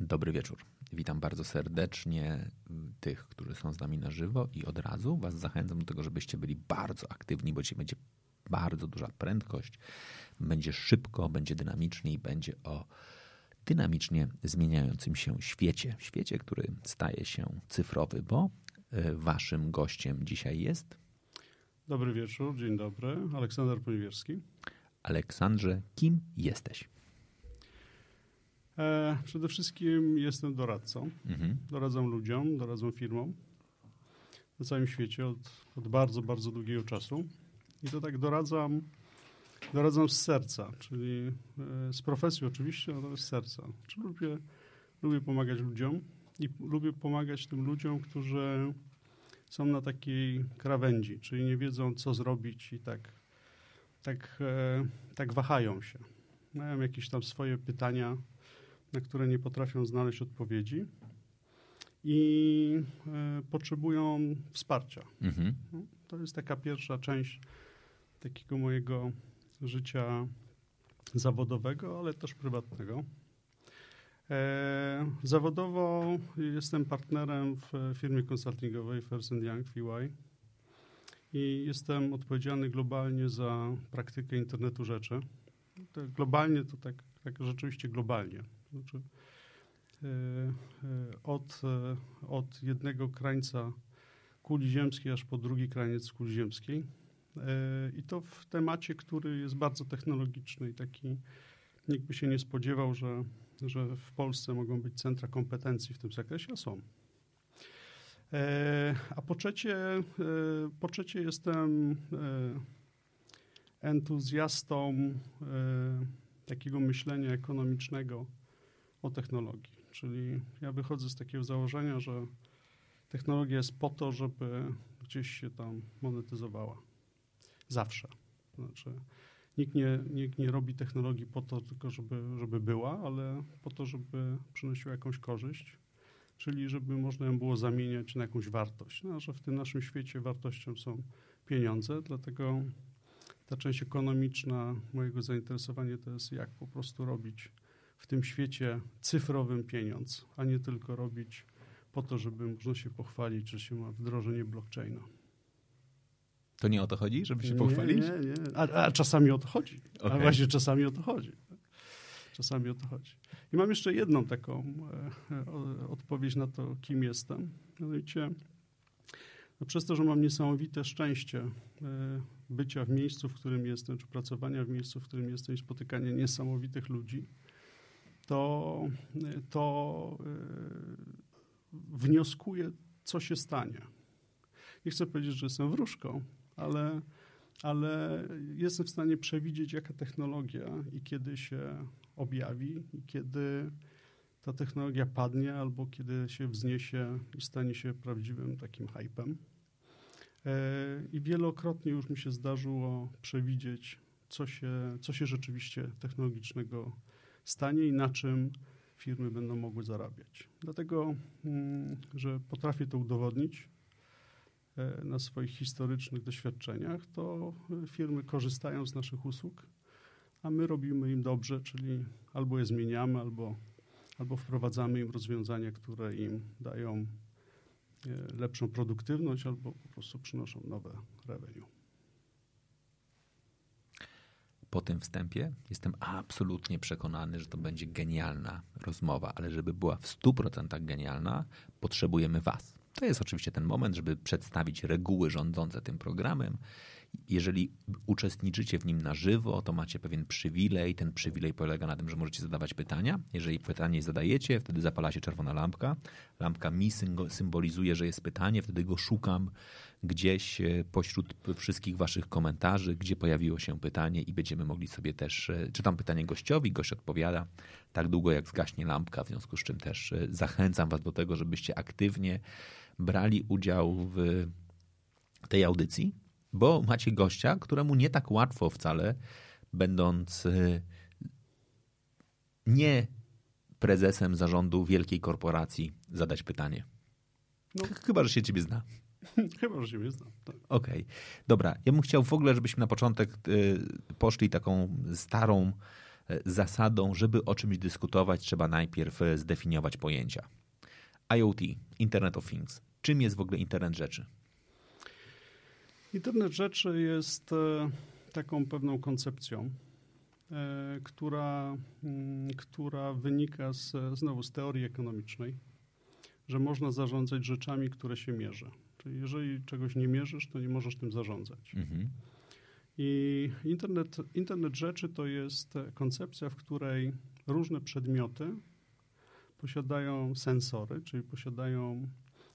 Dobry wieczór. Witam bardzo serdecznie tych, którzy są z nami na żywo i od razu Was zachęcam do tego, żebyście byli bardzo aktywni, bo dzisiaj będzie bardzo duża prędkość, będzie szybko, będzie dynamicznie i będzie o dynamicznie zmieniającym się świecie. Świecie, który staje się cyfrowy, bo e, Waszym gościem dzisiaj jest. Dobry wieczór, dzień dobry. Aleksander Poniewierski. Aleksandrze, kim jesteś? E, przede wszystkim jestem doradcą. Mhm. Doradzam ludziom, doradzam firmom na całym świecie od, od bardzo, bardzo długiego czasu. I to tak doradzam, doradzam z serca, czyli e, z profesji oczywiście, ale z serca. Czyli lubię, lubię pomagać ludziom i lubię pomagać tym ludziom, którzy są na takiej krawędzi, czyli nie wiedzą, co zrobić i tak, tak, e, tak wahają się. Mają jakieś tam swoje pytania, na które nie potrafią znaleźć odpowiedzi i e, potrzebują wsparcia. Mhm. No, to jest taka pierwsza część takiego mojego życia zawodowego, ale też prywatnego. E, zawodowo jestem partnerem w firmie konsultingowej First Young, FY i jestem odpowiedzialny globalnie za praktykę internetu rzeczy. To globalnie to tak, tak rzeczywiście globalnie. Znaczy, e, e, od, od jednego krańca kuli ziemskiej aż po drugi kraniec kuli ziemskiej i to w temacie, który jest bardzo technologiczny i taki nikt by się nie spodziewał, że, że w Polsce mogą być centra kompetencji w tym zakresie, a są. E, a po trzecie, e, po trzecie jestem e, entuzjastą takiego myślenia ekonomicznego technologii. Czyli ja wychodzę z takiego założenia, że technologia jest po to, żeby gdzieś się tam monetyzowała. Zawsze. Znaczy, nikt nie, nikt nie robi technologii po to tylko, żeby, żeby była, ale po to, żeby przynosiła jakąś korzyść, czyli żeby można ją było zamieniać na jakąś wartość. No, że w tym naszym świecie wartością są pieniądze, dlatego ta część ekonomiczna mojego zainteresowania to jest jak po prostu robić w tym świecie cyfrowym pieniądz, a nie tylko robić po to, żeby można się pochwalić, że się ma wdrożenie blockchaina. To nie o to chodzi, żeby się pochwalić? Nie, nie. A, a czasami o to chodzi. Okay. A właśnie czasami o to chodzi. Czasami o to chodzi. I mam jeszcze jedną taką e, odpowiedź na to, kim jestem. Mianowicie, no przez to, że mam niesamowite szczęście e, bycia w miejscu, w którym jestem, czy pracowania w miejscu, w którym jestem i spotykania niesamowitych ludzi, to, to e, wnioskuję, co się stanie. Nie chcę powiedzieć, że jestem wróżką, ale, ale jestem w stanie przewidzieć, jaka technologia i kiedy się objawi, i kiedy ta technologia padnie, albo kiedy się wzniesie i stanie się prawdziwym takim hypem. E, I wielokrotnie już mi się zdarzyło przewidzieć, co się, co się rzeczywiście technologicznego stanie i na czym firmy będą mogły zarabiać. Dlatego, mm, że potrafię to udowodnić, E, na swoich historycznych doświadczeniach, to firmy korzystają z naszych usług, a my robimy im dobrze, czyli albo je zmieniamy, albo, albo wprowadzamy im rozwiązania, które im dają e, lepszą produktywność, albo po prostu przynoszą nowe revenue. Po tym wstępie. Jestem absolutnie przekonany, że to będzie genialna rozmowa, ale żeby była w 100% genialna, potrzebujemy Was. To jest oczywiście ten moment, żeby przedstawić reguły rządzące tym programem Jeżeli uczestniczycie w nim na żywo, to macie pewien przywilej. Ten przywilej polega na tym, że możecie zadawać pytania. Jeżeli pytanie zadajecie, wtedy zapala się czerwona lampka. Lampka mi symbolizuje, że jest pytanie, wtedy go szukam gdzieś e, pośród wszystkich waszych komentarzy, gdzie pojawiło się pytanie i będziemy mogli sobie też, e, czytam pytanie gościowi, gość odpowiada tak długo jak zgaśnie lampka, w związku z czym też e, zachęcam was do tego, żebyście aktywnie brali udział w tej audycji, bo macie gościa, któremu nie tak łatwo wcale, będąc nie prezesem zarządu wielkiej korporacji, zadać pytanie. No. Chyba, że się ciebie zna. Chyba, że się znam. Tak. Okej. Okay. Dobra, ja bym chciał w ogóle, żebyśmy na początek y, poszli taką starą y, zasadą, żeby o czymś dyskutować, trzeba najpierw y, zdefiniować pojęcia. IoT, Internet of Things. Czym jest w ogóle Internet Rzeczy? Internet Rzeczy jest e, taką pewną koncepcją, e, która, mm, która wynika z, znowu z teorii ekonomicznej, że można zarządzać rzeczami, które się mierzy. Czyli jeżeli czegoś nie mierzysz, to nie możesz tym zarządzać. Mhm. I internet, internet rzeczy to jest koncepcja, w której różne przedmioty posiadają sensory, czyli posiadają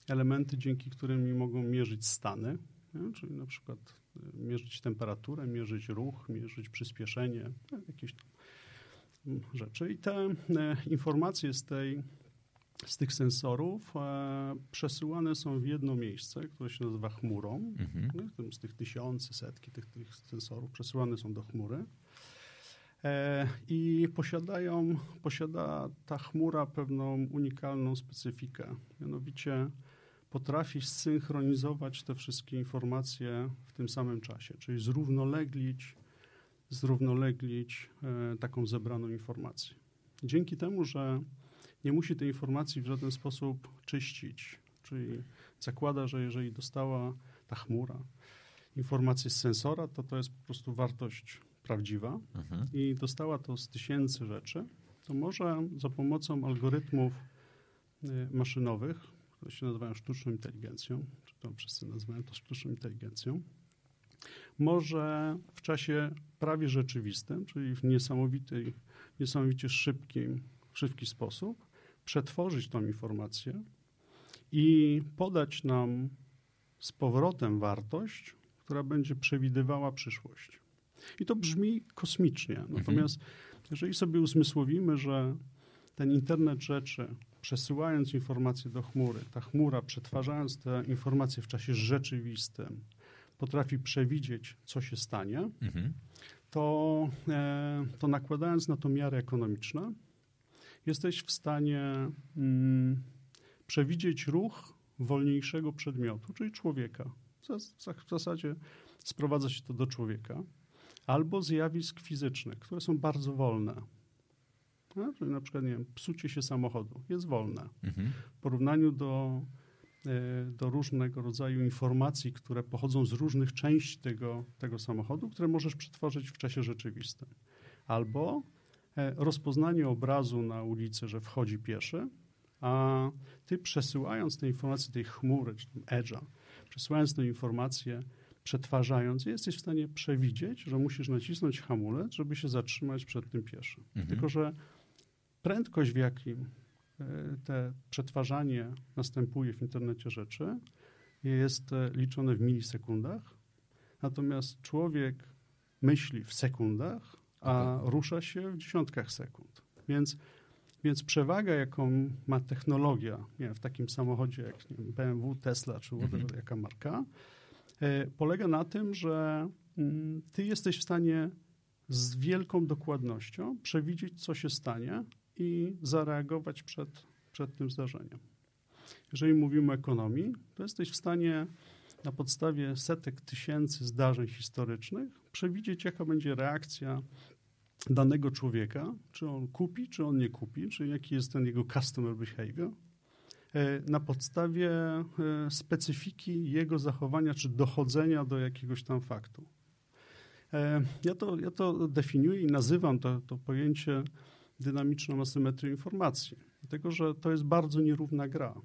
elementy, dzięki którym mogą mierzyć stany, nie? czyli na przykład e, mierzyć temperaturę, mierzyć ruch, mierzyć przyspieszenie, jakieś tam rzeczy. I te e, informacje z tej z tych sensorów e, przesyłane są w jedno miejsce, które się nazywa chmurą. Mhm. Z tych tysiące, setki tych, tych sensorów przesyłane są do chmury. I posiadają, posiada ta chmura pewną unikalną specyfikę. Mianowicie potrafi zsynchronizować te wszystkie informacje w tym samym czasie, czyli zrównoleglić, zrównoleglić e, taką zebraną informację. Dzięki temu, że nie musi tej informacji w żaden sposób czyścić. Czyli zakłada, że jeżeli dostała ta chmura informację z sensora, to to jest po prostu wartość prawdziwa mhm. i dostała to z tysięcy rzeczy, to może za pomocą algorytmów y, maszynowych, które się nazywają sztuczną inteligencją, czy to wszyscy nazywają to sztuczną inteligencją, może w czasie prawie rzeczywistym, czyli w niesamowitej, niesamowicie szybkim, szybki sposób, przetworzyć tą informację i podać nam z powrotem wartość, która będzie przewidywała przyszłość. I to brzmi kosmicznie. Mhm. Natomiast mhm. jeżeli sobie uzmysłowimy, że ten internet rzeczy, przesyłając informacje do chmury, ta chmura przetwarzając te informacje w czasie rzeczywistym, potrafi przewidzieć, co się stanie, mhm. to, e, to nakładając na to miary ekonomiczne, jesteś w stanie mm, przewidzieć ruch wolniejszego przedmiotu, czyli człowieka. W zasadzie sprowadza się to do człowieka. Albo zjawisk fizycznych, które są bardzo wolne. No, czyli na przykład, nie wiem, psucie się samochodu jest wolne. Mhm. W porównaniu do, e, do różnego rodzaju informacji, które pochodzą z różnych części tego, tego samochodu, które możesz przetworzyć w czasie rzeczywistym. Albo E, rozpoznanie obrazu na ulicy, że wchodzi pieszy, a ty przesyłając te informacje tej chmury, czy edge'a, przesyłając tę informację, przetwarzając, jesteś w stanie przewidzieć, że musisz nacisnąć hamulec, żeby się zatrzymać przed tym pieszym. Mhm. Tylko, że prędkość, w jakim e, te przetwarzanie następuje w internecie rzeczy, jest e, liczone w milisekundach, natomiast człowiek myśli w sekundach, a rusza się w dziesiątkach sekund. Więc, więc przewaga, jaką ma technologia nie wiem, w takim samochodzie jak wiem, BMW, Tesla czy whatever, mhm. jaka marka, e, polega na tym, że mm, ty jesteś w stanie z wielką dokładnością przewidzieć, co się stanie i zareagować przed, przed tym zdarzeniem. Jeżeli mówimy o ekonomii, to jesteś w stanie na podstawie setek tysięcy zdarzeń historycznych przewidzieć, jaka będzie reakcja danego człowieka, czy on kupi, czy on nie kupi, czy jaki jest ten jego customer behavior, e, na podstawie e, specyfiki jego zachowania, czy dochodzenia do jakiegoś tam faktu. E, ja to, ja to definiuję i nazywam to, to pojęcie dynamiczną asymetrią informacji, dlatego że to jest bardzo nierówna gra.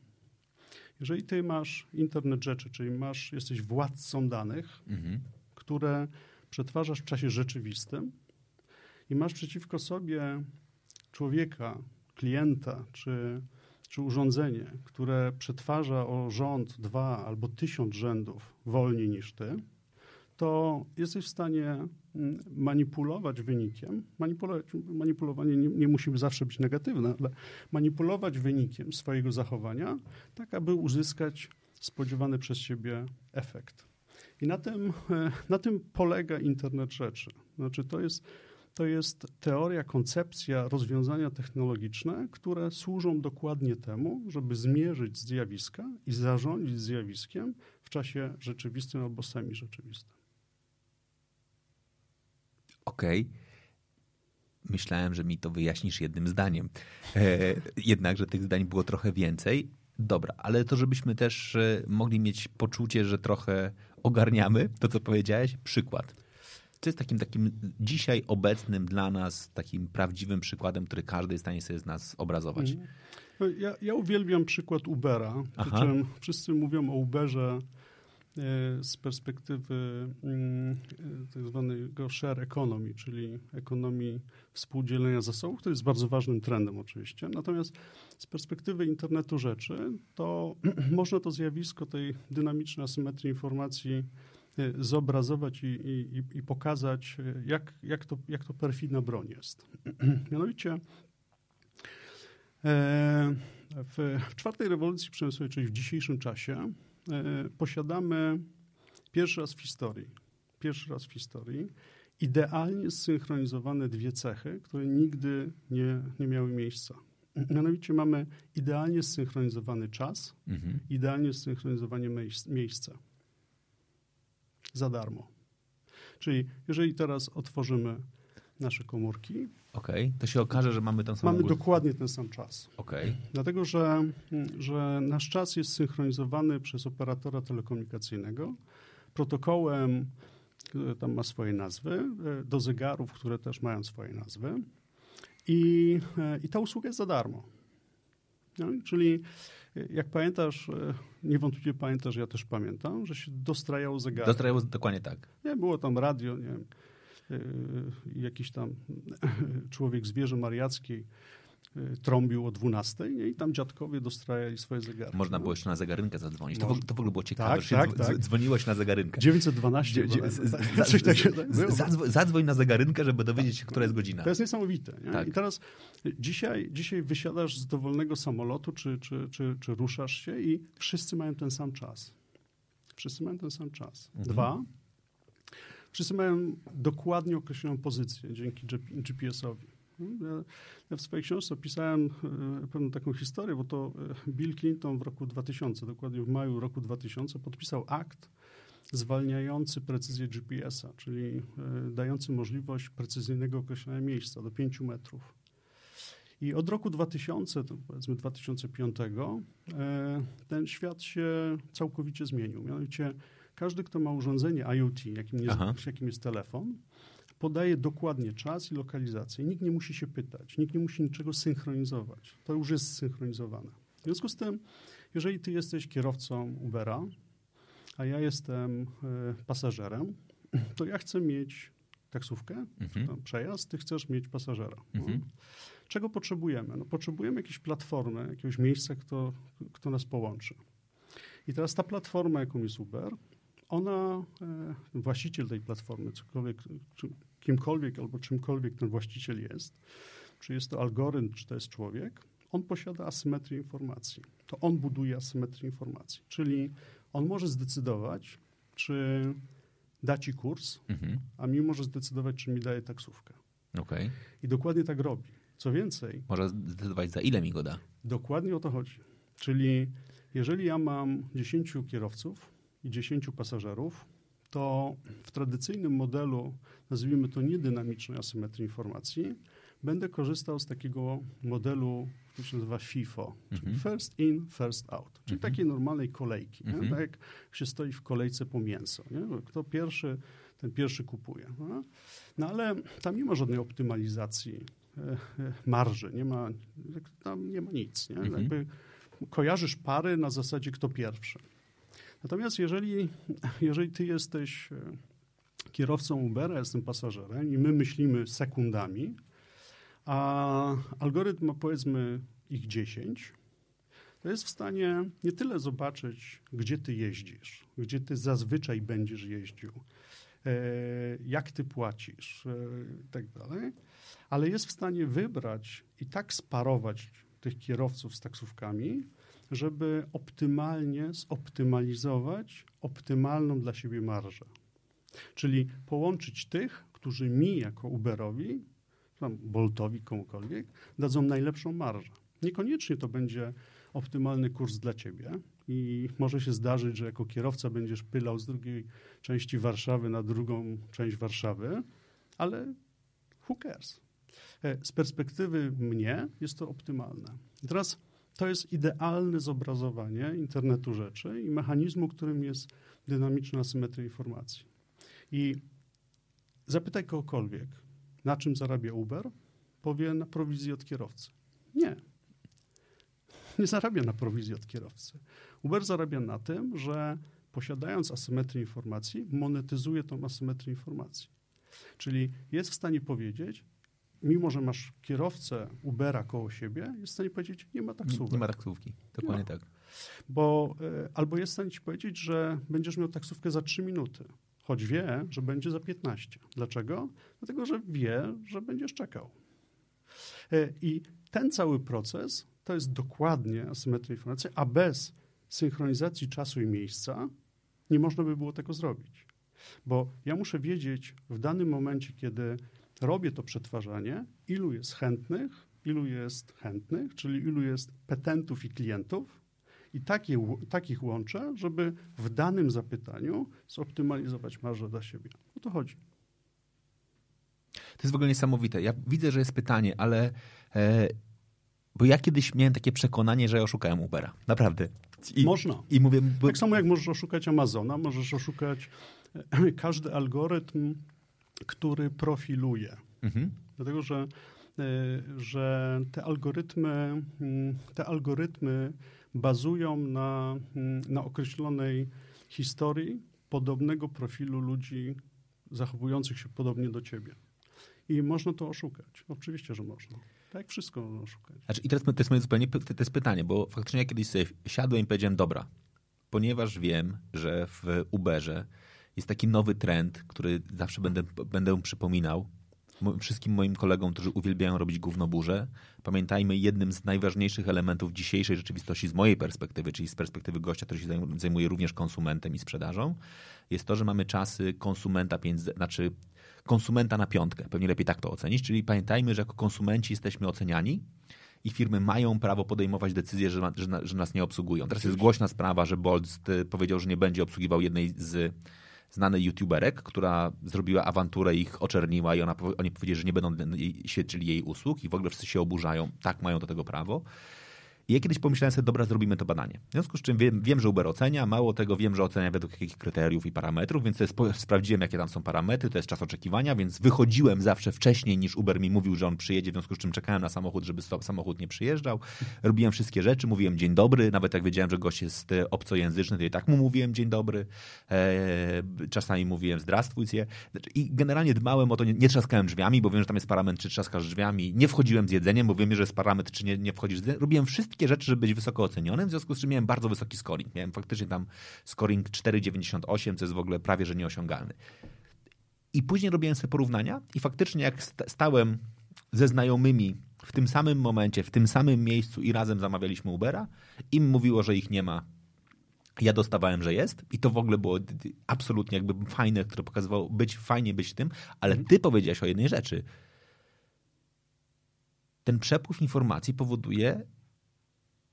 Jeżeli ty masz internet rzeczy, czyli masz, jesteś władcą danych, mhm które przetwarzasz w czasie rzeczywistym i masz przeciwko sobie człowieka, klienta czy, czy urządzenie, które przetwarza o rząd dwa albo tysiąc rzędów wolniej niż ty, to jesteś w stanie mm, manipulować wynikiem. Manipulować, manipulowanie nie, nie musi zawsze być negatywne, ale manipulować wynikiem swojego zachowania, tak aby uzyskać spodziewany przez siebie efekt. I na tym, na tym polega internet rzeczy. Znaczy, to jest, to jest teoria, koncepcja, rozwiązania technologiczne, które służą dokładnie temu, żeby zmierzyć zjawiska i zarządzić zjawiskiem w czasie rzeczywistym albo semi-rzeczywistym. Okej. Okay. Myślałem, że mi to wyjaśnisz jednym zdaniem. E, jednakże tych zdań było trochę więcej. Dobra, ale to żebyśmy też e, mogli mieć poczucie, że trochę ogarniamy to, co powiedziałeś. Przykład. Co jest takim, takim dzisiaj obecnym dla nas takim prawdziwym przykładem, który każdy jest w stanie sobie z nas obrazować? Mhm. No, ja, ja uwielbiam przykład Ubera. Przy czym wszyscy mówią o Uberze z perspektywy mm, e, tak zwanego share economy, czyli ekonomii współdzielenia zasobów, który jest bardzo ważnym trendem oczywiście. Natomiast z perspektywy internetu rzeczy, to można to zjawisko tej dynamicznej asymetrii informacji e, zobrazować i, i, i pokazać, jak, jak, to, jak to perfidna broń jest. Mianowicie w, w czwartej rewolucji przemysłowej, czyli w dzisiejszym czasie, E, posiadamy pierwszy raz w historii, pierwszy raz w historii idealnie zsynchronizowane dwie cechy, które nigdy nie, nie miały miejsca. Mianowicie mamy idealnie zsynchronizowany czas, mhm. idealnie zsynchronizowanie miejsca. Za darmo. Czyli jeżeli teraz otworzymy nasze komórki. Okej, okay. to się okaże, że mamy ten sam Mamy dokładnie ten sam czas. Okay. Dlatego, że, że nasz czas jest synchronizowany przez operatora telekomunikacyjnego protokołem, który tam ma swoje nazwy, e, do zegarów, które też mają swoje nazwy. I, e, i ta usługa jest za darmo. No, czyli e, jak pamiętasz, niewątpliwie pamiętasz, ja też pamiętam, że się dostrajało zegary. Dostrajało dokładnie tak. Nie, było tam radio, nie wiem, jakiś tam człowiek zwierzę mariackiej y, trąbił o 12 i tam dziadkowie dostrajali swoje zegary. Można było jeszcze na zegarynkę zadzwonić. To, w, to w ogóle było ciekawe, tak, że tak, tak. dzwoniłeś na zegarynkę. 912. Zadzwoń na zegarynkę, żeby dowiedzieć się, która jest godzina. To jest niesamowite. Nie? Tak. I teraz dzisiaj, dzisiaj wysiadasz z dowolnego samolotu, czy, czy, czy, czy ruszasz się i wszyscy mają ten sam czas. Wszyscy mają ten sam czas. Mhm. Dwa, Wszyscy mają dokładnie określoną pozycję dzięki GPS-owi. Ja, w swojej książce opisałem e, pewną taką historię, bo to e, Bill Clinton w roku 2000, dokładnie w maju roku 2000, podpisał akt zwalniający precyzję GPS-a, czyli e, dający możliwość precyzyjnego określenia miejsca do 5 metrów. I od roku 2000, to powiedzmy 2005, ten świat się całkowicie zmienił. Mianowicie każdy, kto ma urządzenie IoT, jakim jest, jakim jest telefon, podaje dokładnie czas i lokalizację. Nikt nie musi się pytać, nikt nie musi niczego synchronizować. To już jest synchronizowane. W związku z tym, jeżeli ty jesteś kierowcą Ubera, a ja jestem y, pasażerem, to ja chcę mieć taksówkę, mhm. przejazd, ty chcesz mieć pasażera. No. Mhm. Czego potrzebujemy? No, potrzebujemy jakiejś platformy, jakiegoś miejsca, kto, kto nas połączy. I teraz ta platforma, jaką jest Uber, ona, e, właściciel tej platformy, cokolwiek, kimkolwiek albo czymkolwiek ten właściciel jest, czy jest to algorytm, czy to jest człowiek, on posiada asymetrię informacji. To on buduje asymetrię informacji, czyli on może zdecydować, czy da ci kurs, mhm. a mi może zdecydować, czy mi daje taksówkę. Okay. I dokładnie tak robi. Co więcej... Może zdecydować, za ile mi go da. Dokładnie o to chodzi. Czyli jeżeli ja mam 10 kierowców, i 10 pasażerów, to w tradycyjnym modelu, nazwijmy to niedynamicznej asymetrii informacji, będę korzystał z takiego modelu, który się nazywa FIFO, czyli mhm. first in, first out, czyli mhm. takiej normalnej kolejki, mhm. tak jak się stoi w kolejce po mięso. Nie? Kto pierwszy, ten pierwszy kupuje. No? no ale tam nie ma żadnej optymalizacji e, e, marży, nie ma, tam nie ma nic. Nie? Jakby kojarzysz pary na zasadzie kto pierwszy. Natomiast jeżeli, jeżeli ty jesteś e, kierowcą Ubera, jestem pasażerem i my myślimy sekundami, a algorytm ma powiedzmy ich 10, to jest w stanie nie tyle zobaczyć, gdzie ty jeździsz, gdzie ty zazwyczaj będziesz jeździł, e, jak ty płacisz e, i tak dalej, ale jest w stanie wybrać i tak sparować tych kierowców z taksówkami, żeby optymalnie zoptymalizować optymalną dla siebie marżę. Czyli połączyć tych, którzy mi jako Uberowi, Boltowi, komukolwiek, dadzą najlepszą marżę. Niekoniecznie to będzie optymalny kurs dla ciebie i może się zdarzyć, że jako kierowca będziesz pylał z drugiej części Warszawy na drugą część Warszawy, ale who cares? E, z perspektywy mnie jest to optymalne. Teraz to jest idealne zobrazowanie internetu rzeczy i mechanizmu, którym jest dynamiczna asymetria informacji. I zapytaj kogokolwiek, na czym zarabia Uber, powie na prowizji od kierowcy. Nie. Nie zarabia na prowizji od kierowcy. Uber zarabia na tym, że posiadając asymetrię informacji, monetyzuje tą asymetrię informacji. Czyli jest w stanie powiedzieć, mimo że masz kierowcę Ubera koło siebie, jest w stanie powiedzieć, nie ma taksówki. Nie, ma taksówki, dokładnie tak. Bo, y, albo jest w stanie ci powiedzieć, że będziesz miał taksówkę za 3 minuty, choć wie, że będzie za 15. Dlaczego? Dlatego, że wie, że będziesz czekał. Y, I ten cały proces to jest dokładnie asymetria informacji, a bez synchronizacji czasu i miejsca nie można by było tego zrobić. Bo ja muszę wiedzieć w danym momencie, kiedy robię to przetwarzanie, ilu jest chętnych, ilu jest chętnych, czyli ilu jest petentów i klientów, i takie, takich łączę, żeby w danym zapytaniu zoptymalizować marżę dla siebie. O to chodzi. To jest w ogóle niesamowite. Ja widzę, że jest pytanie, ale. E, bo ja kiedyś miałem takie przekonanie, że ja oszukałem Ubera. Naprawdę. I, Można. I mówię, bo... Tak samo jak możesz oszukać Amazona, możesz oszukać e, każdy algorytm który profiluje. Mhm. Dlatego, że, e, że te algorytmy, mm, te algorytmy bazują na, mm, na określonej historii podobnego profilu ludzi zachowujących się podobnie do ciebie. I można to oszukać. Oczywiście, że można. Tak wszystko można oszukać. Znaczy, I teraz to jest moje zupełnie to jest pytanie, bo faktycznie ja kiedyś sobie siadłem i powiedziałem, dobra, ponieważ wiem, że w Uberze jest taki nowy trend, który zawsze będę, będę przypominał wszystkim moim kolegom, którzy uwielbiają robić gównoburze. Pamiętajmy, jednym z najważniejszych elementów dzisiejszej rzeczywistości z mojej perspektywy, czyli z perspektywy gościa, który się zajmuje również konsumentem i sprzedażą, jest to, że mamy czasy konsumenta, znaczy konsumenta na piątkę. Pewnie lepiej tak to ocenić. Czyli pamiętajmy, że jako konsumenci jesteśmy oceniani i firmy mają prawo podejmować decyzje, że, że, że nas nie obsługują. Teraz jest głośna sprawa, że Bolt powiedział, że nie będzie obsługiwał jednej z znanej youtuberek, która zrobiła awanturę, ich oczerniła i ona, oni powiedzieli, że nie będą świadczyli jej usług i w ogóle wszyscy się oburzają. Tak, mają do tego prawo. I ja kiedyś pomyślałem sobie, dobra, zrobimy to badanie. W związku z czym wiem, wiem, że Uber ocenia, mało tego wiem, że ocenia według jakich kryteriów i parametrów, więc sprawdziłem, jakie tam są parametry, to jest czas oczekiwania, więc wychodziłem zawsze wcześniej niż Uber mi mówił, że on przyjedzie, w związku z czym czekałem na samochód, żeby samochód nie przyjeżdżał. Robiłem wszystkie rzeczy, mówiłem dzień dobry, nawet jak wiedziałem, że gość jest e, obcojęzyczny, to i tak mu mówiłem dzień dobry. E, czasami mówiłem zdrastwujcie. I generalnie dbałem o to, nie, nie trzaskałem drzwiami, bo wiem, że tam jest parametr, czy trzaskasz drzwiami. Nie wchodziłem z jedzeniem, bo wiem, że jest parametr, czy nie, nie wchodzisz. Robiłem wszystkie wszystkie rzeczy, żeby być wysoko ocenionym, w związku z czym miałem bardzo wysoki scoring. Miałem faktycznie tam scoring 4,98, co jest w ogóle prawie że nieosiągalny. I później robiłem sobie porównania i faktycznie jak stałem ze znajomymi w tym samym momencie, w tym samym miejscu i razem zamawialiśmy Ubera, im mówiło, że ich nie ma. Ja dostawałem, że jest i to w ogóle było absolutnie jakby fajne, które pokazywało być fajnie być tym, ale mhm. ty powiedziałeś o jednej rzeczy. Ten przepływ informacji powoduje,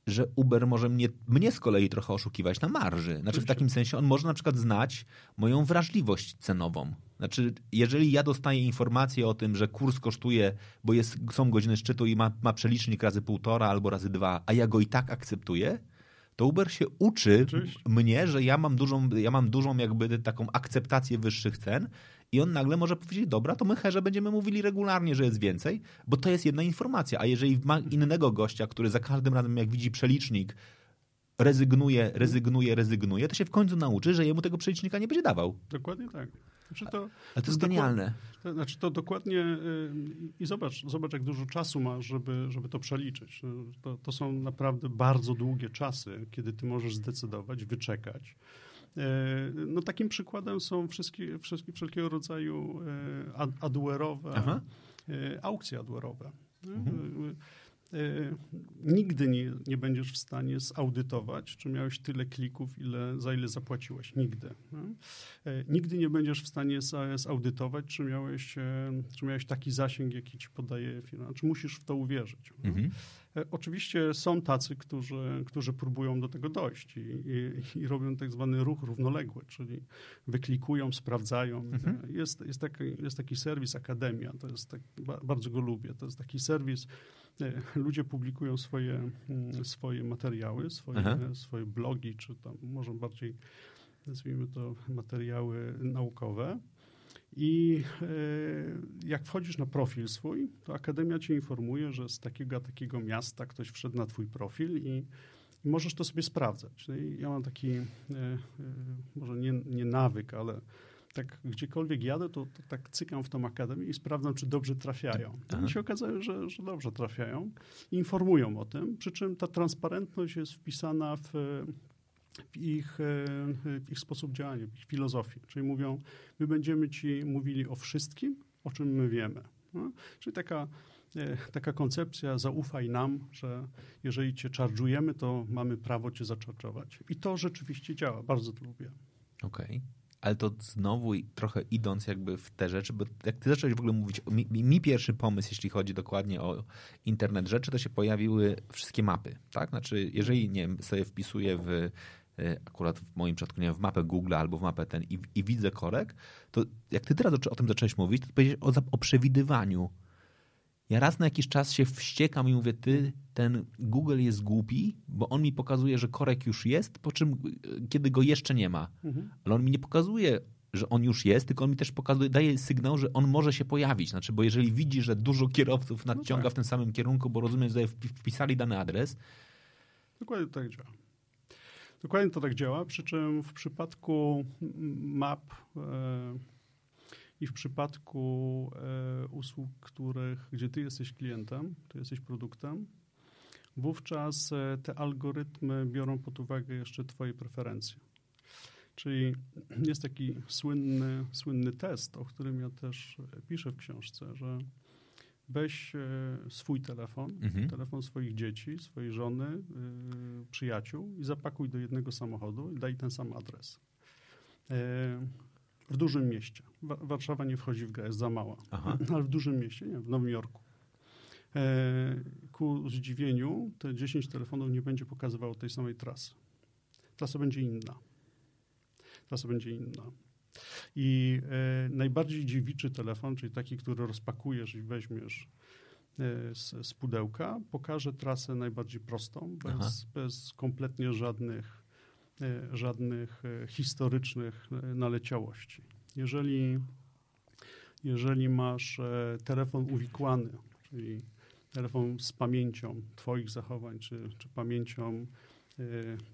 że Uber może mnie, mnie z kolei trochę oszukiwać na marży. Znaczy w takim sensie on może na przykład znać moją wrażliwość cenową. Znaczy, jeżeli ja dostaję informację o tym, że kurs kosztuje, bo jest, są godziny szczytu i ma, ma przelicznik razy półtora albo razy dwa, a ja go i tak akceptuję, to Uber się uczy mnie, że ja mam dużą, ja mam dużą jakby taką akceptację wyższych cen i on nagle może powiedzieć, dobra, to my herze będziemy mówili regularnie, że jest więcej, bo to jest jedna informacja. A jeżeli ma innego gościa, który za każdym razem, jak widzi przelicznik, rezygnuje, rezygnuje, rezygnuje, to się w końcu nauczy, że jemu tego przelicznika nie będzie dawał. Dokładnie tak. Znaczy to, Ale to jest genialne. To, znaczy to dokładnie y, i zobacz, zobacz, jak dużo czasu masz, żeby, żeby to przeliczyć. To, to są naprawdę bardzo długie czasy, kiedy ty możesz zdecydować, wyczekać. E, no takim przykładem są wszystkie, wszystkie wszelkiego rodzaju e, adware'owe, Aha. E, aukcje adware'owe. Mhm. Nigdy nie, nie będziesz w stanie zaudytować, czy miałeś tyle klików, ile, za ile zapłaciłeś. Nigdy. Nigdy nie będziesz w stanie zaudytować, czy miałeś, czy miałeś taki zasięg, jaki ci podaje firma. Czy musisz w to uwierzyć. Mhm. E, oczywiście są tacy, którzy, którzy próbują do tego dojść i, i, i robią tak zwany ruch równoległy, czyli wyklikują, sprawdzają. Mhm. Jest, jest, taki, jest taki serwis Akademia, to jest tak, bardzo go lubię. To jest taki serwis, e, ludzie publikują swoje, mm, swoje materiały, swoje, swoje blogi, czy tam może bardziej nazwijmy to materiały naukowe i e, jak wchodzisz na profil swój, to Akademia cię informuje, że z takiego takiego miasta ktoś wszedł na twój profil i, i możesz to sobie sprawdzać. No i ja mam taki, e, e, może nie, nie nawyk, ale tak gdziekolwiek jadę, to, to, tak cykam w tą akademię i sprawdzam, czy dobrze trafiają. I się okazało, że, że dobrze trafiają. Informują o tym, przy czym ta transparentność jest wpisana w, w ich, e, w ich sposób działania, w ich filozofii. Czyli mówią, my będziemy ci mówili o wszystkim, o czym my wiemy. No? Czyli taka, e, taka koncepcja, zaufaj nam, że jeżeli cię czarżujemy, to mamy prawo cię zaczarżować. I to rzeczywiście działa, bardzo to lubię. Okej. Okay ale to znowu trochę idąc jakby w te rzeczy, bo jak ty zacząłeś w ogóle mówić, mi, mi, pierwszy pomysł, jeśli chodzi dokładnie o internet rzeczy, to się pojawiły wszystkie mapy, tak? Znaczy, jeżeli, nie sobie wpisuję w akurat w moim przypadku, nie wiem, w mapę Google albo w mapę ten i, i widzę korek, to jak ty teraz o, tym zacząłeś mówić, to powiedzieć o, o przewidywaniu. Ja raz na jakiś czas się wściekam i mówię, ty, ten Google jest głupi, bo on mi pokazuje, że korek już jest, po czym e, kiedy go jeszcze nie ma. Mhm. Ale on mi nie pokazuje, że on już jest, tylko on mi też pokazuje, daje sygnał, że on może się pojawić. Znaczy, bo jeżeli widzi, że dużo kierowców no nadciąga no tak. w tym samym kierunku, bo rozumiem, że wpisali dany adres. Dokładnie tak działa. Dokładnie to tak działa, przy czym w przypadku map e, i w przypadku e, usług, których, gdzie ty jesteś klientem, ty jesteś produktem, wówczas e, te algorytmy biorą pod uwagę jeszcze twoje preferencje. Czyli jest taki słynny, słynny test, o którym ja też piszę w książce, że weź e, swój telefon, mhm. telefon swoich dzieci, swojej żony, e, przyjaciół i zapakuj do jednego samochodu i daj ten sam adres. E, w dużym mieście. Warszawa nie wchodzi w grę, jest za mała. Aha. Ale w dużym mieście, nie w Nowym Jorku. Ku zdziwieniu te 10 telefonów nie będzie pokazywało tej samej trasy. Trasa będzie inna. Trasa będzie inna. I e, najbardziej dziewiczy telefon, czyli taki, który rozpakujesz i weźmiesz e, z, z pudełka, pokaże trasę najbardziej prostą, bez, bez kompletnie żadnych, e, żadnych historycznych naleciałości. Jeżeli, jeżeli masz telefon uwikłany, czyli telefon z pamięcią Twoich zachowań, czy, czy pamięcią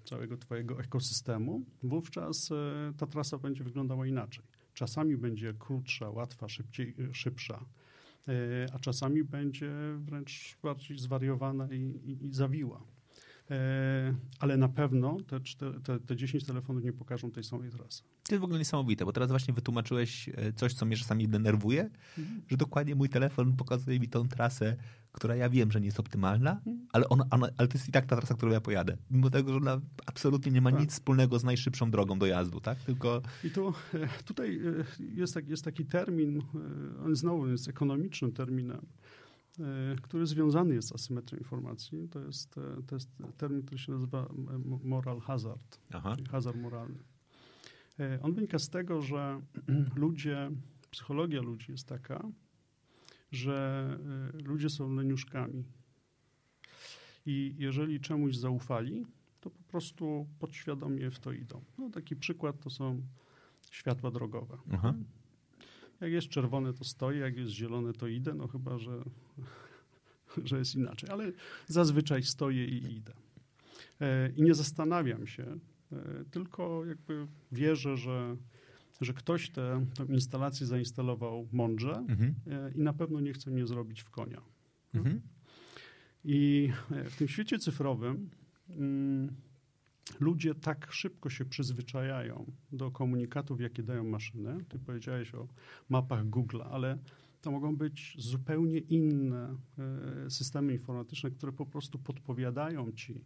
całego Twojego ekosystemu, wówczas y, ta trasa będzie wyglądała inaczej. Czasami będzie krótsza, łatwa, szybciej, y, szybsza, a czasami będzie wręcz bardziej zwariowana i, i, i zawiła. Ale na pewno te, te, te 10 telefonów nie pokażą tej samej trasy. To jest w ogóle niesamowite, bo teraz właśnie wytłumaczyłeś coś, co mnie czasami denerwuje, mhm. że dokładnie mój telefon pokazuje mi tą trasę która ja wiem, że nie jest optymalna, mhm. ale, ona, ona, ale to jest i tak ta trasa, którą ja pojadę. Mimo tego, że ona absolutnie nie ma tak. nic wspólnego z najszybszą drogą dojazdu, tak? Tylko... I tu, e, tutaj e, jest, tak, jest taki termin, e, on znowu jest ekonomicznym terminem, który związany jest z asymetrią informacji. To jest, to jest termin, który się nazywa moral hazard, Aha. hazard moralny. On wynika z tego, że ludzie, psychologia ludzi jest taka, że ludzie są leniuszkami. I jeżeli czemuś zaufali, to po prostu podświadomie w to idą. No, taki przykład to są światła drogowe. Aha. Jak jest czerwone, to stoję, jak jest zielone, to idę, no chyba, że, że jest inaczej, ale zazwyczaj stoję i idę. I nie zastanawiam się, tylko jakby wierzę, że, że ktoś tę instalację zainstalował mądrze mhm. i na pewno nie chce mnie zrobić w konia. Mhm. I w tym świecie cyfrowym mm, ludzie tak szybko się przyzwyczajają do komunikatów, jakie dają maszyny. Ty powiedziałeś o mapach Google, ale to mogą być zupełnie inne e, systemy informatyczne, które po prostu podpowiadają ci,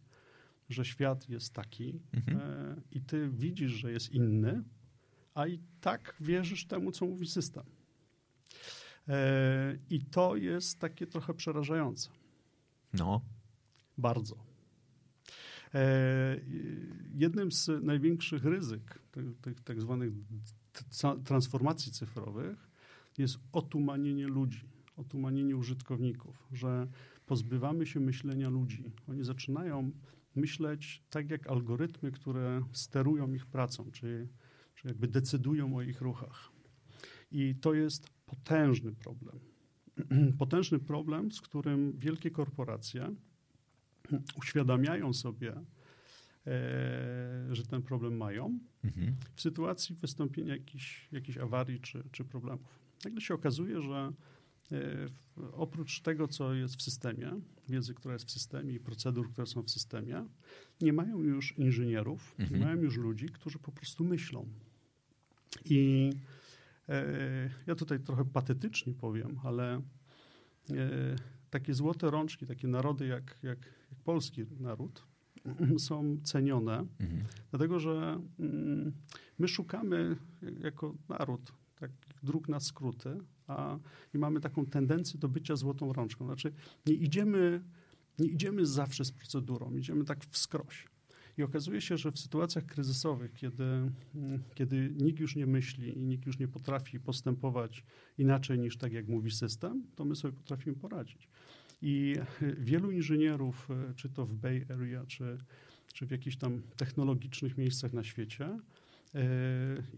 że świat jest taki mhm. E, i ty widzisz, że jest inny, a i tak wierzysz temu, co mówi system. E, I to jest takie trochę przerażające. No. Bardzo. E, jednym z największych ryzyk tych, tak zwanych transformacji cyfrowych jest otumanienie ludzi, otumanienie użytkowników, że pozbywamy się myślenia ludzi. Oni zaczynają myśleć tak jak algorytmy, które sterują ich pracą, czy, czy jakby decydują o ich ruchach. I to jest potężny problem. potężny problem, z którym wielkie korporacje uświadamiają sobie, e, że ten problem mają mhm. w sytuacji wystąpienia jakichś, jakichś awarii czy, czy problemów. Nagle się okazuje, że e, oprócz tego, co jest w systemie, wiedzy, która jest w systemie i procedur, które są w systemie, nie mają już inżynierów, mhm. nie mają już ludzi, którzy po prostu myślą. I e, ja tutaj trochę patetycznie powiem, ale takie złote rączki, takie narody jak, jak polski naród są cenione, mhm. dlatego że mm, my szukamy jako naród tak, dróg na skróty, a i mamy taką tendencję do bycia złotą rączką. Znaczy nie idziemy, nie idziemy zawsze z procedurą, idziemy tak wskroś. I okazuje się, że w sytuacjach kryzysowych, kiedy, mm, kiedy nikt już nie myśli i nikt już nie potrafi postępować inaczej niż tak, jak mówi system, to my sobie potrafimy poradzić. I wielu inżynierów, e, czy to w Bay Area, czy, czy w jakichś tam technologicznych miejscach na świecie, e,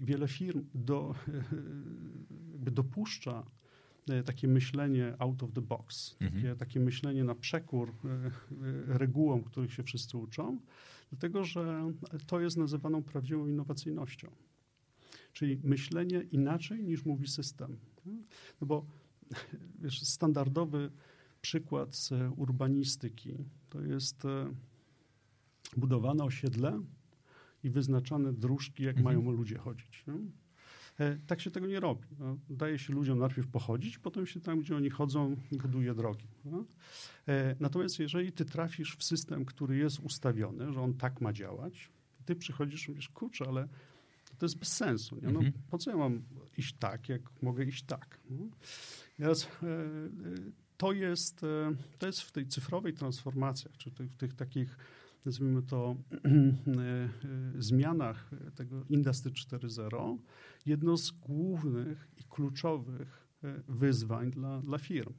wiele firm do, jakby dopuszcza e, takie myślenie out of the box, mhm. takie, takie myślenie na przekór regułom, których się wszyscy uczą, dlatego że to jest nazywaną prawdziwą innowacyjnością. Czyli myślenie inaczej niż mówi system. No bo wiesz, standardowy przykład z urbanistyki. To jest e, budowane osiedle i wyznaczane dróżki, jak mhm. mają ludzie chodzić. No? Tak się tego nie robi. No, daje się ludziom najpierw pochodzić, potem się tam, gdzie oni chodzą, buduje drogi. No? Natomiast jeżeli ty trafisz w system, który jest ustawiony, że on tak ma działać, ty przychodzisz i mówisz, kurczę, ale to jest bez sensu. Nie? No, mhm. Po co ja mam iść tak, jak mogę iść tak? No? Teraz, to jest, e, to jest w tej cyfrowej transformacji, czy w tych takich, nazwijmy to, e, e, zmianach tego Industry 4.0, jedno z głównych i kluczowych wyzwań dla, dla firm.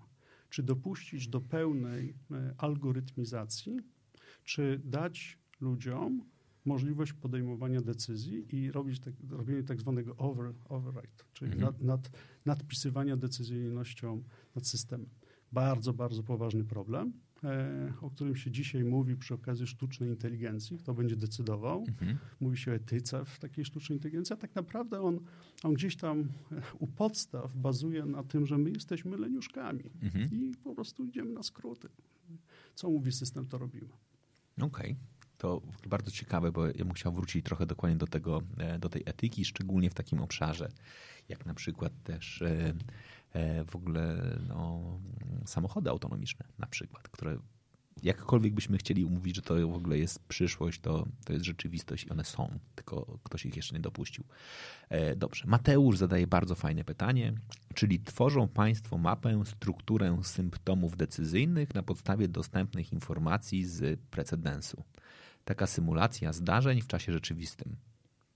Czy dopuścić do pełnej algorytmizacji, czy dać ludziom możliwość podejmowania decyzji i robić tak, robienie tak zwanego over, override, czyli mhm. nad, nad, nadpisywania decyzyjnością nad systemem bardzo, bardzo poważny problem, e, o którym się dzisiaj mówi przy okazji sztucznej inteligencji. Kto będzie decydował? Mhm. Mówi się o etyce w takiej sztucznej inteligencji, a tak naprawdę on, on gdzieś tam e, u podstaw bazuje na tym, że my jesteśmy leniuszkami mhm. i po prostu idziemy na skróty. Co mówi system, to robimy. Okej. Okay. To bardzo ciekawe, bo ja bym chciał wrócić trochę dokładnie do tego, e, do tej etyki, szczególnie w takim obszarze, jak na przykład też w ogóle no, samochody autonomiczne na przykład, które jakkolwiek byśmy chcieli umówić, że to w ogóle jest przyszłość, to, to jest rzeczywistość i one są, tylko ktoś ich jeszcze nie dopuścił. E, dobrze, Mateusz zadaje bardzo fajne pytanie, czyli tworzą Państwo mapę, strukturę symptomów decyzyjnych na podstawie dostępnych informacji z precedensu. Taka symulacja zdarzeń w czasie rzeczywistym.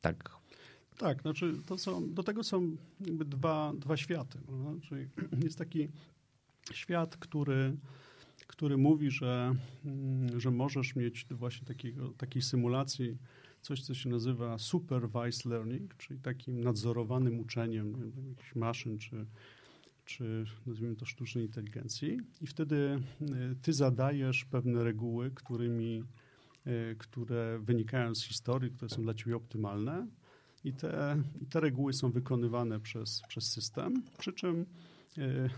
Tak tak, znaczy to są, do tego są jakby dwa, dwa światy. Czyli jest taki świat, który, który mówi, że, mm, że możesz mieć właśnie takiego, takiej symulacji coś, co się nazywa supervised learning, czyli takim nadzorowanym uczeniem jakichś maszyn czy, czy nazwijmy to sztucznej inteligencji. I wtedy y, ty zadajesz pewne reguły, którymi które wynikają z historii, które są dla ciebie optymalne i te, i te reguły są wykonywane przez, przez system, przy czym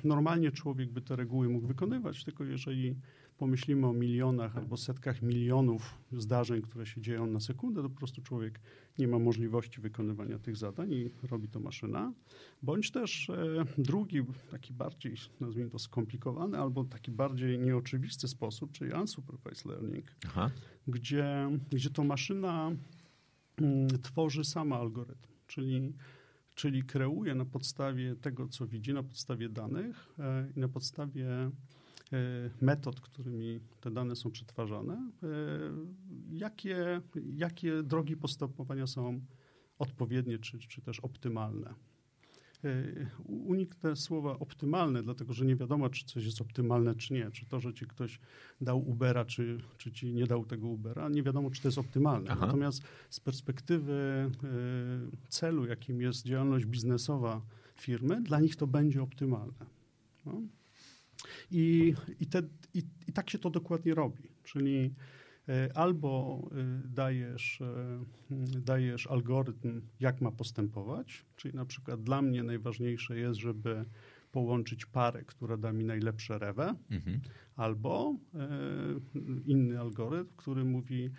normalnie człowiek by te reguły mógł wykonywać, tylko jeżeli pomyślimy o milionach albo setkach milionów zdarzeń, które się dzieją na sekundę, to po prostu człowiek nie ma możliwości wykonywania tych zadań i robi to maszyna. Bądź też e, drugi, taki bardziej, nazwijmy to skomplikowany, albo taki bardziej nieoczywisty sposób, czyli unsupervised learning, Aha. Gdzie, gdzie to maszyna tworzy sama algorytm, czyli czyli kreuje na podstawie tego, co widzi, na podstawie danych e, i na podstawie E, metod, którymi te dane są przetwarzane, e, jakie, jakie drogi postępowania są odpowiednie czy, czy też optymalne. E, uniknę słowa optymalne, dlatego że nie wiadomo, czy coś jest optymalne, czy nie. Czy to, że ci ktoś dał Ubera, czy, czy ci nie dał tego Ubera, nie wiadomo, czy to jest optymalne. Aha. Natomiast z perspektywy celu, jakim jest działalność biznesowa firmy, dla nich to będzie optymalne. No. I, i, te, i, i tak się to dokładnie robi. Czyli e, albo e, dajesz, e, dajesz algorytm, jak ma postępować, czyli na przykład dla mnie najważniejsze jest, żeby połączyć parę, która da mi najlepsze rewę, mhm. albo inny algorytm, który mówi,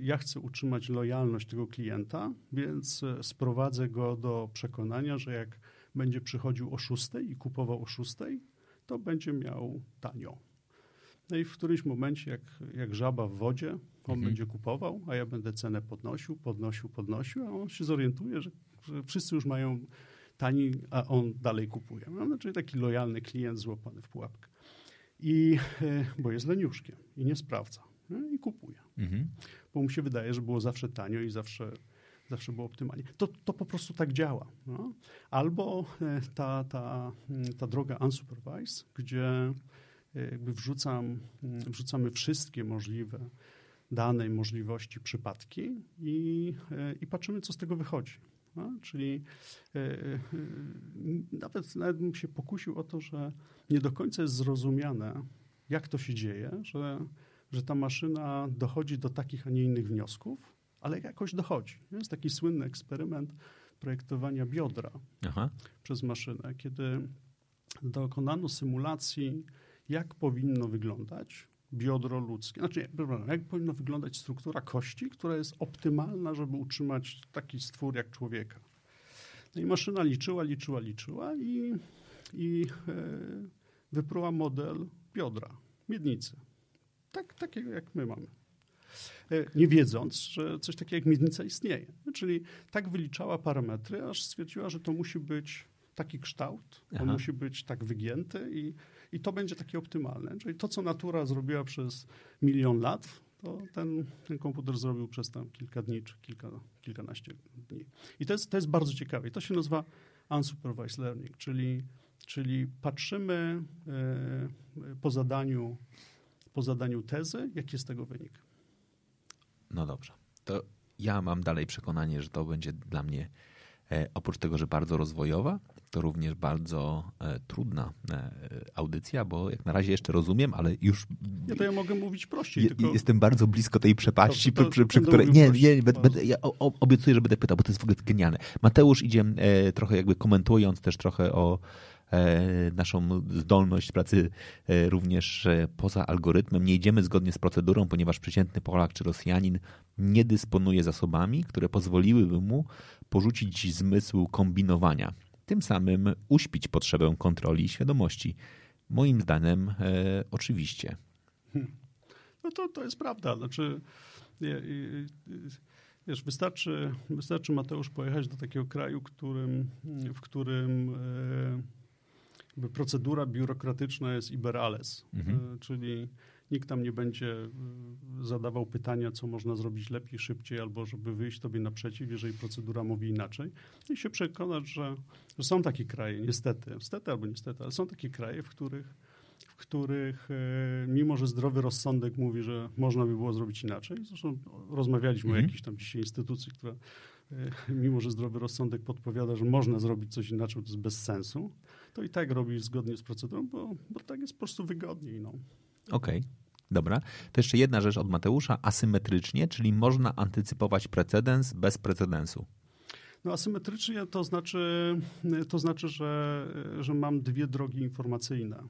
ja chcę utrzymać lojalność tego klienta, więc sprowadzę go do przekonania, że jak będzie przychodził o 6 i kupował o 6, to będzie miał tanio. No i w którymś momencie, jak, jak żaba w wodzie, on mhm. będzie kupował, a ja będę cenę podnosił, podnosił, podnosił, a on się zorientuje, że, że wszyscy już mają tani, a on dalej kupuje. No, znaczy taki lojalny klient złapany w pułapkę. I, e, bo jest leniuszkiem i nie sprawdza. No, I kupuje. Mhm. Bo mu się wydaje, że było zawsze tanio i zawsze zawsze było optymalnie. To, to po prostu tak działa. No? Albo e, ta, ta, mm, ta droga unsupervised, gdzie jakby wrzucam, wrzucamy wszystkie możliwe dane, możliwości, przypadki i, e, i patrzymy, co z tego wychodzi. No? Czyli nawet, nawet bym się pokusił o to, że nie do końca jest zrozumiane, jak to się dzieje, że, że ta maszyna dochodzi do takich, a nie innych wniosków, ale jakoś dochodzi. Jest taki słynny eksperyment projektowania biodra Aha. przez maszynę, kiedy dokonano symulacji, jak powinno wyglądać biodro ludzkie. Znaczy, jak powinna wyglądać struktura kości, która jest optymalna, żeby utrzymać taki stwór jak człowieka. No i maszyna liczyła, liczyła, liczyła i, i e, wypruła model biodra, miednicy. Tak, takiego jak my mamy. E, nie wiedząc, że coś takiego jak miednica istnieje. Czyli tak wyliczała parametry, aż stwierdziła, że to musi być taki kształt, on Aha. musi być tak wygięty i, i to będzie takie optymalne. Czyli to, co natura zrobiła przez milion lat, to ten, ten komputer zrobił przez tam kilka dni czy kilka, kilkanaście dni. I to jest, to jest bardzo ciekawe. I to się nazywa unsupervised learning, czyli, czyli patrzymy e, po zadaniu, po zadaniu tezy, jaki jest tego wynik. No dobrze. To ja mam dalej przekonanie, że to będzie dla mnie e, oprócz tego, że bardzo rozwojowa, to również bardzo e, trudna e, audycja, bo jak na razie jeszcze rozumiem, ale już. Ja to ja mogę mówić prościej. Je, tylko... Jestem bardzo blisko tej przepaści, to, to, przy, przy, której. Nie, nie, będę, ja obiecuję, że będę pytał, bo to jest w ogóle genialne. Mateusz idzie trochę jakby komentując też trochę o E, naszą zdolność pracy e, również e, poza algorytmem. Nie idziemy zgodnie z procedurą, ponieważ przeciętny Polak czy Rosjanin nie dysponuje zasobami, które pozwoliłyby mu porzucić zmysł kombinowania. Tym samym uśpić potrzebę kontroli i świadomości. Moim zdaniem e, oczywiście. No to, to jest prawda. Znaczy, wiesz, wystarczy, wystarczy Mateusz pojechać do takiego kraju, którym, w którym procedura biurokratyczna jest iberales, mhm. E, czyli nikt tam nie będzie e, zadawał pytania, co można zrobić lepiej, szybciej, albo żeby wyjść tobie naprzeciw, jeżeli procedura mówi inaczej. I się przekonać, że, że są takie kraje, niestety, niestety albo niestety, ale są takie kraje, w których, w których e, mimo, że zdrowy rozsądek mówi, że można by było zrobić inaczej, zresztą rozmawialiśmy mhm. o jakiejś tam dzisiaj instytucji, która mimo, że zdrowy rozsądek podpowiada, że można zrobić coś inaczej, to jest bez sensu, to i tak robisz zgodnie z procedurą, bo, bo tak jest po prostu wygodniej. No. Okej. Okay. Dobra. To jeszcze jedna rzecz od Mateusza. Asymetrycznie, czyli można antycypować precedens bez precedensu. No asymetrycznie to znaczy, to znaczy że, że mam dwie drogi informacyjne.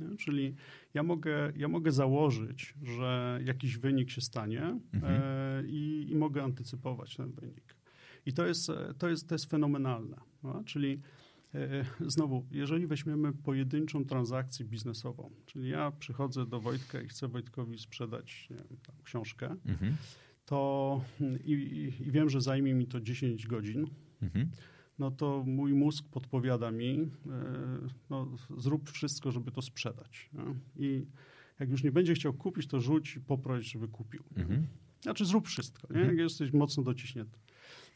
Nie? Czyli ja mogę, ja mogę założyć, że jakiś wynik się stanie mhm. e, i, i, mogę antycypować ten wynik. I to jest, to jest, to jest fenomenalne. No? Czyli znowu, jeżeli weźmiemy pojedynczą transakcję biznesową, czyli ja przychodzę do Wojtka i chcę Wojtkowi sprzedać wiem, książkę, mhm to i, i, wiem, że zajmie mi to 10 godzin, mhm. no to mój mózg podpowiada mi, e, no, zrób wszystko, żeby to sprzedać. No? I jak już nie będzie chciał kupić, to rzuć i poproś, żeby kupił. Mhm. Znaczy zrób wszystko, nie? Mhm. jak jesteś mocno dociśnięty.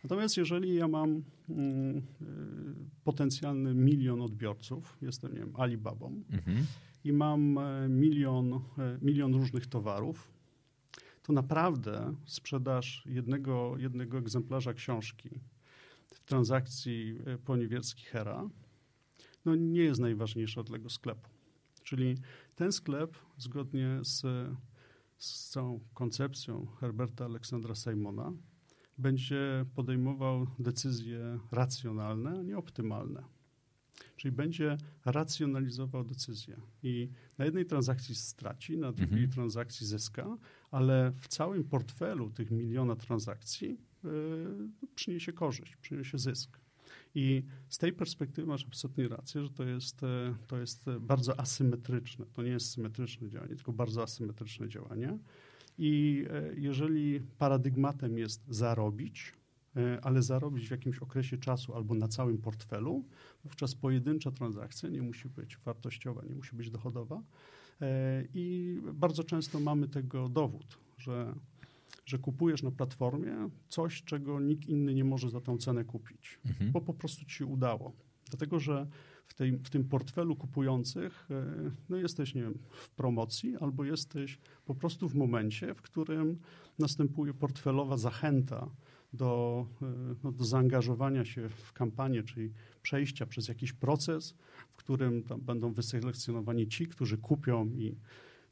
Natomiast jeżeli ja mam mm, e, potencjalny milion odbiorców, jestem, nie wiem, Alibabą mhm. i mam e, milion, milion różnych towarów, to naprawdę sprzedaż jednego, jednego egzemplarza książki w transakcji e, poniewierski Hera no nie jest najważniejsza dla tego sklepu. Czyli ten sklep, zgodnie z, z całą koncepcją Herberta Aleksandra Simona, będzie podejmował decyzje racjonalne, a nie optymalne. Czyli będzie racjonalizował decyzję. I na jednej transakcji straci, na drugiej mhm. transakcji zyska, ale w całym portfelu tych miliona transakcji yy, przyniesie korzyść, przyniesie zysk. I z tej perspektywy masz absolutnie rację, że to jest, to jest bardzo asymetryczne. To nie jest symetryczne działanie, tylko bardzo asymetryczne działanie. I e, jeżeli paradygmatem jest zarobić, E, ale zarobić w jakimś okresie czasu albo na całym portfelu, wówczas pojedyncza transakcja nie musi być wartościowa, nie musi być dochodowa. E, I bardzo często mamy tego dowód, że, że kupujesz na platformie coś, czego nikt inny nie może za tą cenę kupić, mhm. bo po prostu ci się udało. Dlatego, że w, tej, w tym portfelu kupujących e, no jesteś nie wiem, w promocji albo jesteś po prostu w momencie, w którym następuje portfelowa zachęta do, e, no, do zaangażowania się w kampanię, czyli przejścia przez jakiś proces, w którym będą wyselekcjonowani ci, którzy kupią i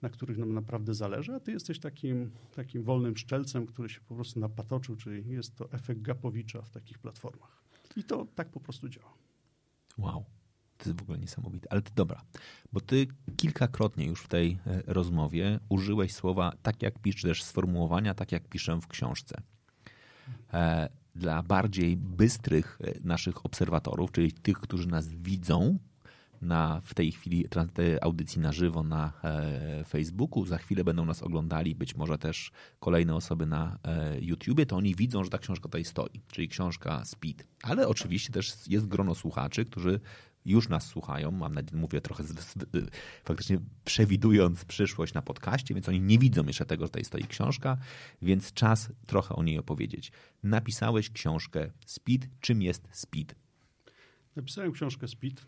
na których nam naprawdę zależy, a ty jesteś takim, takim wolnym szczelcem, który się po prostu napatoczył, czyli jest to efekt Gapowicza w takich platformach. I to tak po prostu działa. Wow. To jest w ogóle niesamowite. Ale to dobra, bo ty kilkakrotnie już w tej e, rozmowie użyłeś słowa tak jak piszesz, sformułowania tak jak piszę w książce. E, dla bardziej bystrych e, naszych obserwatorów, czyli tych, którzy nas widzą na, w tej chwili audycji na żywo na Facebooku. Za chwilę będą nas oglądali, być może też kolejne osoby na YouTubie, to oni widzą, że ta książka tutaj stoi, czyli książka Speed. Ale oczywiście też jest grono słuchaczy, którzy już nas słuchają, mam nadzieję, mówię trochę z, z, faktycznie przewidując przyszłość na podcaście, więc oni nie widzą jeszcze tego, że tutaj stoi książka, więc czas trochę o niej opowiedzieć. Napisałeś książkę Speed. Czym jest Speed? Napisałem książkę Speed.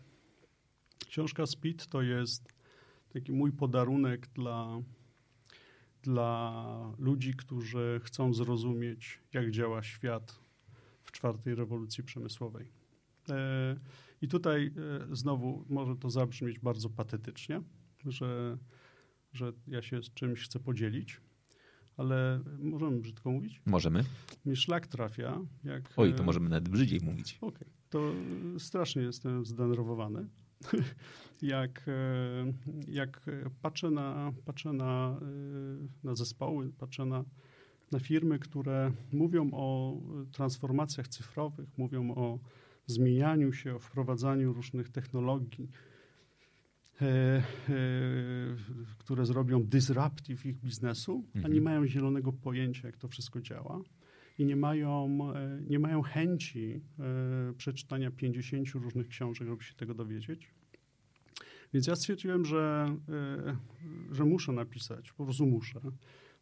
Książka Speed to jest taki mój podarunek dla, dla ludzi, którzy chcą zrozumieć, jak działa świat w czwartej rewolucji przemysłowej. E, i tutaj e, znowu może to zabrzmieć bardzo patetycznie, że, że ja się z czymś chcę podzielić, ale możemy brzydko mówić? Możemy. Mi szlak trafia. Jak, Oj, to e, możemy nawet brzydziej mówić. Okej, okay. to strasznie jestem zdenerwowany. jak, e, jak patrzę na, patrzę na, na zespoły, patrzę na, na firmy, które mówią o transformacjach cyfrowych, mówią o zmienianiu się, o wprowadzaniu różnych technologii, e, e, które zrobią disruptive ich biznesu, mhm. a nie mhm. mają zielonego pojęcia, jak to wszystko działa i nie mają, e, nie mają chęci przeczytania 50 różnych książek, żeby się tego dowiedzieć. Więc ja stwierdziłem, że, że muszę napisać, po prostu muszę.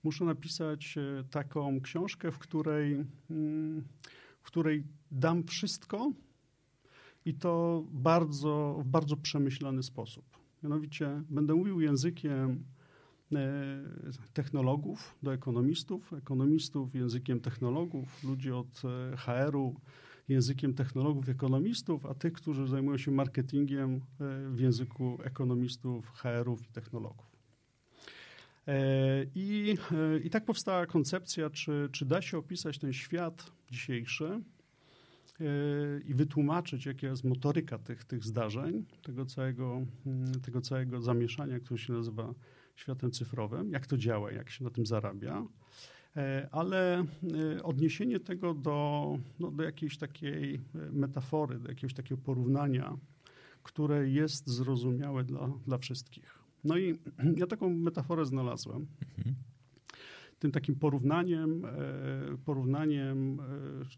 Muszę napisać taką książkę, w której, mm, w której dam wszystko, i to bardzo, w bardzo przemyślany sposób. Mianowicie będę mówił językiem e, technologów do ekonomistów, ekonomistów językiem technologów, ludzi od e, HR-u językiem technologów, ekonomistów, a tych, którzy zajmują się marketingiem e, w języku ekonomistów, HR-ów i technologów. I, I tak powstała koncepcja, czy, czy da się opisać ten świat dzisiejszy i wytłumaczyć, jaka jest motoryka tych, tych zdarzeń, tego całego, mm, tego całego zamieszania, które się nazywa światem cyfrowym, jak to działa, jak się na tym zarabia. E, ale e, odniesienie tego do, no, do jakiejś takiej e, metafory, do jakiegoś takiego porównania, które jest zrozumiałe dla, dla wszystkich. No i ja taką metaforę znalazłem. Mhm. Tym takim porównaniem, porównaniem,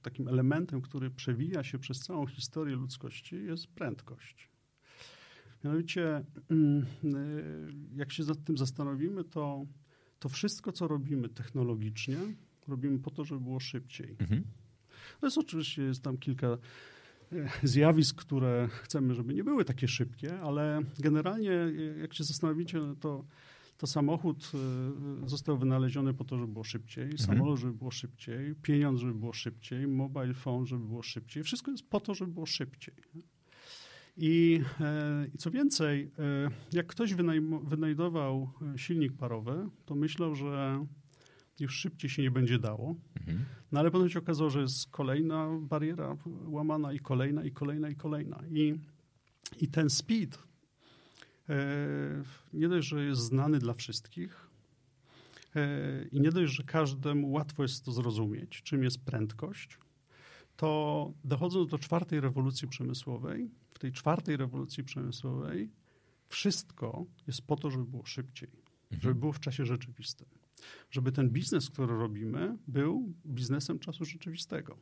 takim elementem, który przewija się przez całą historię ludzkości, jest prędkość. Mianowicie, mm, jak się nad tym zastanowimy, to to wszystko, co robimy technologicznie, robimy po to, żeby było szybciej. Mhm. To jest oczywiście, jest tam kilka e, zjawisk, które chcemy, żeby nie były takie szybkie, ale generalnie, e, jak się zastanowicie, to, to samochód e, został wynaleziony po to, żeby było szybciej, mhm. samolot, żeby było szybciej, pieniądz, żeby było szybciej, mobile phone, żeby było szybciej. Wszystko jest po to, żeby było szybciej. I, e, I, co więcej, e, jak ktoś wynajdował e, silnik parowy, to myślał, że już szybciej się nie będzie dało. Mhm. No ale potem się okazało, że jest kolejna bariera łamana i kolejna, i kolejna, i kolejna. I, i ten speed nie dość, że jest znany dla wszystkich i nie dość, że każdemu łatwo jest to zrozumieć, czym jest prędkość, to dochodząc do czwartej rewolucji przemysłowej, w tej czwartej rewolucji przemysłowej wszystko jest po to, żeby było szybciej, mhm. żeby było w czasie rzeczywistym. Żeby ten biznes, który robimy, był biznesem czasu rzeczywistego.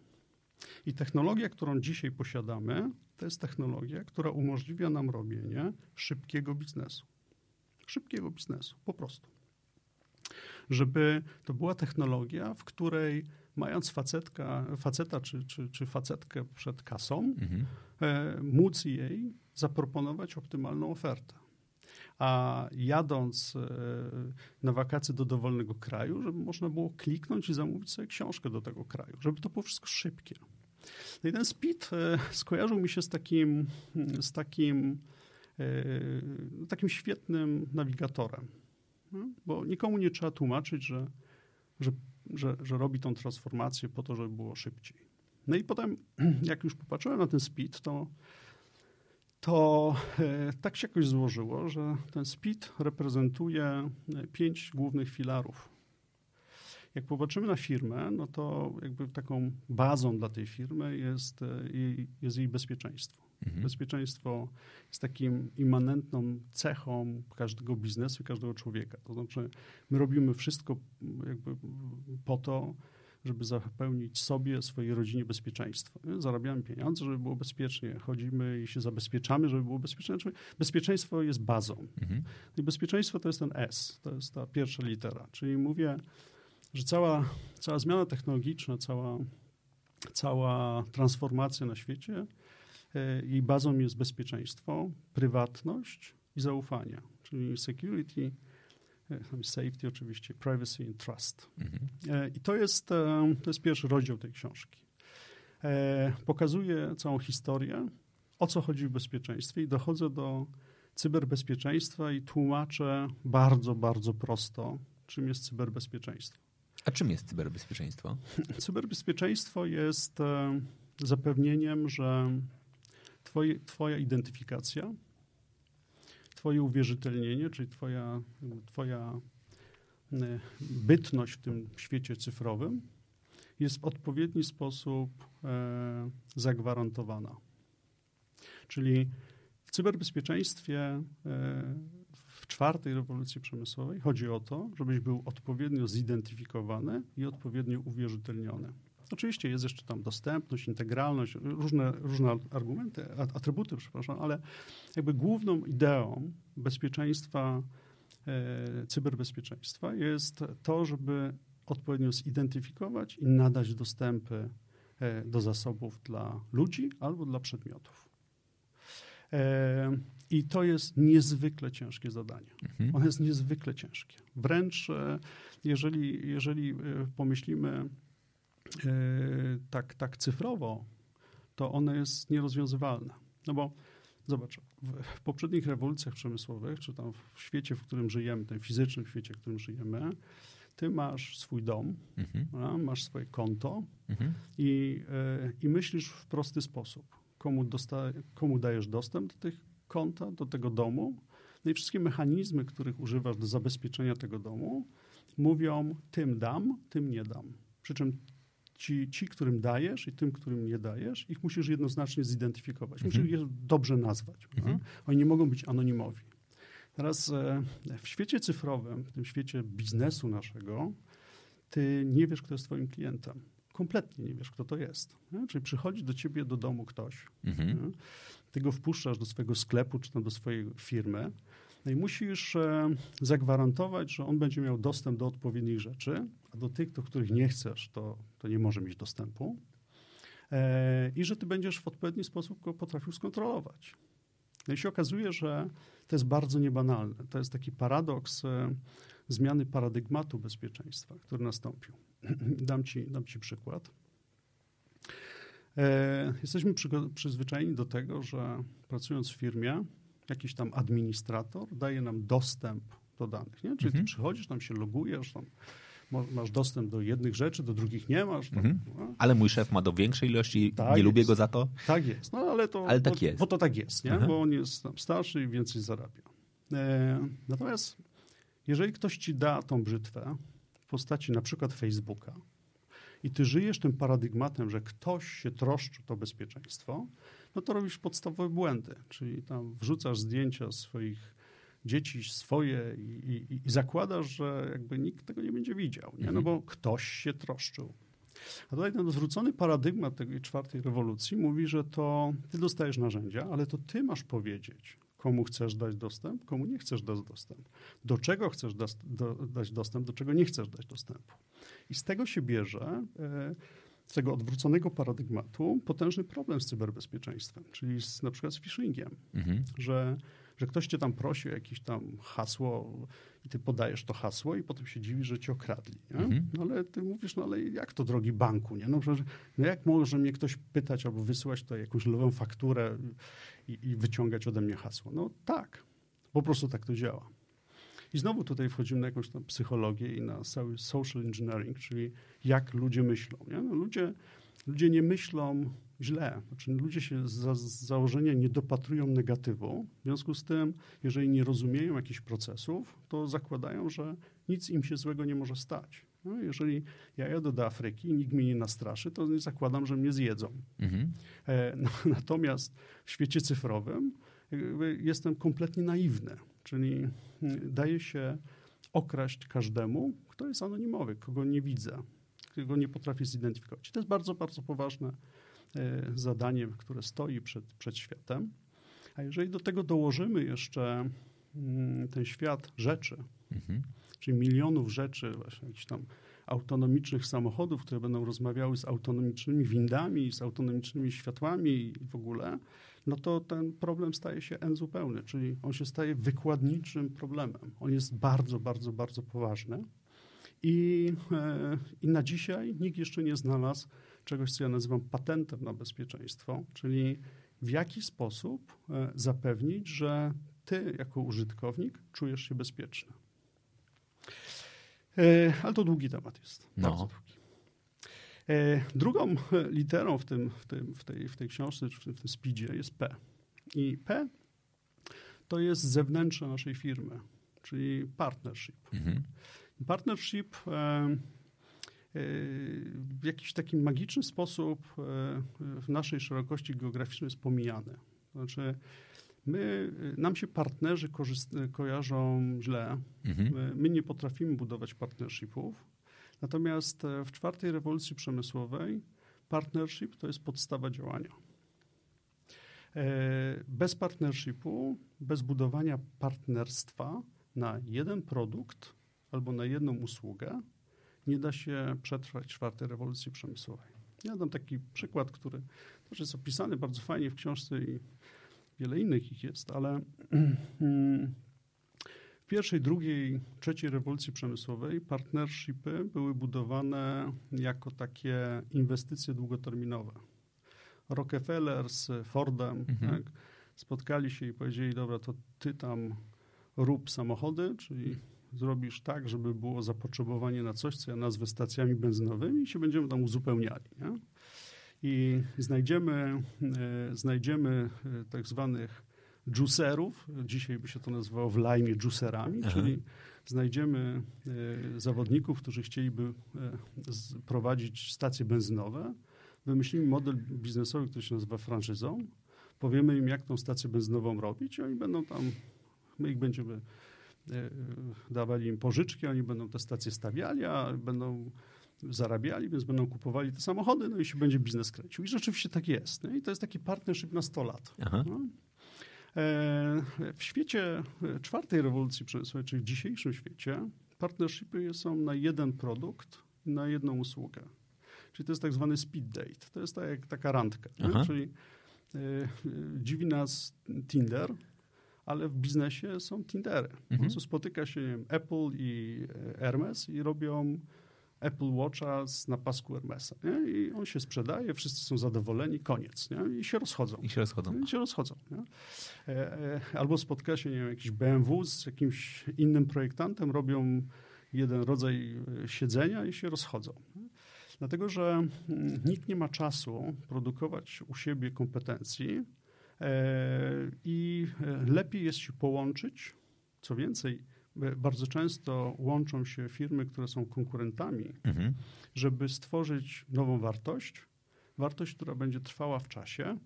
I technologia, którą dzisiaj posiadamy, to jest technologia, która umożliwia nam robienie szybkiego biznesu. Szybkiego biznesu, po prostu. Żeby to była technologia, w której mając facetka, faceta czy, czy, czy facetkę przed kasą, mhm. e, móc jej zaproponować optymalną ofertę. A jadąc e, na wakacje do dowolnego kraju, żeby można było kliknąć i zamówić sobie książkę do tego kraju, żeby to było wszystko szybkie. No i ten speed e, skojarzył mi się z takim, z takim, e, takim świetnym nawigatorem. No, bo nikomu nie trzeba tłumaczyć, że, że że, że robi tą transformację po to, żeby było szybciej. No i potem, jak już popatrzyłem na ten speed, to, to e, tak się jakoś złożyło, że ten speed reprezentuje e, pięć głównych filarów. Jak popatrzymy na firmę, no to jakby taką bazą dla tej firmy jest, e, jest jej bezpieczeństwo. Mhm. Bezpieczeństwo jest takim immanentną cechą każdego biznesu i każdego człowieka. To znaczy, my robimy wszystko jakby po to, żeby zapewnić sobie, swojej rodzinie bezpieczeństwo. Zarabiamy pieniądze, żeby było bezpiecznie, chodzimy i się zabezpieczamy, żeby było bezpiecznie. Znaczy, bezpieczeństwo jest bazą. Mhm. I bezpieczeństwo to jest ten S, to jest ta pierwsza litera. Czyli mówię, że cała, cała zmiana technologiczna, cała, cała transformacja na świecie jej bazą jest bezpieczeństwo, prywatność i zaufanie, czyli security, e, safety oczywiście, privacy and trust. Mhm. E, I to jest, e, to jest pierwszy rozdział tej książki. Pokazuje całą historię, o co chodzi w bezpieczeństwie i dochodzę do cyberbezpieczeństwa i tłumaczę bardzo, bardzo prosto, czym jest cyberbezpieczeństwo. A czym jest cyberbezpieczeństwo? Cyberbezpieczeństwo jest zapewnieniem, że twoje, Twoja identyfikacja, Twoje uwierzytelnienie, czyli Twoja, twoja e, bytność w tym świecie cyfrowym jest w odpowiedni sposób e, zagwarantowana. Czyli w cyberbezpieczeństwie e, w czwartej rewolucji przemysłowej chodzi o to, żebyś był odpowiednio zidentyfikowany i odpowiednio uwierzytelniony. Oczywiście jest jeszcze tam dostępność, integralność, różne, różne argumenty, atrybuty, przepraszam, ale jakby główną ideą bezpieczeństwa, e, cyberbezpieczeństwa jest to, żeby odpowiednio zidentyfikować i nadać dostępy e, do zasobów dla ludzi albo dla przedmiotów. E, I to jest niezwykle ciężkie zadanie. Mhm. Ono jest niezwykle ciężkie. Wręcz jeżeli, jeżeli pomyślimy tak, tak cyfrowo, to one jest nierozwiązywalne. No bo Zobacz, w, poprzednich rewolucjach przemysłowych, czy tam w świecie, w którym żyjemy, tym fizycznym świecie, w którym żyjemy, ty masz swój dom, mhm. masz swoje konto mhm. i, y, i myślisz w prosty sposób. Komu, dosta, komu dajesz dostęp do tych konta, do tego domu, no i wszystkie mechanizmy, których używasz do zabezpieczenia tego domu, mówią tym dam, tym nie dam. Przy czym ci, ci, którym dajesz i tym, którym nie dajesz, ich musisz jednoznacznie zidentyfikować. Mhm. Musisz je dobrze nazwać. Mhm. Oni nie mogą być anonimowi. Teraz e, w świecie cyfrowym, w tym świecie biznesu naszego, ty nie wiesz, kto jest twoim klientem. Kompletnie nie wiesz, kto to jest. Nie? Czyli przychodzi do ciebie do domu ktoś, mhm. ty go wpuszczasz do swojego sklepu czy tam do swojej firmy, no i musisz e, zagwarantować, że on będzie miał dostęp do odpowiednich rzeczy, a do tych, do których nie chcesz, to, to nie może mieć dostępu. E, I że ty będziesz w odpowiedni sposób go potrafił skontrolować. No i się okazuje, że to jest bardzo niebanalne. To jest taki paradoks e, zmiany paradygmatu bezpieczeństwa, który nastąpił. dam, ci, dam ci przykład. Jesteśmy przyzwyczajeni do tego, że pracując w firmie, jakiś tam administrator daje nam dostęp do danych. Nie? Czyli mhm. ty przychodzisz, tam się logujesz, tam masz dostęp do jednych rzeczy, do drugich nie masz. Tam, mhm. no. Ale mój szef ma do większej ilości, tak nie jest. lubię go za to. Tak jest, no ale to ale tak bo, jest. bo to tak jest, nie? Bo on jest tam starszy i więcej zarabia. E, natomiast jeżeli ktoś ci da tą brzytwę w postaci na przykład Facebooka i ty żyjesz tym paradygmatem, że ktoś się troszczy o to bezpieczeństwo, no to robisz podstawowe błędy, czyli tam wrzucasz zdjęcia swoich dzieci swoje i, i, i zakładasz, że jakby nikt tego nie będzie widział, nie? no mhm. bo ktoś się troszczył. A tutaj ten zwrócony paradygmat tej czwartej rewolucji mówi, że to ty dostajesz narzędzia, ale to ty masz powiedzieć, komu chcesz dać dostęp, komu nie chcesz dać dostęp, do czego chcesz da, do, dać dostęp, do czego nie chcesz dać dostępu. I z tego się bierze e, z tego odwróconego paradygmatu potężny problem z cyberbezpieczeństwem, czyli z, na przykład z phishingiem, mhm. że, że ktoś cię tam prosi o jakieś tam hasło i ty podajesz to hasło i potem się dziwi, że cię okradli. Mhm. No ale ty mówisz, no ale jak to drogi banku, nie? No, że, no jak może mnie ktoś pytać albo wysyłać tutaj jakąś nową fakturę i, i wyciągać ode mnie hasło? No tak, po prostu tak to działa. I znowu tutaj wchodzimy na jakąś tam psychologię i na cały social engineering, czyli jak ludzie myślą. Nie? No ludzie, ludzie nie myślą źle. Znaczy, ludzie się z założenia nie dopatrują negatywu. W związku z tym, jeżeli nie rozumieją jakichś procesów, to zakładają, że nic im się złego nie może stać. No, jeżeli ja jadę do Afryki i nikt mnie nie nastraszy, to nie zakładam, że mnie zjedzą. Mhm. E, no, natomiast w świecie cyfrowym jestem kompletnie naiwny. Czyli hmm, daje się okraść każdemu, kto jest anonimowy, kogo nie widzę, kogo nie potrafię zidentyfikować. To jest bardzo, bardzo poważne e, zadanie, które stoi przed, przed światem. A jeżeli do tego dołożymy jeszcze mm, ten świat rzeczy, mhm. czyli milionów rzeczy, właśnie jakichś tam autonomicznych samochodów, które będą rozmawiały z autonomicznymi windami, z autonomicznymi światłami i w ogóle, no to ten problem staje się N zupełny, czyli on się staje wykładniczym problemem. On jest bardzo, bardzo, bardzo poważny. I, e, I na dzisiaj nikt jeszcze nie znalazł czegoś, co ja nazywam patentem na bezpieczeństwo, czyli w jaki sposób e, zapewnić, że ty jako użytkownik czujesz się bezpieczny. E, ale to długi temat jest. No. E, drugą literą w, tym, w, tym, w, tej, w tej książce, czy w tym, w tym speedzie jest P. I P to jest zewnętrzne naszej firmy, czyli partnership. Mhm. Partnership e, w jakiś taki magiczny sposób w naszej szerokości geograficznej jest pomijany. Znaczy, my, nam się partnerzy kojarzą źle. Mhm. My, my nie potrafimy budować partnershipów. Natomiast e, w czwartej rewolucji przemysłowej partnership to jest podstawa działania. E, bez partnershipu, bez budowania partnerstwa na jeden produkt albo na jedną usługę, nie da się przetrwać czwartej rewolucji przemysłowej. Ja dam taki przykład, który też jest opisany bardzo fajnie w książce i wiele innych ich jest, ale w pierwszej, drugiej, trzeciej rewolucji przemysłowej partnershipy były budowane jako takie inwestycje długoterminowe. Rockefeller z Fordem, mhm. tak? spotkali się i powiedzieli, dobra, to ty tam rób samochody, czyli zrobisz tak, żeby było zapotrzebowanie na coś, co ja nazwę stacjami benzynowymi i się będziemy tam uzupełniali. Nie? I znajdziemy, e, znajdziemy e, tak zwanych juicerów, dzisiaj by się to nazywało w lajmie juicerami, Aha. czyli znajdziemy e, zawodników, którzy chcieliby prowadzić stacje benzynowe, wymyślimy model biznesowy, który się nazywa franczyzą, powiemy im, jak tą stację benzynową robić, oni będą tam, my ich będziemy dawali im pożyczki, oni będą te stacje stawiali, a będą zarabiali, więc będą kupowali te samochody, no i się będzie biznes kręcił. I rzeczywiście tak jest. Nie? I to jest taki partnership na 100 lat. No. E, w świecie czwartej rewolucji przemysłowej, czyli w dzisiejszym świecie, partnershipy są na jeden produkt, na jedną usługę. Czyli to jest tak zwany speed date. To jest tak taka randka. Czyli y, dziwi nas Tinder, ale w biznesie są Tindery. Mhm. Po spotyka się wiem, Apple i e, Hermes i robią Apple Watcha na pasku Hermesa. Nie? I on się sprzedaje, wszyscy są zadowoleni, koniec. Nie? I się rozchodzą. I się rozchodzą. I się rozchodzą. Nie? E, albo spotka się nie wiem, jakiś BMW z jakimś innym projektantem, robią jeden rodzaj siedzenia i się rozchodzą. Dlatego, że mm, nikt nie ma czasu produkować u siebie kompetencji e, i e, lepiej jest się połączyć. Co więcej, e, bardzo często łączą się firmy, które są konkurentami, mhm. żeby stworzyć nową wartość, wartość, która będzie trwała w czasie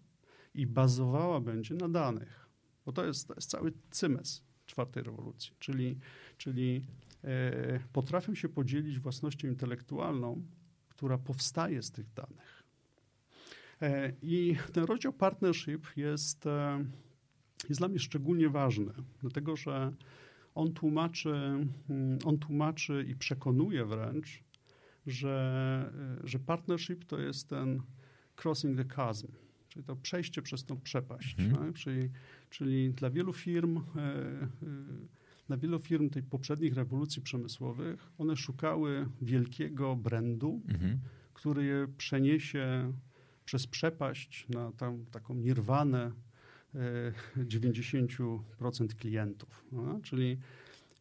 i bazowała będzie na danych. Bo to jest, to jest cały cymes czwartej rewolucji, czyli, czyli e, potrafią się podzielić własnością intelektualną która powstaje z tych danych. E, I ten rozdział partnership jest, e, jest dla mnie szczególnie ważny, dlatego że on tłumaczy, mm, on tłumaczy i przekonuje wręcz, że, e, że partnership to jest ten crossing the chasm, czyli to przejście przez tą przepaść. Mhm. Tak? Czyli, czyli dla wielu firm dla wielu firm tej poprzednich rewolucji przemysłowych, one szukały wielkiego brandu, mhm. który je przeniesie przez przepaść na tam, taką nirwanę 90% e, klientów. No? Czyli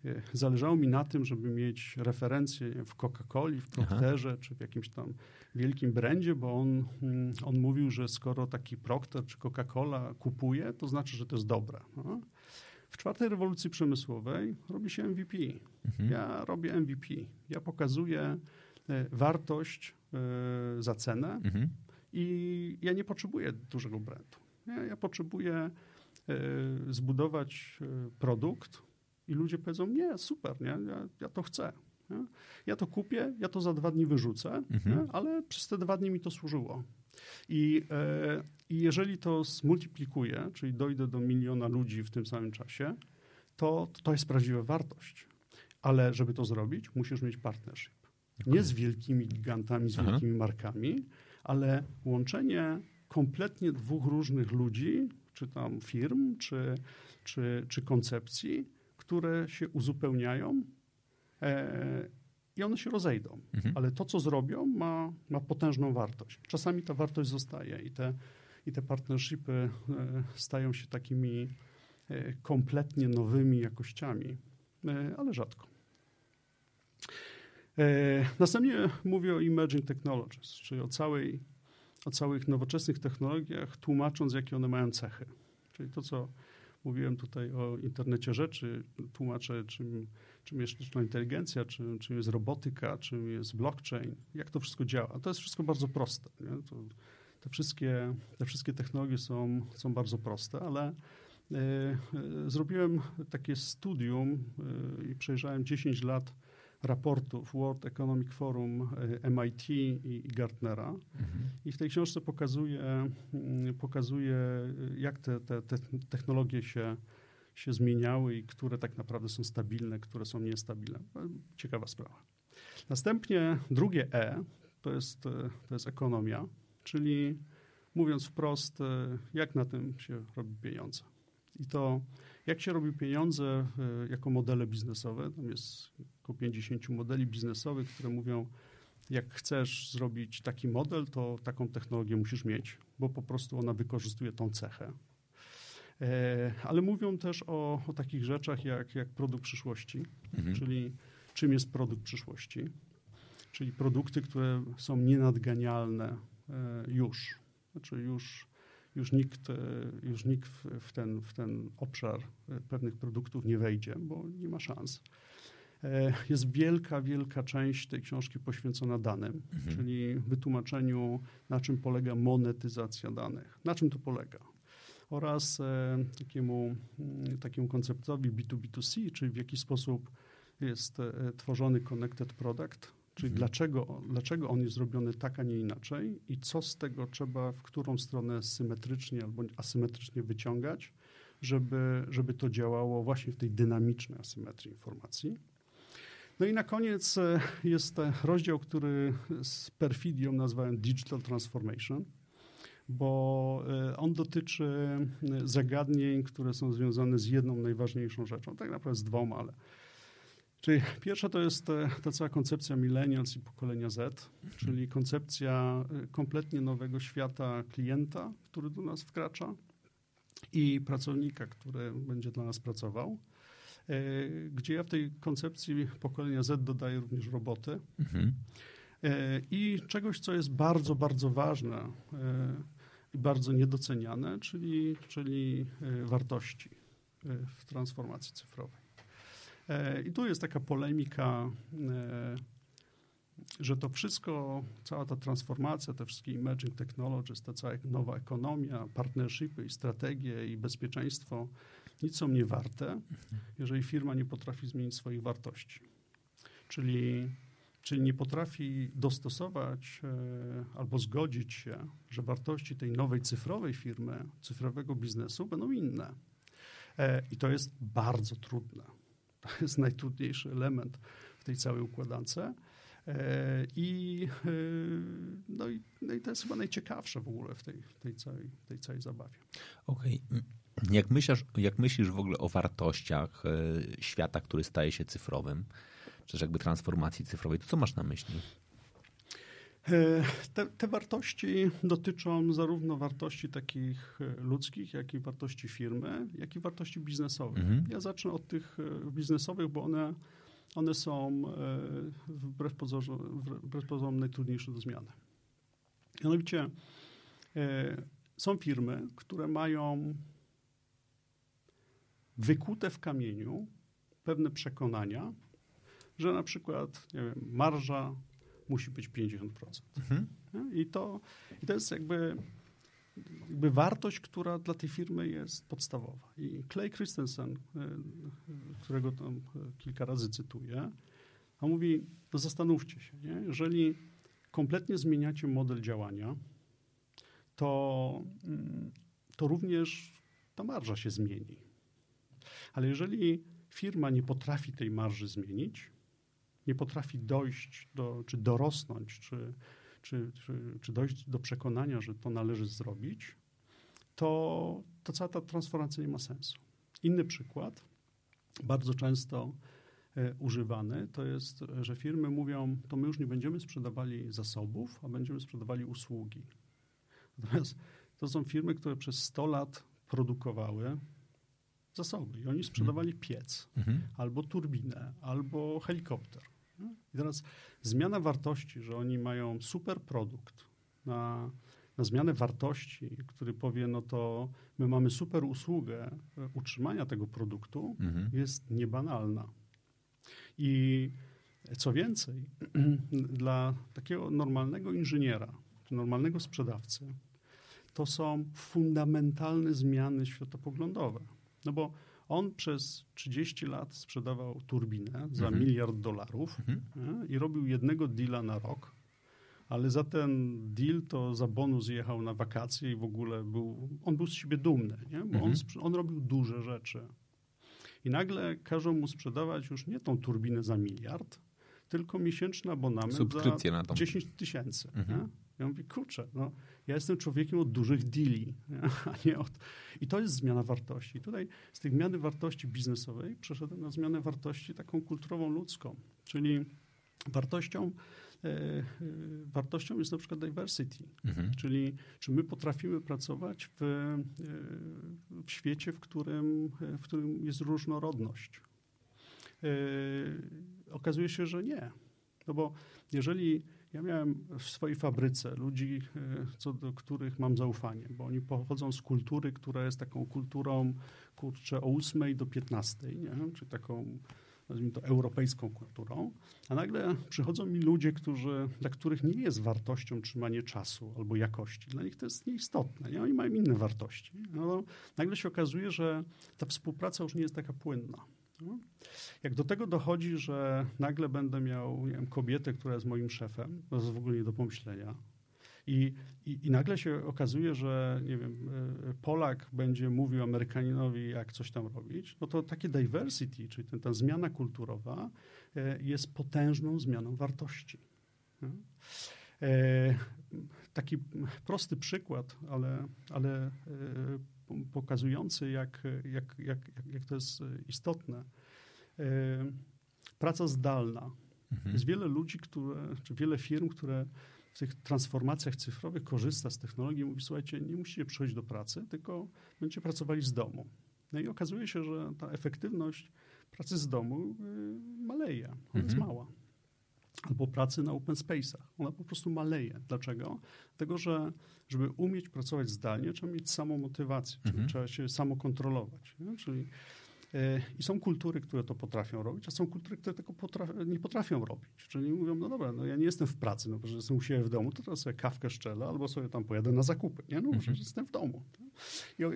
e, zależało mi na tym, żeby mieć referencję w Coca-Coli, w Procterze, czy w jakimś tam wielkim brandzie, bo on, mm, on mówił, że skoro taki Procter czy Coca-Cola kupuje, to znaczy, że to jest dobre. No? W czwartej rewolucji przemysłowej robi się MVP. Mhm. Ja robię MVP. Ja pokazuję e, wartość za cenę mhm. i ja nie potrzebuję dużego brandu. Ja, ja potrzebuję e, zbudować produkt i ludzie powiedzą, nie, super, nie? Ja, ja to chcę. Nie? Ja to kupię, ja to za dwa dni wyrzucę, mhm. ale przez te dwa dni mi to służyło. I, e, I jeżeli to zmultiplikuję, czyli dojdę do miliona ludzi w tym samym czasie, to to jest prawdziwa wartość. Ale żeby to zrobić, musisz mieć partnership. Nie z wielkimi gigantami, z wielkimi Aha. markami, ale łączenie kompletnie dwóch różnych ludzi, czy tam firm, czy, czy, czy koncepcji, które się uzupełniają e, i one się rozejdą. Mhm. Ale to, co zrobią, ma, ma potężną wartość. Czasami ta wartość zostaje i te, i te partnershipy e, stają się takimi e, kompletnie nowymi jakościami, e, ale rzadko. Następnie mówię o emerging technologies, czyli o, całej, o całych nowoczesnych technologiach, tłumacząc, jakie one mają cechy. Czyli to, co mówiłem tutaj o internecie rzeczy, tłumaczę, czym czym jest sztuczna inteligencja, czym, czym jest robotyka, czym jest blockchain, jak to wszystko działa. To jest wszystko bardzo proste. To, te, wszystkie, te wszystkie technologie są, są bardzo proste, ale y, y, zrobiłem takie studium y, i przejrzałem 10 lat raportów World Economic Forum, MIT i, i Gartnera. Mhm. I w tej książce pokazuje, mm, pokazuje jak te, te, te technologie się się zmieniały i które tak naprawdę są stabilne, które są niestabilne. Ciekawa sprawa. Następnie drugie E to jest, to jest ekonomia, czyli mówiąc wprost, jak na tym się robi pieniądze. I to, jak się robi pieniądze e, jako modele biznesowe. Tam jest około 50 modeli biznesowych, które mówią, jak chcesz zrobić taki model, to taką technologię musisz mieć, bo po prostu ona wykorzystuje tą cechę. E, ale mówią też o, o takich rzeczach jak, jak produkt przyszłości, Mhm. czyli czym jest produkt przyszłości, czyli produkty, które są nienadganialne e, już. Znaczy już, już nikt, e, już nikt w, ten, w ten obszar e, pewnych produktów nie wejdzie, bo nie ma szans. E, Jest wielka, wielka część tej książki poświęcona danym, Mhm. czyli wytłumaczeniu, na czym polega monetyzacja danych. Na czym to polega? Oraz takiemu, mm, takiemu konceptowi B2B2C, czyli w jaki sposób jest tworzony connected product, czyli Mhm. dlaczego, dlaczego on jest zrobiony tak, a nie inaczej i co z tego trzeba, w którą stronę symetrycznie albo asymetrycznie wyciągać, żeby, żeby to działało właśnie w tej dynamicznej asymetrii informacji. No i na koniec e, jest rozdział, który z perfidią nazwałem Digital Transformation, bo e, on dotyczy e, zagadnień, które są związane z jedną najważniejszą rzeczą, tak naprawdę z dwoma, ale Czyli pierwsza to jest e, ta cała koncepcja millennials i pokolenia Z, czyli koncepcja e, kompletnie nowego świata klienta, który do nas wkracza i pracownika, który będzie dla nas pracował. E, Gdzie ja w tej koncepcji pokolenia Z dodaję również roboty Mhm. I czegoś, co jest bardzo, bardzo ważne i bardzo niedoceniane, czyli, czyli wartości w transformacji cyfrowej. I tu jest taka polemika, e, że to wszystko, cała ta transformacja, te wszystkie emerging technologies, ta cała nowa ekonomia, partnershipy i strategie i bezpieczeństwo nic są nie warte, jeżeli firma nie potrafi zmienić swoich wartości. Czyli czyli nie potrafi dostosować e, albo zgodzić się, że wartości tej nowej cyfrowej firmy, cyfrowego biznesu będą inne. E, I to jest bardzo trudne. To jest najtrudniejszy element w tej całej układance. E, I, e, no, i, no i to jest chyba najciekawsze w ogóle w tej, tej, całej, tej całej zabawie. Okej. Jak, myślisz, jak myślisz w ogóle o wartościach e, świata, który staje się cyfrowym, czy jakby transformacji cyfrowej, to co masz na myśli? E, Te, te wartości dotyczą zarówno wartości takich e, ludzkich, jak i wartości firmy, jak i wartości biznesowych. Mhm. Ja zacznę od tych e, biznesowych, bo one, one są wbrew pozorom, wbrew pozorom najtrudniejsze do zmiany. Mianowicie są firmy, które mają wykute w kamieniu pewne przekonania, że na przykład nie wiem, marża musi być 50%. Mhm. I to, I to jest jakby, jakby wartość, która dla tej firmy jest podstawowa. I Clay Christensen, y, którego tam y, kilka razy cytuję, on mówi, no zastanówcie się, nie? jeżeli kompletnie zmieniacie model działania, to, mm, to również ta marża się zmieni. Ale jeżeli firma nie potrafi tej marży zmienić, nie potrafi dojść do, czy dorosnąć, czy, czy, czy, czy dojść do przekonania, że to należy zrobić, to, to cała ta transformacja nie ma sensu. Inny przykład, bardzo często e, używany, to jest, że firmy mówią, to my już nie będziemy sprzedawali zasobów, a będziemy sprzedawali usługi. Natomiast to są firmy, które przez 100 lat produkowały zasoby i oni sprzedawali piec Mhm. albo turbinę, albo helikopter. I teraz zmiana wartości, że oni mają super produkt na, na zmianę wartości, który powie, no to my mamy super usługę utrzymania tego produktu, Mhm. jest niebanalna. I co więcej, dla takiego normalnego inżyniera, normalnego sprzedawcy, to są fundamentalne zmiany światopoglądowe. No bo on przez 30 lat sprzedawał turbinę za Mhm. miliard dolarów Mhm. i robił jednego deala na rok, ale za ten deal to za bonus jechał na wakacje i w ogóle był, on był z siebie dumny, nie? bo on, Mhm. sprze- on robił duże rzeczy. I nagle każą mu sprzedawać już nie tą turbinę za miliard, tylko miesięczny abonament Subskrypcję na za tą. 10 tysięcy. Mhm. Ja mówię, kurczę, no, ja jestem człowiekiem od dużych deali, nie? a nie od... I to jest zmiana wartości. I tutaj z tej zmiany wartości biznesowej przeszedłem na zmianę wartości taką kulturową, ludzką, czyli wartością, wartością jest na przykład diversity, mhm. czyli czy my potrafimy pracować w, w świecie, w którym, w którym jest różnorodność. Okazuje się, że nie. No bo jeżeli ja miałem w swojej fabryce ludzi, co do których mam zaufanie, bo oni pochodzą z kultury, która jest taką kulturą, kurczę, o 8 do 15, nie? czy taką nazwijmy to, europejską kulturą, a nagle przychodzą mi ludzie, którzy, dla których nie jest wartością trzymanie czasu albo jakości. Dla nich to jest nieistotne. Nie? Oni mają inne wartości. No, nagle się okazuje, że ta współpraca już nie jest taka płynna. Jak do tego dochodzi, że nagle będę miał nie wiem, kobietę, która jest moim szefem, to jest w ogóle nie do pomyślenia. I, i, I, nagle się okazuje, że nie wiem, e, Polak będzie mówił Amerykaninowi, jak coś tam robić, no to takie diversity, czyli ten, ta zmiana kulturowa e, jest potężną zmianą wartości. E, taki prosty przykład, ale, ale pokazujący, jak, jak, jak, jak to jest istotne. Praca zdalna. Mhm. Jest wiele ludzi, które, czy wiele firm, które w tych transformacjach cyfrowych korzysta z technologii, mówi, słuchajcie, nie musicie przychodzić do pracy, tylko będziecie pracowali z domu. No i okazuje się, że ta efektywność pracy z domu y, maleje, ona mhm. jest mała. Albo pracy na open space'ach. Ona po prostu maleje. Dlaczego? Dlatego, że żeby umieć pracować zdalnie, trzeba mieć samą motywację, czyli mhm. trzeba się samo kontrolować. Nie? Czyli E, I są kultury, które to potrafią robić, a są kultury, które tego nie potrafią robić. Czyli mówią, no dobra, no ja nie jestem w pracy, no że jestem u siebie w domu, to teraz sobie kawkę szczelę albo sobie tam pojadę na zakupy. Nie, no mhm. że jestem w domu. I, e,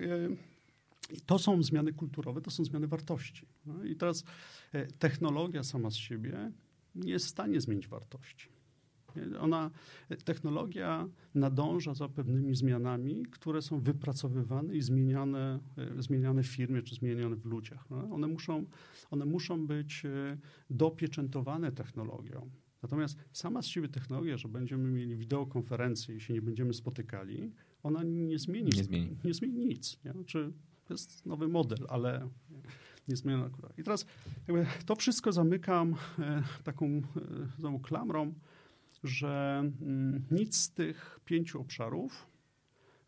i to są zmiany kulturowe, to są zmiany wartości. No I teraz e, technologia sama z siebie nie jest w stanie zmienić wartości. Ona, technologia nadąża za pewnymi zmianami, które są wypracowywane i zmieniane, e, zmieniane w firmie czy zmieniane w ludziach. No, one, muszą, one muszą być e, dopieczętowane technologią. Natomiast sama z siebie technologia, że będziemy mieli wideokonferencję i się nie będziemy spotykali, ona nie zmieni, nie zmieni. Nie zmieni nic. Nie? Znaczy, to jest nowy model, ale nie zmienia akurat. I teraz to wszystko zamykam e, taką znowu klamrą, że mm, nic z tych pięciu obszarów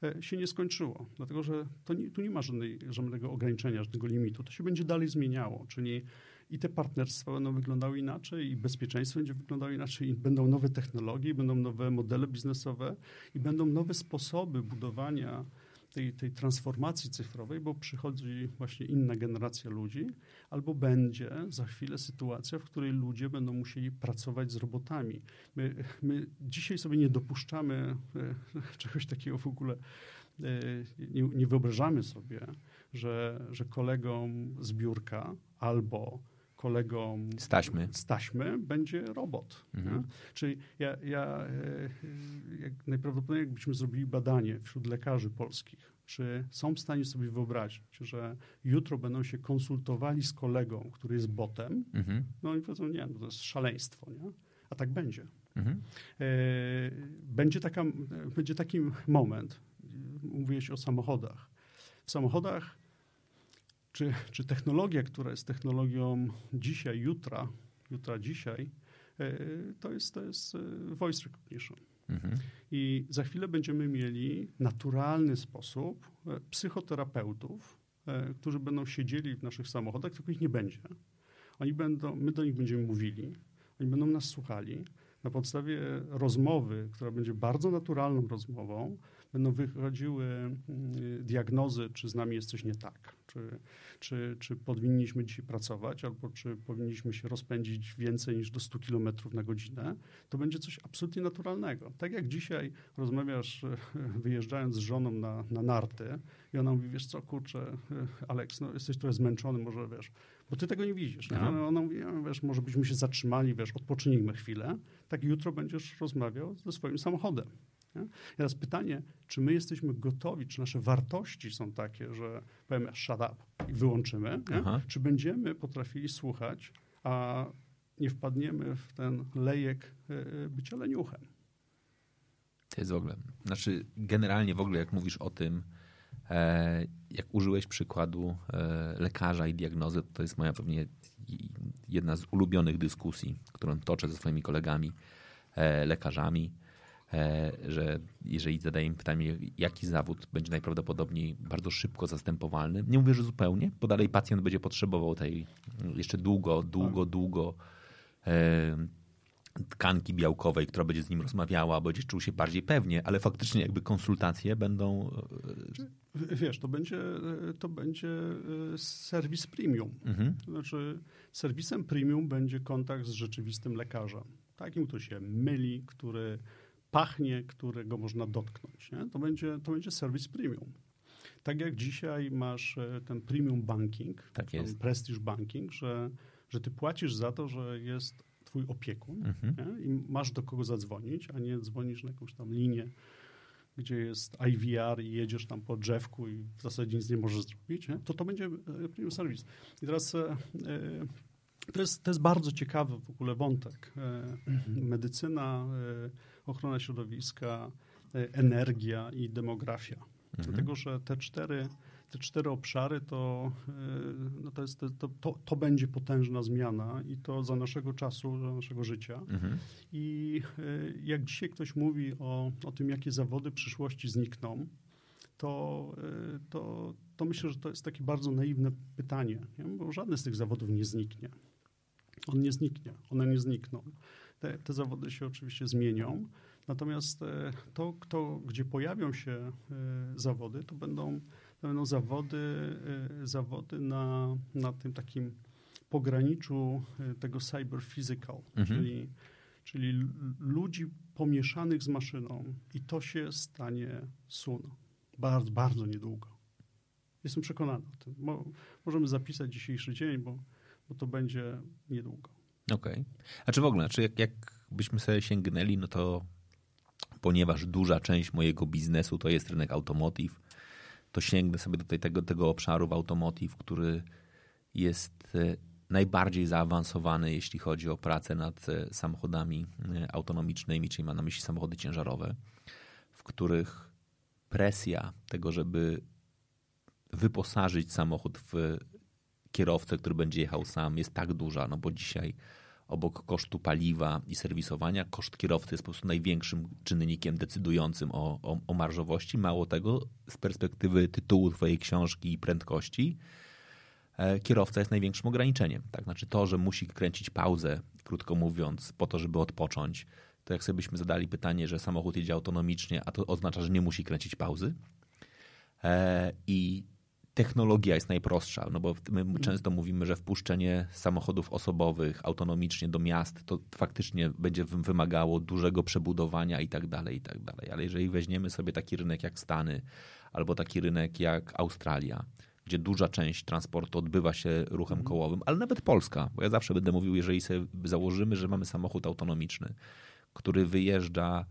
e, się nie skończyło, dlatego że nie, tu nie ma żadnej, żadnego ograniczenia, żadnego limitu. To się będzie dalej zmieniało, czyli i te partnerstwa będą wyglądały inaczej, i bezpieczeństwo będzie wyglądało inaczej, i będą nowe technologie, będą nowe modele biznesowe, i będą nowe sposoby budowania tej, tej transformacji cyfrowej, bo przychodzi właśnie inna generacja ludzi, albo będzie za chwilę sytuacja, w której ludzie będą musieli pracować z robotami. My, my dzisiaj sobie nie dopuszczamy e, czegoś takiego w ogóle, e, nie, nie wyobrażamy sobie, że, że kolegom z biurka albo kolegom staśmy, staśmy będzie robot. Mhm. Czyli ja, ja e, jak najprawdopodobniej jakbyśmy zrobili badanie wśród lekarzy polskich, czy są w stanie sobie wyobrazić, że jutro będą się konsultowali z kolegą, który jest botem, mhm. no oni powiedzą, nie, no to jest szaleństwo, nie? A tak będzie. Mhm. E, będzie, taka, będzie taki moment, mówiłeś o samochodach. W samochodach czy, czy technologia, która jest technologią dzisiaj, jutra, jutra, dzisiaj, e, to jest, to jest e, voice recognition. Mhm. I za chwilę będziemy mieli naturalny sposób e, psychoterapeutów, którzy będą siedzieli w naszych samochodach, tylko ich nie będzie. Oni będą, my do nich będziemy mówili, oni będą nas słuchali. Na podstawie rozmowy, która będzie bardzo naturalną rozmową, będą wychodziły mm, diagnozy, czy z nami jest coś nie tak, czy, czy, czy powinniśmy dzisiaj pracować, albo czy powinniśmy się rozpędzić więcej niż do 100 km na godzinę, to będzie coś absolutnie naturalnego. Tak jak dzisiaj rozmawiasz, wyjeżdżając z żoną na, na narty i ona mówi, wiesz co, kurczę, Aleks, no jesteś trochę zmęczony, może wiesz, bo ty tego nie widzisz. Nie? Ona mówi, wiesz, może byśmy się zatrzymali, wiesz, odpocznijmy chwilę. Tak jutro będziesz rozmawiał ze swoim samochodem. Nie? teraz pytanie, czy my jesteśmy gotowi, czy nasze wartości są takie, że powiemy shut up i wyłączymy, czy będziemy potrafili słuchać, a nie wpadniemy w ten lejek e, e, bycia leniuchem. To jest w ogóle, znaczy generalnie w ogóle jak mówisz o tym, e, jak użyłeś przykładu lekarza i diagnozy, to jest moja pewnie jedna z ulubionych dyskusji, którą toczę ze swoimi kolegami lekarzami, że jeżeli zadajemy pytanie, jaki zawód będzie najprawdopodobniej bardzo szybko zastępowalny, nie mówię, że zupełnie, bo dalej pacjent będzie potrzebował tej jeszcze długo, długo, długo e, tkanki białkowej, która będzie z nim rozmawiała, będzie czuł się bardziej pewnie, ale faktycznie jakby konsultacje będą... Wiesz, to będzie, to będzie serwis premium. Mhm. Znaczy serwisem premium będzie kontakt z rzeczywistym lekarzem. Takim, który się myli, który pachnie, którego można dotknąć. Nie? To, będzie, to będzie serwis premium. Tak jak dzisiaj masz e, ten premium banking, tak ten prestige banking, że, że ty płacisz za to, że jest twój opiekun mhm. i masz do kogo zadzwonić, a nie dzwonisz na jakąś tam linię, gdzie jest IVR i jedziesz tam po drzewku i w zasadzie nic nie możesz zrobić, nie? to to będzie e, premium service. I teraz e, to jest, to jest bardzo ciekawy w ogóle wątek. Medycyna, ochrona środowiska, energia i demografia. Mhm. Dlatego, że te cztery te cztery obszary, to, e, no to, jest, to, to, to, będzie potężna zmiana i to za naszego czasu, za naszego życia. Mhm. I e, jak dzisiaj ktoś mówi o, o tym, jakie zawody przyszłości znikną, to, e, to, to myślę, że to jest takie bardzo naiwne pytanie, nie? bo żadne z tych zawodów nie zniknie. On nie zniknie, one nie znikną. Te, te zawody się oczywiście zmienią, natomiast to, kto, gdzie pojawią się zawody, to będą to będą zawody, y, zawody na, na tym takim pograniczu tego cyber physical, mhm. czyli, czyli ludzi pomieszanych z maszyną i to się stanie sun. Bardzo, bardzo niedługo. Jestem przekonany o tym. Mo, możemy zapisać dzisiejszy dzień, bo, bo to będzie niedługo. Okej. Okay. A czy w ogóle, czy jak, jak byśmy sobie sięgnęli, no to ponieważ duża część mojego biznesu to jest rynek automotive, to sięgnę sobie do tego, tego obszaru w automotive, który jest e, najbardziej zaawansowany, jeśli chodzi o pracę nad e, samochodami e, autonomicznymi, czyli ma na myśli samochody ciężarowe, w których presja tego, żeby wyposażyć samochód w kierowcę, który będzie jechał sam, jest tak duża, no bo dzisiaj obok kosztu paliwa i serwisowania, koszt kierowcy jest po prostu największym czynnikiem decydującym o, o, o marżowości. Mało tego, z perspektywy tytułu Twojej książki i prędkości, e, kierowca jest największym ograniczeniem. Tak? Znaczy to, że musi kręcić pauzę, krótko mówiąc, po to, żeby odpocząć, to jak sobie byśmy zadali pytanie, że samochód jedzie autonomicznie, a to oznacza, że nie musi kręcić pauzy. E, I technologia jest najprostsza, no bo my mhm. często mówimy, że wpuszczenie samochodów osobowych autonomicznie do miast to faktycznie będzie wymagało dużego przebudowania i tak dalej, i tak dalej. Ale jeżeli weźmiemy sobie taki rynek jak Stany albo taki rynek jak Australia, gdzie duża część transportu odbywa się ruchem mhm. kołowym, ale nawet Polska, bo ja zawsze będę mówił, jeżeli sobie założymy, że mamy samochód autonomiczny, który wyjeżdża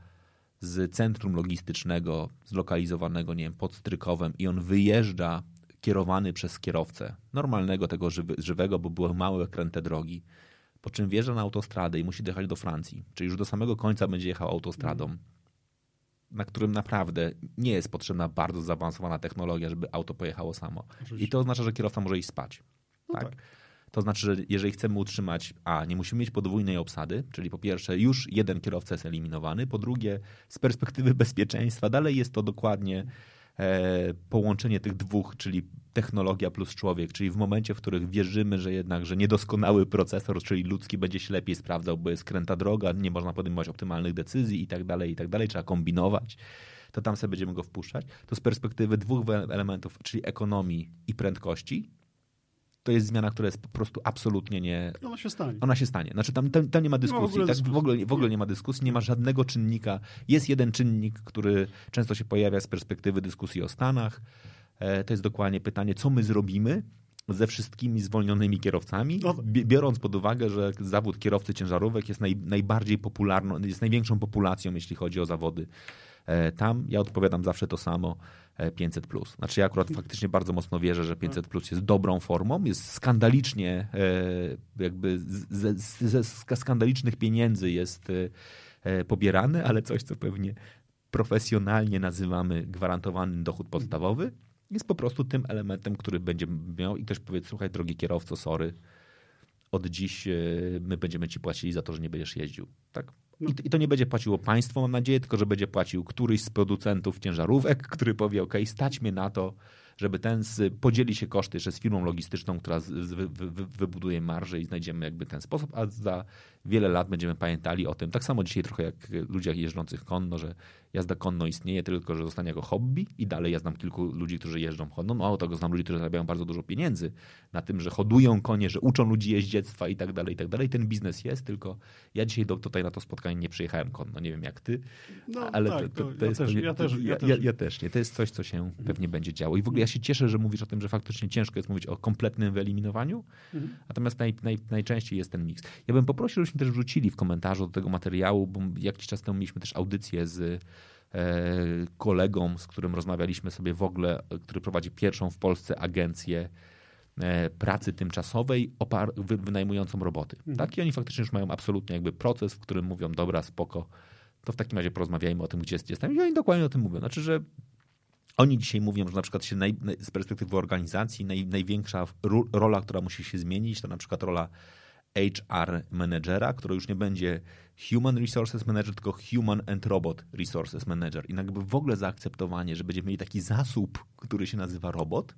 z centrum logistycznego, zlokalizowanego, nie wiem, pod Strykowem i on wyjeżdża kierowany przez kierowcę, normalnego tego żywy, żywego, bo były małe, kręte drogi, po czym wjeżdża na autostradę i musi dojechać do Francji, czyli już do samego końca będzie jechał autostradą, na którym naprawdę nie jest potrzebna bardzo zaawansowana technologia, żeby auto pojechało samo. Oczywiście. I to oznacza, że kierowca może iść spać. No tak? tak. To znaczy, że jeżeli chcemy utrzymać, a nie musimy mieć podwójnej obsady, czyli po pierwsze już jeden kierowca jest eliminowany, po drugie z perspektywy bezpieczeństwa dalej jest to dokładnie połączenie tych dwóch, czyli technologia plus człowiek, czyli w momencie, w którym wierzymy, że jednak, że niedoskonały procesor, czyli ludzki będzie się lepiej sprawdzał, bo jest kręta droga, nie można podejmować optymalnych decyzji i tak dalej, i tak dalej, trzeba kombinować, to tam sobie będziemy go wpuszczać. To z perspektywy dwóch elementów, czyli ekonomii i prędkości, to jest zmiana, która jest po prostu absolutnie nie... Ona się stanie. Ona się stanie. Znaczy tam, tam, tam nie ma dyskusji. Ma w, ogóle tak, w, ogóle, w ogóle nie ma dyskusji, nie ma żadnego czynnika. Jest jeden czynnik, który często się pojawia z perspektywy dyskusji o Stanach. E, to jest dokładnie pytanie, co my zrobimy ze wszystkimi zwolnionymi kierowcami, no. biorąc pod uwagę, że zawód kierowcy ciężarówek jest naj, najbardziej popularną, jest największą populacją, jeśli chodzi o zawody e, tam. Ja odpowiadam zawsze to samo. 500. E, znaczy, ja akurat faktycznie bardzo mocno wierzę, że 500 plus jest dobrą formą, jest skandalicznie, e, jakby ze, skandalicznych pieniędzy jest e, pobierany, ale coś, co pewnie profesjonalnie nazywamy gwarantowany dochód podstawowy, jest po prostu tym elementem, który będzie miał i ktoś powie, słuchaj, drogi kierowco, sorry, od dziś my będziemy ci płacili za to, że nie będziesz jeździł. Tak? I, I, to nie będzie płaciło państwo, mam nadzieję, tylko że będzie płacił któryś z producentów ciężarówek, który powie, ok, stać mnie na to, żeby ten z, podzieli się koszty jeszcze z firmą logistyczną, która z, wy, wy, wybuduje marżę i znajdziemy jakby ten sposób, a za wiele lat będziemy pamiętali o tym. Tak samo dzisiaj trochę jak ludziach jeżdżących konno, że jazda konno istnieje, tylko że zostanie jako hobby i dalej ja znam kilku ludzi, którzy jeżdżą konno. Mało tego, znam ludzi, którzy zarabiają bardzo dużo pieniędzy na tym, że hodują konie, że uczą ludzi jeździectwa i tak dalej, i tak dalej. Ten biznes jest, tylko ja dzisiaj do, tutaj na to spotkanie nie przyjechałem konno. Nie wiem jak ty, no, ale tak, to, to, to, ja jest... Też, ja, też, ja, ja, ja, też nie. To jest coś, co się pewnie będzie działo. I w ogóle ja się cieszę, że mówisz o tym, że faktycznie ciężko jest mówić o kompletnym wyeliminowaniu, mhm. natomiast naj, naj, najczęściej jest ten miks. Ja bym poprosił, żebyśmy też wrzucili w komentarzu do tego materiału, bo jakiś czas temu mieliśmy też audycję z kolegą, z którym rozmawialiśmy sobie w ogóle, który prowadzi pierwszą w Polsce agencję e, pracy tymczasowej wynajmującą roboty. Mhm. Tak? I oni faktycznie już mają absolutnie jakby proces, w którym mówią, dobra, spoko, to w takim razie porozmawiajmy o tym, gdzie jestem. I oni dokładnie o tym mówią. Znaczy, że oni dzisiaj mówią, że na przykład się naj, z perspektywy organizacji naj, największa rola, która musi się zmienić, to na przykład rola HR managera, który już nie będzie Human Resources Manager, tylko Human and Robot Resources Manager. I jakby w ogóle zaakceptowanie, że będziemy mieli taki zasób, który się nazywa robot.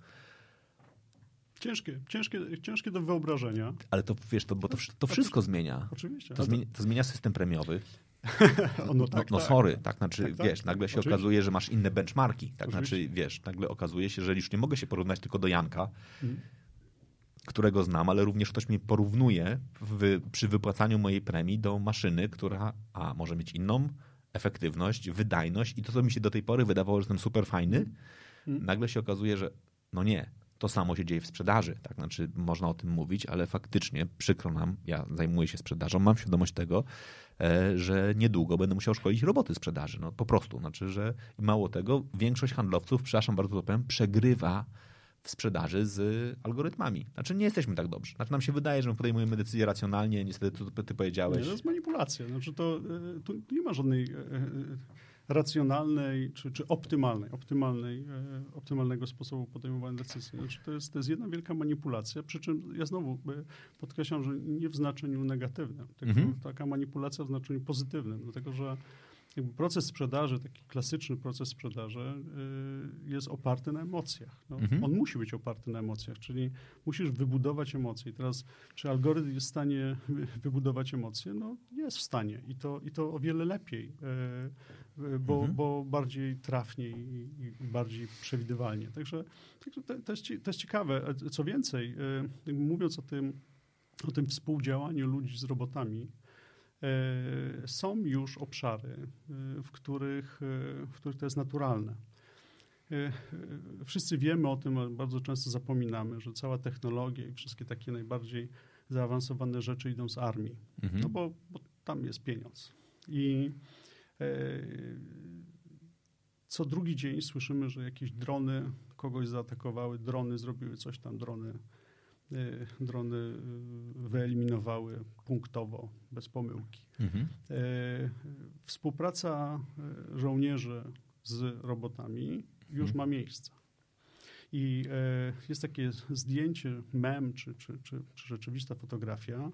Ciężkie, ciężkie, ciężkie do wyobrażenia. Ale to wiesz, to, bo to, to wszystko zmienia. Oczywiście. To, zmienia, to zmienia system premiowy. no, no, tak, no, tak. sorry, tak, znaczy, tak, tak. wiesz, nagle się Oczywiście. okazuje, że masz inne benchmarki, tak, Oczywiście. znaczy, wiesz, nagle okazuje się, że już nie mogę się porównać tylko do Janka, Mhm. Którego znam, ale również ktoś mnie porównuje w, przy wypłacaniu mojej premii do maszyny, która a może mieć inną efektywność, wydajność i to, co mi się do tej pory wydawało, że jestem super fajny, Mhm. nagle się okazuje, że no nie, to samo się dzieje w sprzedaży. Tak? Znaczy, można o tym mówić, ale faktycznie przykro nam, ja zajmuję się sprzedażą, mam świadomość tego, e, że niedługo będę musiał szkolić roboty sprzedaży. No po prostu. Znaczy, że mało tego, większość handlowców, przepraszam bardzo to powiem, przegrywa w sprzedaży z algorytmami. Znaczy nie jesteśmy tak dobrzy. Znaczy nam się wydaje, że my podejmujemy decyzje racjonalnie, niestety to ty powiedziałeś. Nie, to jest manipulacja. Znaczy to, e, tu nie ma żadnej e, e, racjonalnej czy, czy optymalnej, optymalnej, optymalnego sposobu podejmowania decyzji. Znaczy to, jest, to jest jedna wielka manipulacja, przy czym ja znowu podkreślam, że nie w znaczeniu negatywnym, tylko Mhm. taka manipulacja w znaczeniu pozytywnym, dlatego że proces sprzedaży, taki klasyczny proces sprzedaży y, jest oparty na emocjach. No, Mhm. On musi być oparty na emocjach, czyli musisz wybudować emocje. I teraz, czy algorytm jest w stanie wy- wybudować emocje? No jest w stanie i to, i to o wiele lepiej, y, y, bo, Mhm. bo bardziej trafnie i, i bardziej przewidywalnie. Także, także to, to, jest, to jest ciekawe. E, Co więcej, mówiąc o tym, o tym współdziałaniu ludzi z robotami, e, są już obszary, e, w których, e, w których to jest naturalne. E, e, Wszyscy wiemy o tym, ale bardzo często zapominamy, że cała technologia i wszystkie takie najbardziej zaawansowane rzeczy idą z armii, Mhm. no bo, bo tam jest pieniądz. I e, co drugi dzień słyszymy, że jakieś drony kogoś zaatakowały, drony zrobiły coś tam, drony, e, drony e, wyeliminowały punktowo, bez pomyłki. Mhm. E, Współpraca żołnierzy z robotami już Mhm. ma miejsce. I jest takie zdjęcie, mem czy, czy, czy, czy rzeczywista fotografia,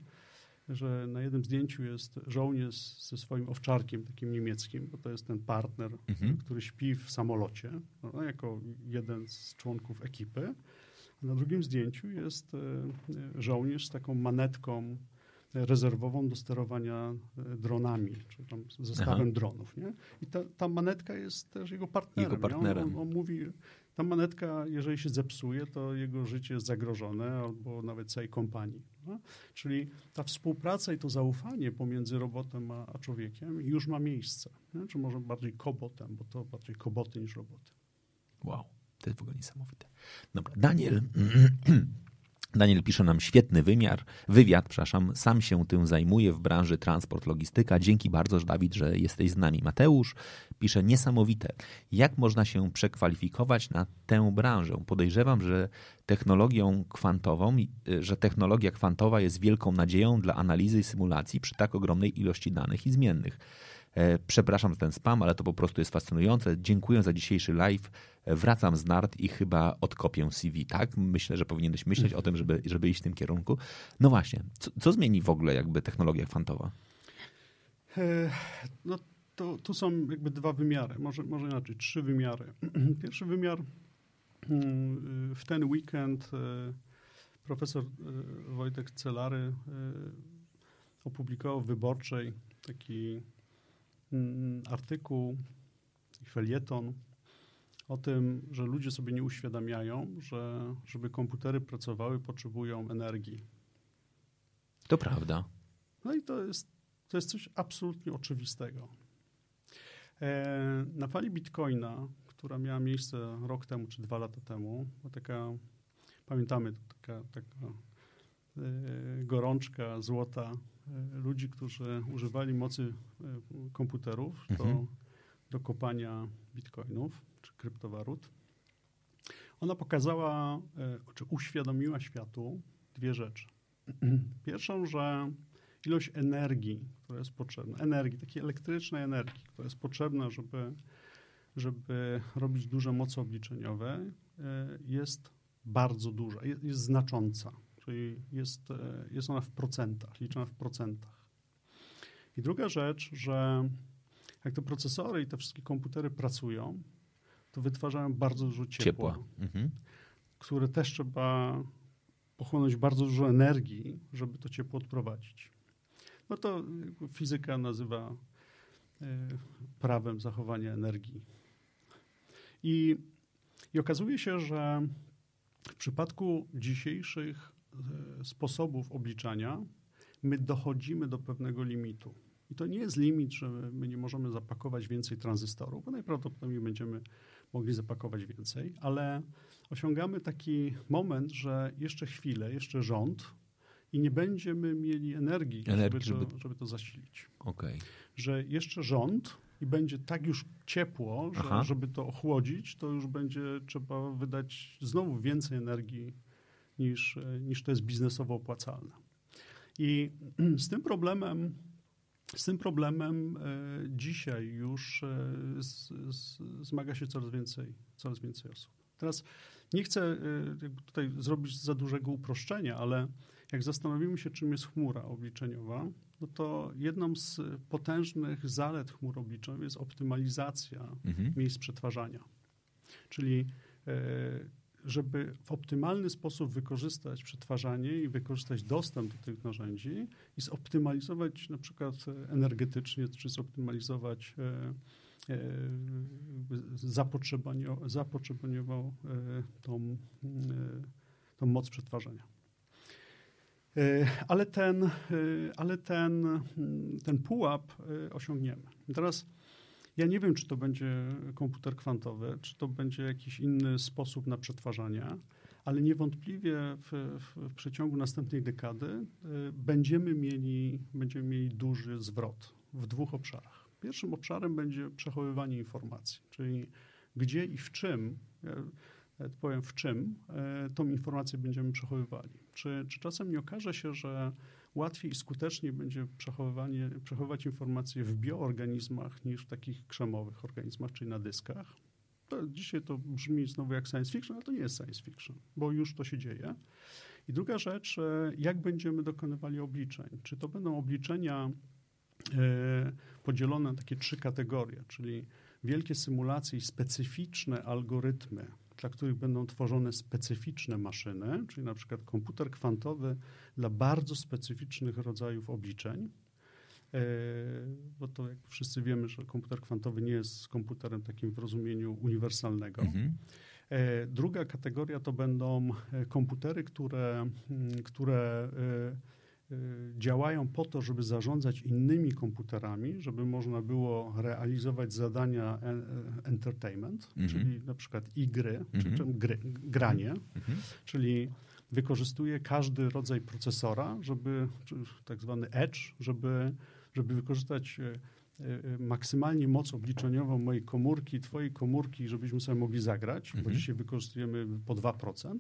że na jednym zdjęciu jest żołnierz ze swoim owczarkiem, takim niemieckim, bo to jest ten partner, Mhm. który śpi w samolocie, no, jako jeden z członków ekipy. Na drugim zdjęciu jest e, żołnierz z taką manetką rezerwową do sterowania e, dronami, czy tam zestawem Aha. dronów. Nie? I ta, ta manetka jest też jego partnerem. Jego partnerem. On, on, on mówi, ta manetka, jeżeli się zepsuje, to jego życie jest zagrożone, albo nawet całej kompanii. No? Czyli ta współpraca i to zaufanie pomiędzy robotem a, a człowiekiem już ma miejsce. Nie? Czy może bardziej kobotem, bo to bardziej koboty niż roboty. Wow, to jest w ogóle niesamowite. Dobra, Daniel. Daniel pisze nam świetny wymiar, wywiad, przepraszam, sam się tym zajmuje w branży transport, logistyka. Dzięki bardzo, że Dawid, że jesteś z nami. Mateusz pisze niesamowite. Jak można się przekwalifikować na tę branżę? Podejrzewam, że technologią kwantową, y, że technologia kwantowa jest wielką nadzieją dla analizy i symulacji przy tak ogromnej ilości danych i zmiennych. E, Przepraszam za ten spam, ale to po prostu jest fascynujące. Dziękuję za dzisiejszy live. E, Wracam z nart i chyba odkopię CV. Tak? Myślę, że powinieneś myśleć o tym, żeby, żeby iść w tym kierunku. No właśnie, co, co zmieni w ogóle jakby technologia kwantowa? E, no to tu są jakby dwa wymiary, może, może inaczej, trzy wymiary. Pierwszy wymiar mm, w ten weekend profesor Wojtek Celary opublikował w Wyborczej taki mm, artykuł, felieton o tym, że ludzie sobie nie uświadamiają, że żeby komputery pracowały, potrzebują energii. To prawda. No i to jest, to jest coś absolutnie oczywistego. E, na fali bitcoina, która miała miejsce rok temu czy dwa lata temu, taka, pamiętamy, taka, taka e, gorączka złota ludzi, którzy używali mocy komputerów do, mhm. do kopania bitcoinów czy kryptowalut. Ona pokazała, czy uświadomiła światu dwie rzeczy. Pierwszą, że ilość energii, która jest potrzebna, energii, takiej elektrycznej energii, która jest potrzebna, żeby, żeby robić duże moce obliczeniowe, e, jest bardzo duża, jest, jest znacząca, czyli jest, e, jest ona w procentach, liczona w procentach. I druga rzecz, że jak te procesory i te wszystkie komputery pracują, to wytwarzają bardzo dużo ciepła, ciepła. Mhm. które też trzeba pochłonąć bardzo dużo energii, żeby to ciepło odprowadzić. No to fizyka nazywa e, prawem zachowania energii. I, I okazuje się, że w przypadku dzisiejszych e, sposobów obliczania my dochodzimy do pewnego limitu. I to nie jest limit, że my nie możemy zapakować więcej tranzystorów, bo najprawdopodobniej będziemy mogli zapakować więcej, ale osiągamy taki moment, że jeszcze chwilę, jeszcze rząd i nie będziemy mieli energii, energii żeby, to, żeby to zasilić. Okay. Że jeszcze rząd i będzie tak już ciepło, że żeby to ochłodzić, to już będzie trzeba wydać znowu więcej energii niż, niż to jest biznesowo opłacalne. I z tym problemem z tym problemem e, dzisiaj już e, zmaga się coraz więcej, coraz więcej osób. Teraz nie chcę e, tutaj zrobić za dużego uproszczenia, ale jak zastanowimy się, czym jest chmura obliczeniowa, no to jedną z potężnych zalet chmur obliczeniowych jest optymalizacja mhm. miejsc przetwarzania. Czyli żeby w optymalny sposób wykorzystać przetwarzanie i wykorzystać dostęp do tych narzędzi i zoptymalizować na przykład energetycznie, czy zoptymalizować e, e, zapotrzebowaniową e, tą, tą moc przetwarzania. Ale ten, ale ten, ten pułap osiągniemy. Teraz ja nie wiem, czy to będzie komputer kwantowy, czy to będzie jakiś inny sposób na przetwarzanie, ale niewątpliwie w, w, w przeciągu następnej dekady y, będziemy mieli, będziemy mieli duży zwrot w dwóch obszarach. Pierwszym obszarem będzie przechowywanie informacji, czyli gdzie i w czym, ja powiem w czym, y, tą informację będziemy przechowywali. Czy, czy czasem nie okaże się, że łatwiej i skuteczniej będzie przechowywanie, przechowywać informacje w bioorganizmach niż w takich krzemowych organizmach, czyli na dyskach. To dzisiaj to brzmi znowu jak science fiction, ale to nie jest science fiction, bo już to się dzieje. I druga rzecz, e, jak będziemy dokonywali obliczeń? Czy to będą obliczenia e, podzielone na takie trzy kategorie, czyli wielkie symulacje i specyficzne algorytmy, dla których będą tworzone specyficzne maszyny, czyli na przykład komputer kwantowy dla bardzo specyficznych rodzajów obliczeń. E, bo to jak wszyscy wiemy, że komputer kwantowy nie jest komputerem takim w rozumieniu uniwersalnego. Mhm. E, druga kategoria to będą e, komputery, które, które działają po to, żeby zarządzać innymi komputerami, żeby można było realizować zadania e, e, entertainment, mhm. czyli na przykład i gry, czy, czy gry, granie, mhm. czyli wykorzystuje każdy rodzaj procesora, żeby, tak zwany edge, żeby, żeby wykorzystać e, maksymalnie moc obliczeniową mojej komórki, twojej komórki, żebyśmy sobie mogli zagrać, mhm. bo dzisiaj wykorzystujemy po 2%.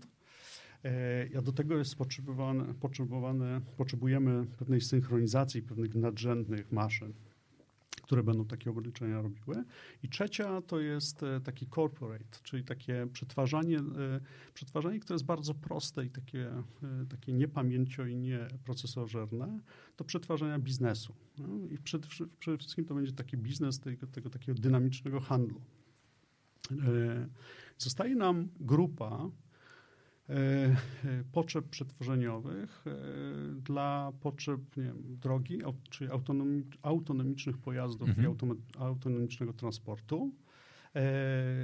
E, a do tego jest potrzebowane, potrzebowane, potrzebujemy pewnej synchronizacji pewnych nadrzędnych maszyn, które będą takie obliczenia robiły. I trzecia to jest taki corporate, czyli takie przetwarzanie, przetwarzanie które jest bardzo proste i takie, takie niepamięcio i nieprocesorzerne, do przetwarzania biznesu. No? I przede, przede wszystkim to będzie taki biznes tego, tego takiego dynamicznego handlu. Zostaje nam grupa E, e, potrzeb przetworzeniowych e, dla potrzeb nie wiem, drogi, czy autonomicznych pojazdów mhm. i autonomicznego transportu,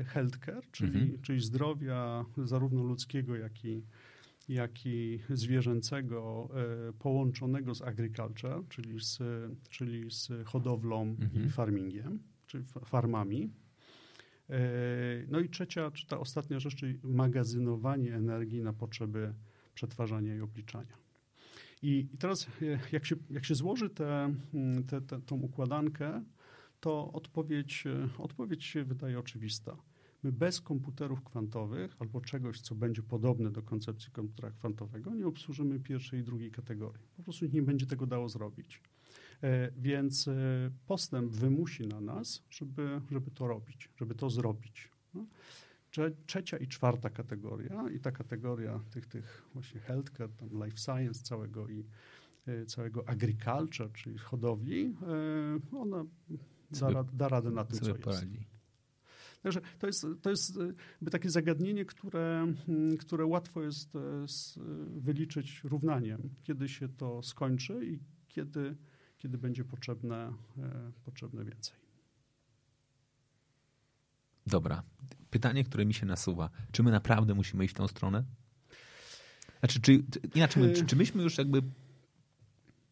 healthcare, czyli, mhm. czyli zdrowia zarówno ludzkiego, jak i, jak i zwierzęcego połączonego z agriculture, czyli z, czyli z hodowlą mhm. i farmingiem, czyli farmami. E, no i trzecia, czy ta ostatnia rzecz, czyli magazynowanie energii na potrzeby przetwarzania i obliczania. I, teraz, e, jak się, jak się złoży tę te, te, tą układankę, to odpowiedź, e, odpowiedź się wydaje oczywista. My bez komputerów kwantowych albo czegoś, co będzie podobne do koncepcji komputera kwantowego, nie obsłużymy pierwszej i drugiej kategorii. Po prostu nie będzie tego dało zrobić. E, więc e, postęp wymusi na nas, żeby, żeby to robić, żeby to zrobić. No. Trzecia i czwarta kategoria, i ta kategoria tych, tych właśnie healthcare, tam life science całego i e, całego agriculture, czyli hodowli, ona da, da radę na tym, co poradzi. jest. Także to jest, to jest by takie zagadnienie, które, mm, które łatwo jest wyliczyć równaniem, kiedy się to skończy i kiedy kiedy będzie potrzebne, e, potrzebne więcej. Dobra. Pytanie, które mi się nasuwa. Czy my naprawdę musimy iść w tą stronę? Znaczy, czy, inaczej, czy, czy myśmy już jakby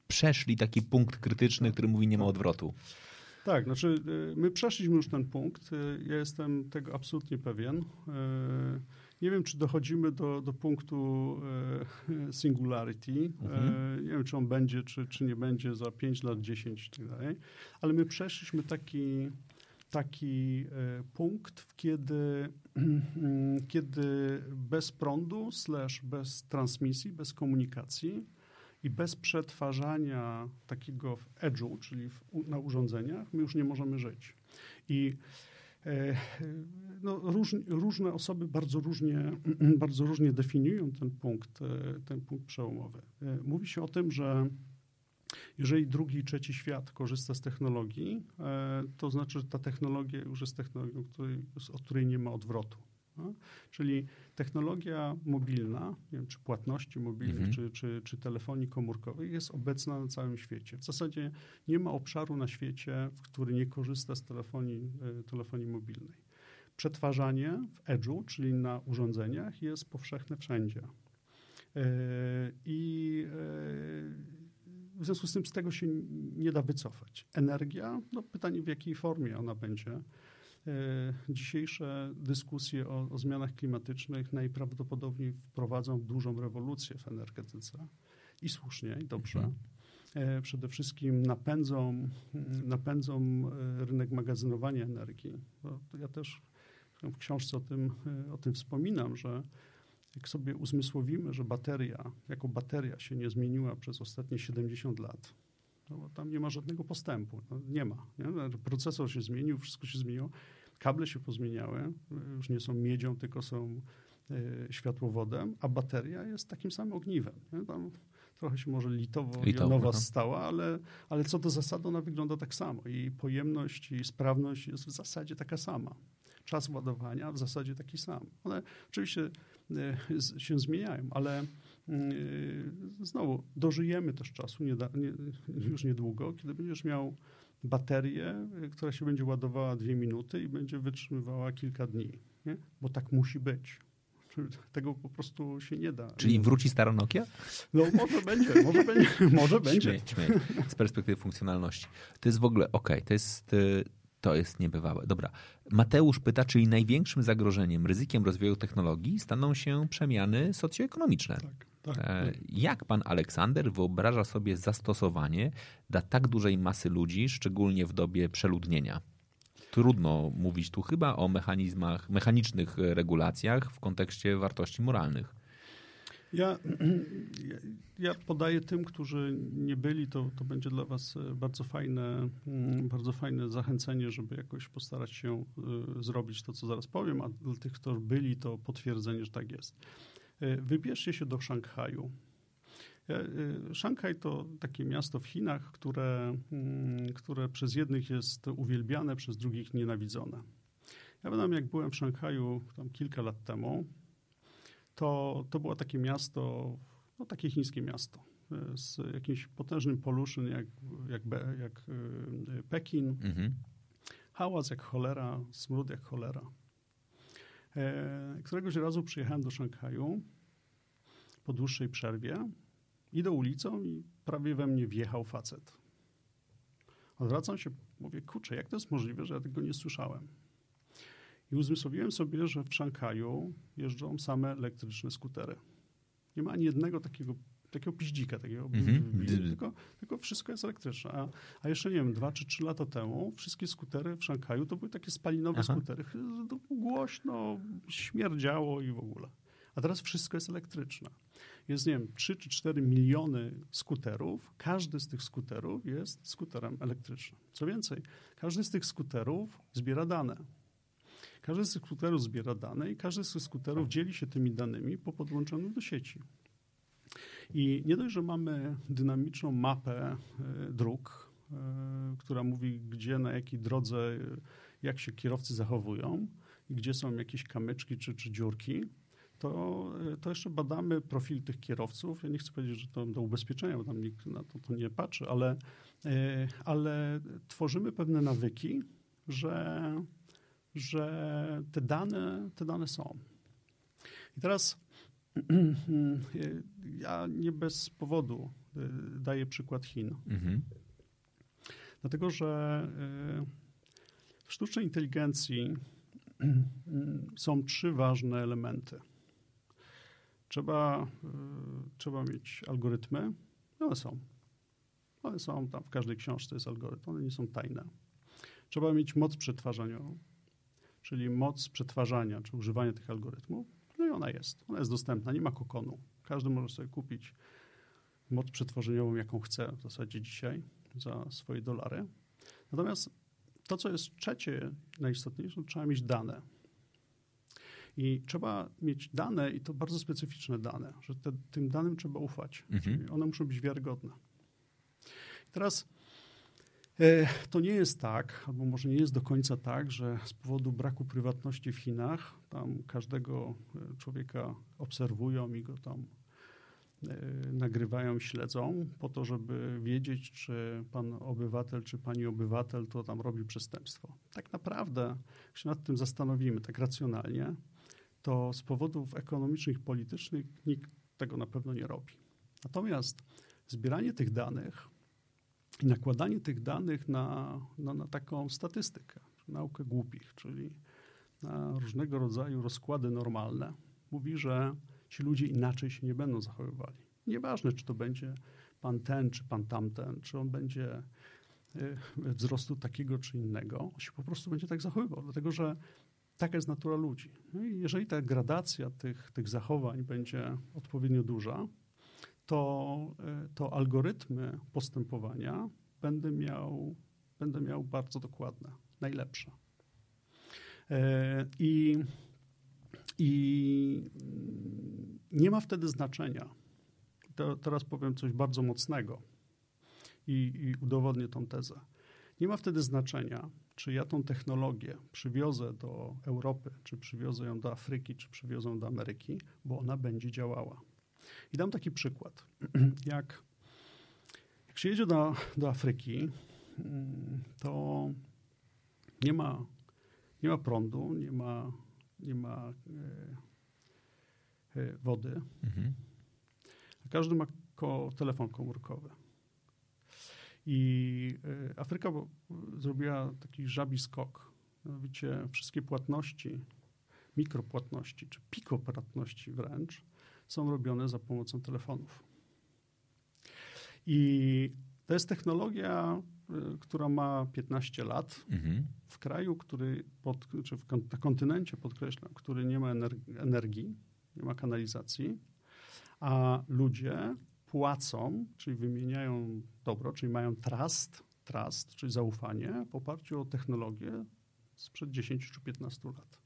przeszli taki punkt krytyczny, który mówi nie ma odwrotu? Tak, znaczy e, my przeszliśmy już ten punkt. E, ja jestem tego absolutnie pewien. Nie wiem, czy dochodzimy do, do punktu e, singularity. Mhm. E, nie wiem, czy on będzie, czy, czy nie będzie za 5 lat, 10 i tak dalej. Ale my przeszliśmy taki, taki e, punkt, kiedy, kiedy bez prądu, slash bez transmisji, bez komunikacji i bez przetwarzania takiego w edge'u, czyli w, na urządzeniach, my już nie możemy żyć. I no, róż, różne osoby bardzo różnie, bardzo różnie definiują ten punkt, e, ten punkt przełomowy. E, mówi się o tym, że jeżeli drugi i trzeci świat korzysta z technologii, to znaczy, że ta technologia już jest technologią, od której nie ma odwrotu. No? Czyli technologia mobilna, nie wiem, czy płatności mobilnych, mhm. czy, czy, czy telefonii komórkowej jest obecna na całym świecie. W zasadzie nie ma obszaru na świecie, w który nie korzysta z telefonii, e, telefonii mobilnej. Przetwarzanie w edge'u, czyli na urządzeniach, jest powszechne wszędzie. E, I e, w związku z tym z tego się nie da wycofać. Energia, no pytanie w jakiej formie ona będzie dzisiejsze dyskusje o, o, zmianach klimatycznych najprawdopodobniej wprowadzą dużą rewolucję w energetyce. I słusznie, i dobrze. Mhm. E, przede wszystkim napędzą, napędzą e, rynek magazynowania energii. ja też w książce o tym, o tym wspominam, że jak sobie uzmysłowimy, że bateria, jako bateria się nie zmieniła przez ostatnie 70 lat, no bo tam nie ma żadnego postępu. No nie ma. Nie? Znaczy, procesor się zmienił, wszystko się zmieniło. Kable się pozmieniały, już nie są miedzią, tylko są y, światłowodem, a bateria jest takim samym ogniwem. Nie? Tam trochę się może litowo-jonowa stała, ale, ale co do zasady ona wygląda tak samo i pojemność i sprawność jest w zasadzie taka sama. Czas ładowania w zasadzie taki sam. One oczywiście y, się zmieniają, ale znowu dożyjemy też czasu nie, nie, już niedługo, kiedy będziesz miał baterię, która się będzie ładowała dwie minuty i będzie wytrzymywała kilka dni. Nie? Bo tak musi być. Tego po prostu się nie da. Czyli wróci stara Nokia? No może będzie, może będzie. Może będzie. Śmiej, śmiej. Z perspektywy funkcjonalności. To jest w ogóle ok, to jest, y, to jest niebywałe. Dobra. Mateusz pyta, czyli największym zagrożeniem, ryzykiem rozwoju technologii staną się przemiany socjoekonomiczne. Tak. Tak, e, tak. Jak pan Aleksander wyobraża sobie zastosowanie dla tak dużej masy ludzi, szczególnie w dobie przeludnienia? Trudno mówić tu chyba o mechanizmach, mechanicznych regulacjach w kontekście wartości moralnych. Ja, ja podaję tym, którzy nie byli, to, to będzie dla was e, bardzo fajne, mm, bardzo fajne zachęcenie, żeby jakoś postarać się e, zrobić to, co zaraz powiem, a dla tych, którzy byli, to potwierdzenie, że tak jest. E, wybierzcie się do Szanghaju. Szanghaj to takie miasto w Chinach, które, mm, które przez jednych jest uwielbiane, przez drugich nienawidzone. Ja pamiętam, jak byłem w Szanghaju tam kilka lat temu, to, to było takie miasto, no takie chińskie miasto e, z jakimś potężnym pollution jak, jak, jak e, Pekin, mhm. hałas jak cholera, smród jak cholera. E, któregoś razu przyjechałem do Szanghaju po dłuższej przerwie, idę ulicą i prawie we mnie wjechał facet. Odwracam się, mówię, kurczę, jak to jest możliwe, że ja tego nie słyszałem? I uzmysłowiłem sobie, że w Szanghaju jeżdżą same elektryczne skutery. Nie ma ani jednego takiego, takiego piździka, takiego, mm-hmm. tylko, tylko wszystko jest elektryczne. A, a, jeszcze, nie wiem, dwa czy trzy lata temu wszystkie skutery w Szanghaju to były takie spalinowe Aha. skutery. Głośno, śmierdziało i w ogóle. A teraz wszystko jest elektryczne. Jest, nie wiem, 3 czy 4 miliony skuterów. Każdy z tych skuterów jest skuterem elektrycznym. Co więcej, każdy z tych skuterów zbiera dane każdy z tych skuterów zbiera dane i każdy z tych skuterów dzieli się tymi danymi po podłączeniu do sieci. I nie dość, że mamy dynamiczną mapę e, dróg, e, która mówi, gdzie, na jakiej drodze, jak się kierowcy zachowują gdzie są jakieś kamyczki czy, czy dziurki, to, e, to jeszcze badamy profil tych kierowców. Ja nie chcę powiedzieć, że to do ubezpieczenia, bo tam nikt na to, to nie patrzy, ale, ale tworzymy pewne nawyki, że że te dane, te dane są. I teraz ja nie bez powodu y, daję przykład Chin. Mhm. Dlatego, że y, w sztucznej inteligencji są trzy ważne elementy. Trzeba, y, trzeba mieć algorytmy. One są. One są tam w każdej książce jest algorytm. One nie są tajne. Trzeba mieć moc przetwarzaniową czyli moc przetwarzania czy używania tych algorytmów. No i ona jest. Ona jest dostępna, nie ma kokonu. Każdy może sobie kupić moc przetworzeniową, jaką chce w zasadzie dzisiaj za swoje dolary. Natomiast to, co jest trzecie najistotniejsze, to trzeba mieć dane. I trzeba mieć dane, i to bardzo specyficzne dane, że te, tym danym trzeba ufać. Mhm. One muszą być wiarygodne. I teraz to nie jest tak, albo może nie jest do końca tak, że z powodu braku prywatności w Chinach tam każdego e, człowieka obserwują i go tam e, nagrywają, śledzą po to, żeby wiedzieć, czy pan obywatel, czy pani obywatel to tam robi przestępstwo. Tak naprawdę, jak się nad tym zastanowimy tak racjonalnie, to z powodów ekonomicznych, politycznych nikt tego na pewno nie robi. Natomiast zbieranie tych danych i nakładanie tych danych na, na, na taką statystykę, naukę głupich, czyli na różnego rodzaju rozkłady normalne, mówi, że ci ludzie inaczej się nie będą zachowywali. Nieważne, czy to będzie pan ten, czy pan tamten, czy on będzie y, wzrostu takiego czy innego, on się po prostu będzie tak zachowywał, dlatego że taka jest natura ludzi. No jeżeli ta gradacja tych, tych zachowań będzie odpowiednio duża, to, e, to algorytmy postępowania będę miał, będę miał bardzo dokładne, najlepsze. E, I, I nie ma wtedy znaczenia. To, teraz powiem coś bardzo mocnego i, i udowodnię tą tezę. Nie ma wtedy znaczenia, czy ja tą technologię przywiozę do Europy, czy przywiozę ją do Afryki, czy przywiozę do Ameryki, bo ona będzie działała. I dam taki przykład. Jak, jak się jedzie do, do Afryki, mm, to nie ma, nie ma prądu, nie ma, nie ma e, e, wody. Mhm. Każdy ma ko telefon komórkowy. I e, Afryka zrobiła taki żabi skok. Mianowicie wszystkie płatności, mikropłatności, czy pikopłatności wręcz, są robione za pomocą telefonów. I to jest technologia, y, która ma 15 lat mhm. w kraju, który, pod, czy w, na kontynencie podkreślam, który nie ma energii, nie ma kanalizacji, a ludzie płacą, czyli wymieniają dobro, czyli mają trust, trust, czyli zaufanie w oparciu o technologię sprzed 10 czy 15 lat.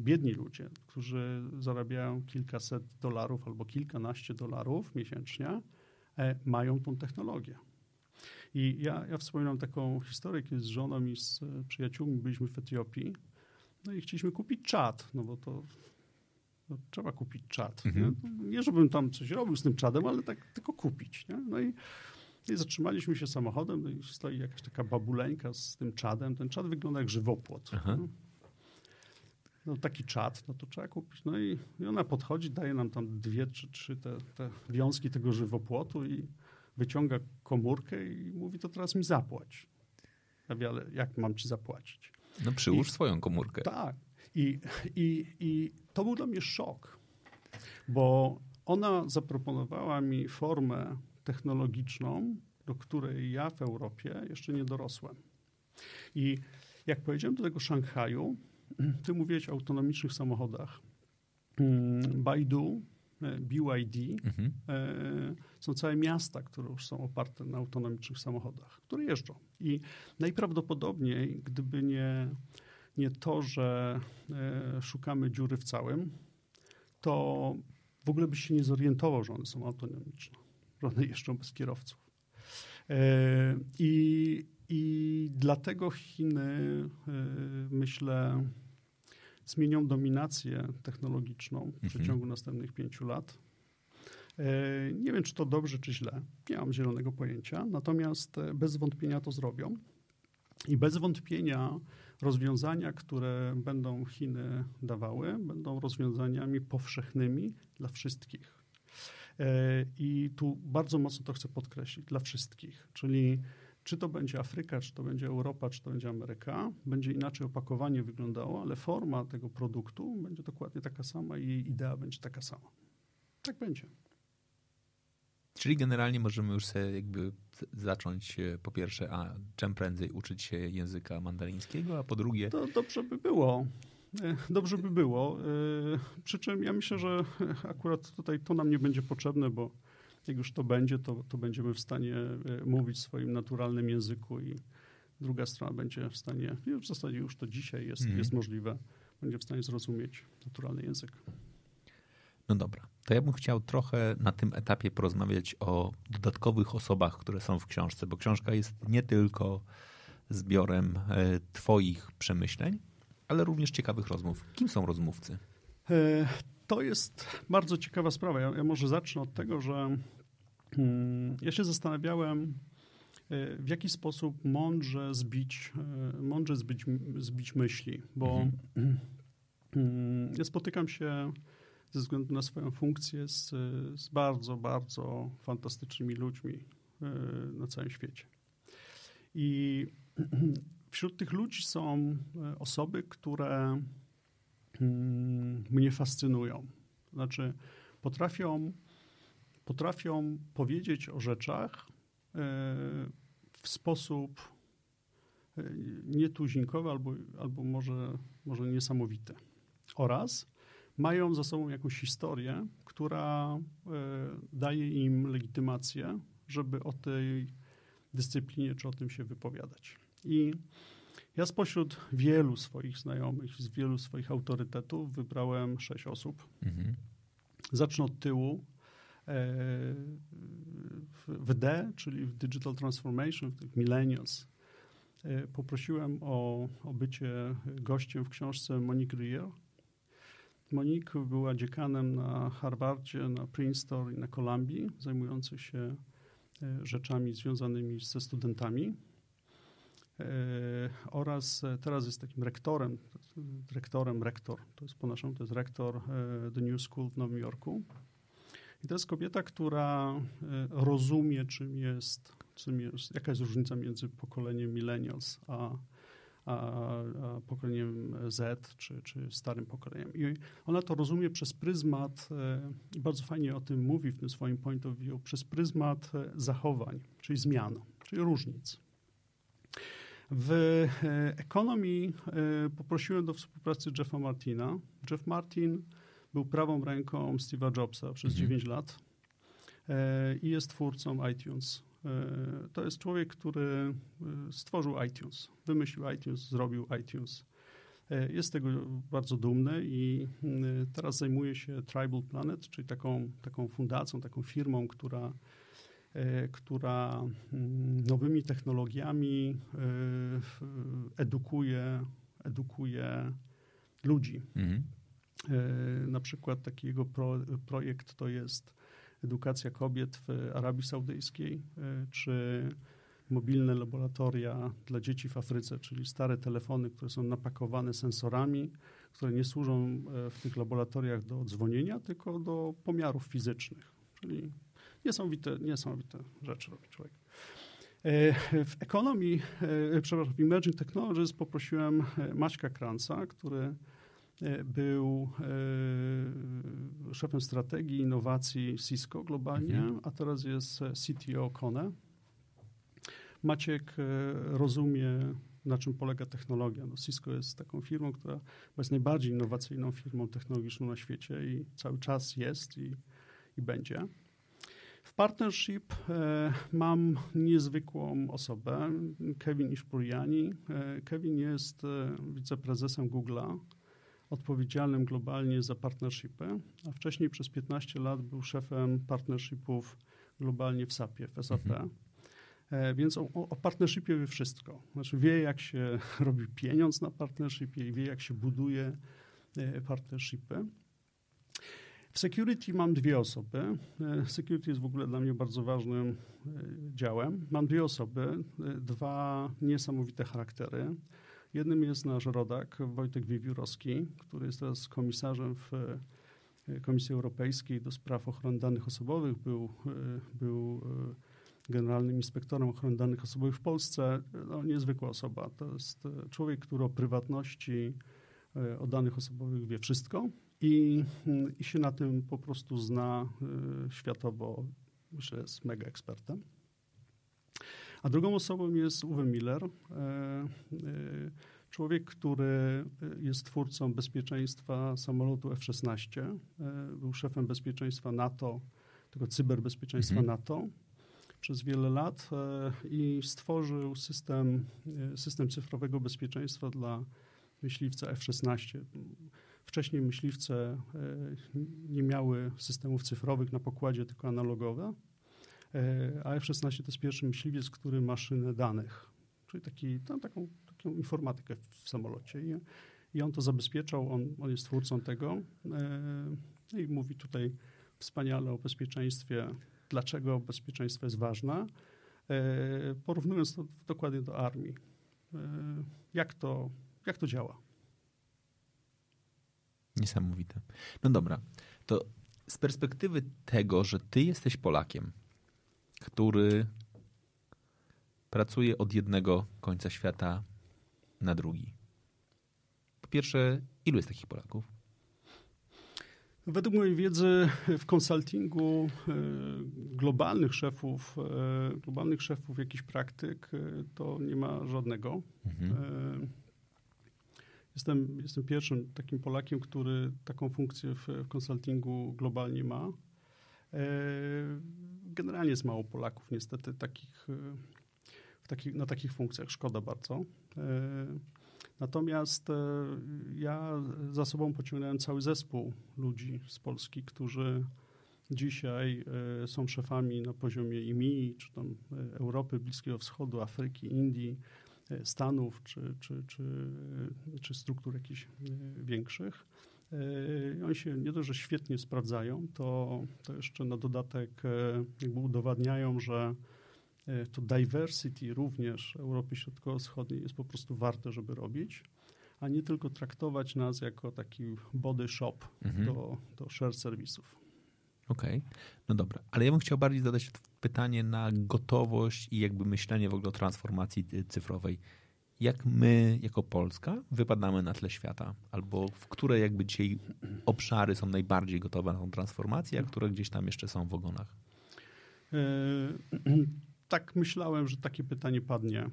Biedni ludzie, którzy zarabiają kilkaset dolarów albo kilkanaście dolarów miesięcznie, e, mają tą technologię. I ja, ja wspominam taką historię, kiedy z żoną i z przyjaciółmi byliśmy w Etiopii, no i chcieliśmy kupić czat, no bo to no, trzeba kupić czat. Mhm. Nie? nie? żebym tam coś robił z tym czadem, ale tak tylko kupić. Nie? No i, i zatrzymaliśmy się samochodem, no i stoi jakaś taka babuleńka z tym czadem. Ten czad wygląda jak żywopłot. No. No. taki czad, no to trzeba kupić. No i, i ona podchodzi, daje nam tam dwie czy trzy te, te wiązki tego żywopłotu i wyciąga komórkę i mówi, to teraz mi zapłać. Ja wie, ale jak mam ci zapłacić? No przyłóż I, swoją komórkę. Tak. I, i, I to był dla mnie szok, bo ona zaproponowała mi formę technologiczną, do której ja w Europie jeszcze nie dorosłem. I jak pojedziemy do tego Szanghaju, ty mówiłeś o autonomicznych samochodach. Mm, Baidu, e, BYD, mhm. E, są całe miasta, które już są oparte na autonomicznych samochodach, które jeżdżą. I najprawdopodobniej, gdyby nie nie to, że e, szukamy dziury w całym, to w ogóle byś się nie zorientował, że one są autonomiczne, że one jeżdżą bez kierowców. I, i dlatego Chiny, myślę, zmienią dominację technologiczną w mhm. przeciągu następnych pięciu lat. Nie wiem, czy to dobrze, czy źle. Nie mam zielonego pojęcia. Natomiast bez wątpienia to zrobią. I bez wątpienia rozwiązania, które będą Chiny dawały, będą rozwiązaniami powszechnymi dla wszystkich. E, I tu bardzo mocno to chcę podkreślić, dla wszystkich. Czyli czy to będzie Afryka, czy to będzie Europa, czy to będzie Ameryka, będzie inaczej opakowanie wyglądało, ale forma tego produktu będzie dokładnie taka sama i jej idea będzie taka sama. Tak będzie. Czyli generalnie możemy już sobie jakby zacząć po pierwsze, a czym prędzej uczyć się języka mandaryńskiego, a po drugie... To dobrze by było. E, dobrze by było. E, przy czym ja myślę, że akurat tutaj to nam nie będzie potrzebne, bo jak już to będzie, to, to będziemy w stanie e, mówić w swoim naturalnym języku i druga strona będzie w stanie, w zasadzie już to dzisiaj jest, mm. jest możliwe, będzie w stanie zrozumieć naturalny język. No dobra, to ja bym chciał trochę na tym etapie porozmawiać o dodatkowych osobach, które są w książce, bo książka jest nie tylko zbiorem e, Twoich przemyśleń, ale również ciekawych rozmów. Kim są rozmówcy? E, to jest bardzo ciekawa sprawa. Ja, ja może zacznę od tego, że hmm, ja się zastanawiałem, e, w jaki sposób mądrze zbić, mądrze zbić, zbić myśli, bo mhm. Hmm, ja spotykam się ze względu na swoją funkcję z, z bardzo, bardzo fantastycznymi ludźmi e, na całym świecie. I wśród tych ludzi są e, osoby, które mm, mnie fascynują. Znaczy, potrafią, potrafią powiedzieć o rzeczach e, w sposób nietuzinkowy albo, albo może, może niesamowity. Oraz mają za sobą jakąś historię, która e, daje im legitymację, żeby o tej dyscyplinie czy o tym się wypowiadać. I ja spośród wielu swoich znajomych, z wielu swoich autorytetów wybrałem sześć osób. Mhm. Zacznę od tyłu. E, w D, czyli w Digital Transformation, w tych Millennials, e, poprosiłem o, o bycie gościem w książce Monique Rier, Monique była dziekanem na Harvardzie, na Princeton i na Kolumbii, zajmujący się e, rzeczami związanymi ze studentami. E, oraz teraz jest takim rektorem, rektorem, rektor, to jest po naszemu, to jest rektor e, The New School w Nowym Jorku. I to jest kobieta, która rozumie, czym jest, czym jest, jaka jest różnica między pokoleniem millennials a a, a pokoleniem Z czy, czy starym pokoleniem. I ona to rozumie przez pryzmat, e, i bardzo fajnie o tym mówi w tym swoim point of view, przez pryzmat e, zachowań, czyli zmian, czyli różnic. W ekonomii poprosiłem do współpracy Jeffa Martina. Jeff Martin był prawą ręką Steve'a Jobsa przez Mhm. 9 lat e, i jest twórcą iTunes. E, To jest człowiek, który e, stworzył iTunes, wymyślił iTunes, zrobił iTunes. E, Jest z tego bardzo dumny i teraz zajmuje się Tribal Planet, czyli taką, taką fundacją, taką firmą, która, e, która mm, nowymi technologiami e, edukuje, edukuje ludzi. Mhm. E, Na przykład taki jego pro, projekt to jest edukacja kobiet w Arabii Saudyjskiej, e, czy mobilne laboratoria dla dzieci w Afryce, czyli stare telefony, które są napakowane sensorami, które nie służą e, w tych laboratoriach do dzwonienia, tylko do pomiarów fizycznych. Czyli niesamowite, niesamowite rzeczy robi człowiek. E, W ekonomii, e, przepraszam, w Emerging Technologies poprosiłem e, Maćka Kranca, który był szefem strategii innowacji Cisco globalnie, Mhm. a teraz jest CTO Kone. Maciek rozumie, na czym polega technologia. No, Cisco jest taką firmą, która jest najbardziej innowacyjną firmą technologiczną na świecie i cały czas jest i, i będzie. W partnership e, mam niezwykłą osobę, Kevin Iszpuriani. E, Kevin jest e, wiceprezesem Google'a, odpowiedzialnym globalnie za partnershipy, a wcześniej przez 15 lat był szefem partnershipów globalnie w SAP-ie, w SAP. Mhm. Więc o, o partnershipie wie wszystko. Znaczy wie, jak się robi pieniądz na partnershipie i wie, jak się buduje partnershipy. W security mam dwie osoby. E, Security jest w ogóle dla mnie bardzo ważnym e, działem. Mam dwie osoby, e, dwa niesamowite charaktery. Jednym jest nasz rodak, Wojtek Wiewiórowski, który jest teraz komisarzem w Komisji Europejskiej do spraw ochrony danych osobowych. Był, był generalnym inspektorem ochrony danych osobowych w Polsce. No, niezwykła osoba. To jest człowiek, który o prywatności, o danych osobowych wie wszystko i, i się na tym po prostu zna e, światowo. Że jest mega ekspertem. A drugą osobą jest Uwe Miller, e, e, człowiek, który jest twórcą bezpieczeństwa samolotu F-16. E, Był szefem bezpieczeństwa NATO, tego cyberbezpieczeństwa Mhm. NATO przez wiele lat i stworzył system, system cyfrowego bezpieczeństwa dla myśliwca F-16. Wcześniej myśliwce e, nie miały systemów cyfrowych na pokładzie, tylko analogowe. E, A F-16 to jest pierwszy myśliwiec, który ma szynę danych, czyli taki, tam, taką, taką informatykę w samolocie. I, I on to zabezpieczał, on, on jest twórcą tego. E, No i mówi tutaj wspaniale o bezpieczeństwie, dlaczego bezpieczeństwo jest ważne, porównując to dokładnie do armii. Jak to, jak to działa? Niesamowite. No dobra, to z perspektywy tego, że ty jesteś Polakiem, który pracuje od jednego końca świata na drugi. Po pierwsze, ilu jest takich Polaków? Według mojej wiedzy w konsultingu e, globalnych szefów, e, globalnych szefów jakichś praktyk, e, to nie ma żadnego. Mhm. Jestem, jestem pierwszym takim Polakiem, który taką funkcję w, w konsultingu globalnie ma. E, Generalnie jest mało Polaków niestety takich, e, na takich funkcjach. Szkoda bardzo. E, Natomiast ja za sobą pociągnąłem cały zespół ludzi z Polski, którzy dzisiaj są szefami na poziomie IMI, czy tam Europy, Bliskiego Wschodu, Afryki, Indii, Stanów, czy, czy, czy, czy struktur jakichś e, większych. E, Oni się nie dość, że świetnie sprawdzają, to, to jeszcze na dodatek e, jakby udowadniają, że to diversity również Europy Środkowo-Wschodniej jest po prostu warte, żeby robić, a nie tylko traktować nas jako taki body shop Mhm. do, do share serwisów. Okej, no dobra, ale ja bym chciał bardziej zadać pytanie na gotowość i jakby myślenie w ogóle o transformacji y, cyfrowej. Jak my, jako Polska, wypadamy na tle świata? Albo w które jakby dzisiaj obszary są najbardziej gotowe na tą transformację, a które gdzieś tam jeszcze są w ogonach? E, Tak myślałem, że takie pytanie padnie. E,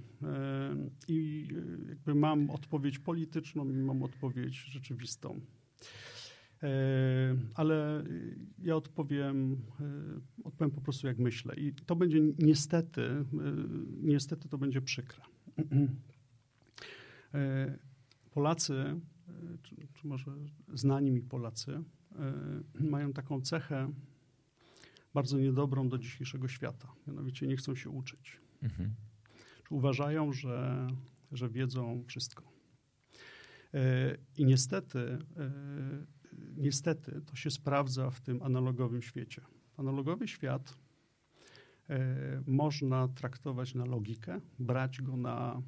I e, jakby mam odpowiedź polityczną i mam odpowiedź rzeczywistą. Ale ja odpowiem, odpowiem po prostu jak myślę. I to będzie niestety, niestety to będzie przykre. Polacy, czy, czy może znani mi Polacy, mają taką cechę bardzo niedobrą do dzisiejszego świata. Mianowicie nie chcą się uczyć. Mhm. Uważają, że, że wiedzą wszystko. I niestety, niestety to się sprawdza w tym analogowym świecie. Analogowy świat można traktować na logikę, brać go na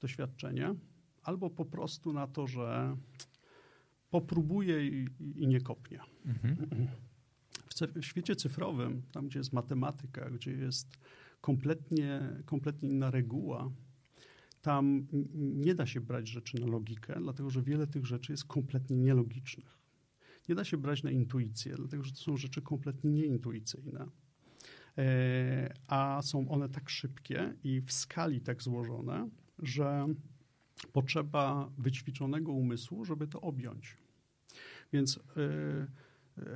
doświadczenie, albo po prostu na to, że popróbuje i, i nie kopnie. Mhm. W świecie cyfrowym, tam gdzie jest matematyka, gdzie jest kompletnie, kompletnie inna reguła, tam nie da się brać rzeczy na logikę, dlatego że wiele tych rzeczy jest kompletnie nielogicznych. Nie da się brać na intuicję, dlatego że to są rzeczy kompletnie nieintuicyjne. E, a są one tak szybkie i w skali tak złożone, że potrzeba wyćwiczonego umysłu, żeby to objąć. Więc e,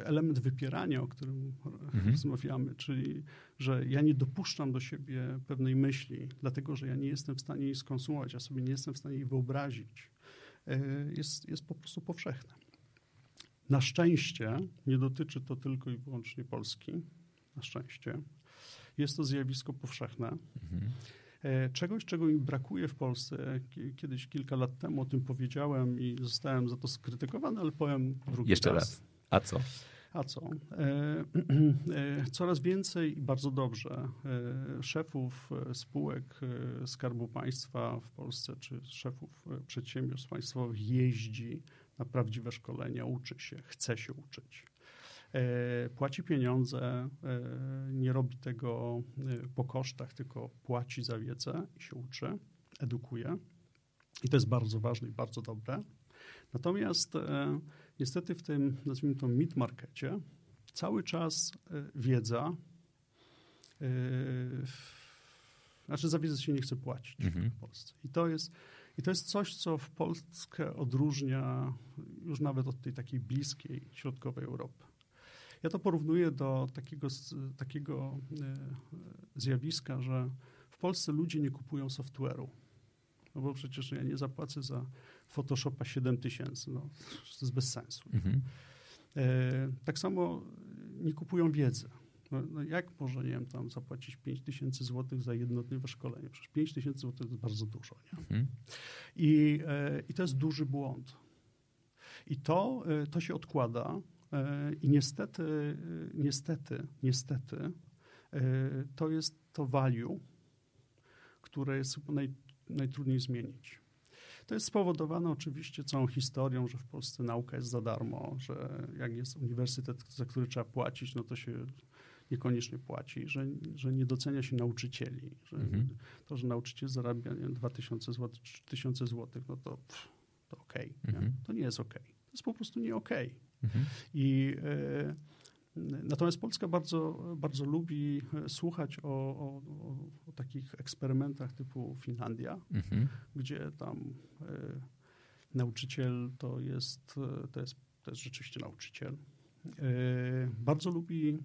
element wypierania, o którym mhm. rozmawiamy, czyli że ja nie dopuszczam do siebie pewnej myśli, dlatego że ja nie jestem w stanie jej skonsumować, ja sobie nie jestem w stanie jej wyobrazić, e, jest, jest po prostu powszechne. Na szczęście nie dotyczy to tylko i wyłącznie Polski. Na szczęście. Jest to zjawisko powszechne. Mhm. E, czegoś, czego mi brakuje w Polsce. Kiedyś, kilka lat temu o tym powiedziałem i zostałem za to skrytykowany, ale powiem drugi Jeszcze raz. raz. A co? A co? E, e, coraz więcej i bardzo dobrze szefów spółek Skarbu Państwa w Polsce, czy szefów przedsiębiorstw państwowych jeździ na prawdziwe szkolenia, uczy się, chce się uczyć. E, płaci pieniądze, e, nie robi tego e, po kosztach, tylko płaci za wiedzę i się uczy, edukuje. I to jest bardzo ważne i bardzo dobre. Natomiast niestety w tym, nazwijmy to, mid-markecie cały czas wiedza, znaczy za wiedzę się nie chce płacić mhm. w Polsce. I to jest i to jest coś, co w Polskę odróżnia już nawet od tej takiej bliskiej, środkowej Europy. Ja to porównuję do takiego, takiego e, zjawiska, że w Polsce ludzie nie kupują software'u. No bo przecież ja nie zapłacę za Photoshopa 7 tysięcy. No, to jest bez sensu. Mhm. E, tak samo nie kupują wiedzy. No, no, jak może, nie wiem, tam zapłacić 5 tysięcy złotych za jednodniowe szkolenie? Przecież 5 tysięcy złotych to jest bardzo dużo. Nie? Mhm. I, e, I to jest duży błąd. I to, e, to się odkłada e, i niestety, niestety, niestety to jest to value, które jest naj, najtrudniej zmienić. To jest spowodowane oczywiście całą historią, że w Polsce nauka jest za darmo, że jak jest uniwersytet, za który trzeba płacić, no to się niekoniecznie płaci, że, że nie docenia się nauczycieli. Że mhm. To, że nauczyciel zarabia nie, 2000 zł, 3000 zł, no to, pff, to okej. Okay, mhm. To nie jest okej. Okay. To jest po prostu nie okej. Okay. Mhm. I e, Natomiast Polska bardzo, bardzo lubi e, słuchać o, o, o takich eksperymentach typu Finlandia, mhm. gdzie tam e, nauczyciel to jest, to jest, to jest rzeczywiście nauczyciel. E, bardzo lubi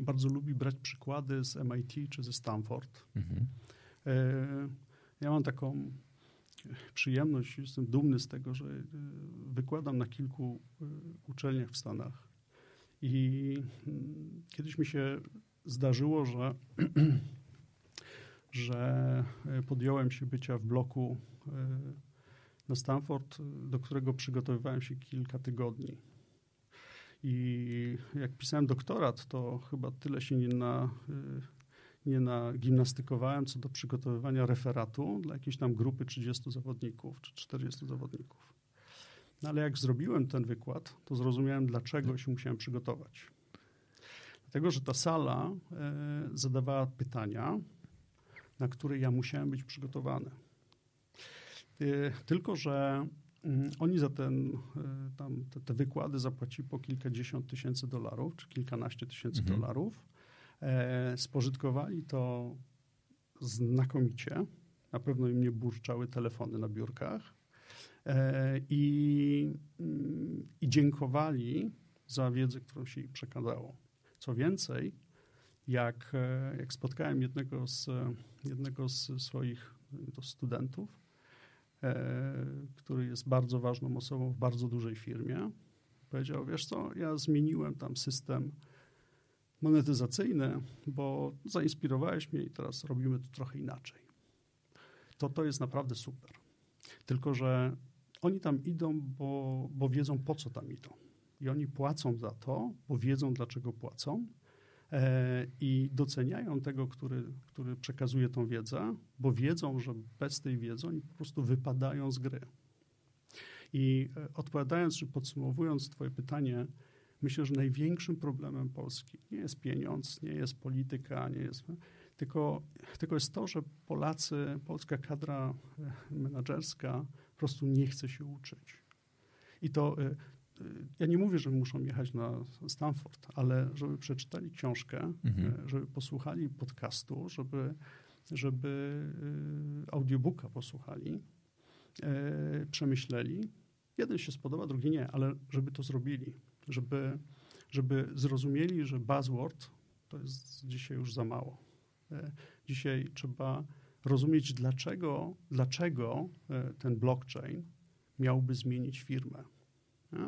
bardzo lubi brać przykłady z MIT czy ze Stanford. Mhm. E, ja mam taką przyjemność, jestem dumny z tego, że e, wykładam na kilku e, uczelniach w Stanach. I mm, kiedyś mi się zdarzyło, że, że podjąłem się bycia w bloku na Stanford, do którego przygotowywałem się kilka tygodni. I jak pisałem doktorat, to chyba tyle się nie, na, y, nie nagimnastykowałem co do przygotowywania referatu dla jakiejś tam grupy 30 zawodników czy 40 zawodników. No ale jak zrobiłem ten wykład, to zrozumiałem, dlaczego się musiałem przygotować. Dlatego, że ta sala y, zadawała pytania, na które ja musiałem być przygotowany. Y, tylko, że oni za ten, e, tam, te, te, wykłady zapłacili po kilkadziesiąt tysięcy dolarów, czy kilkanaście tysięcy mhm. dolarów. E, spożytkowali to znakomicie. Na pewno im nie burczały telefony na biurkach. i, mm, i dziękowali za wiedzę, którą się ich przekazało. Co więcej, jak, jak spotkałem jednego z, jednego z swoich studentów, który jest bardzo ważną osobą w bardzo dużej firmie, powiedział, wiesz co, ja zmieniłem tam system monetyzacyjny, bo zainspirowałeś mnie i teraz robimy to trochę inaczej. To to jest naprawdę super. Tylko, że oni tam idą, bo, bo wiedzą, po co tam idą. I oni płacą za to, bo wiedzą, dlaczego płacą. E, I doceniają tego, który, który przekazuje tą wiedzę, bo wiedzą, że bez tej wiedzy oni po prostu wypadają z gry. I e, odpowiadając, czy podsumowując Twoje pytanie, myślę, że największym problemem Polski nie jest pieniądz, nie jest polityka, nie jest. Tylko, tylko jest to, że Polacy, polska kadra e, menedżerska po prostu nie chce się uczyć. I to ja nie mówię, że muszą jechać na Stanford, ale żeby przeczytali książkę, mhm. żeby posłuchali podcastu, żeby, żeby audiobooka posłuchali, przemyśleli, Jeden się spodoba, drugi nie, ale żeby to zrobili, żeby, żeby zrozumieli, że buzzword to jest dzisiaj już za mało. E, dzisiaj trzeba rozumieć, dlaczego, dlaczego e, ten blockchain miałby zmienić firmę.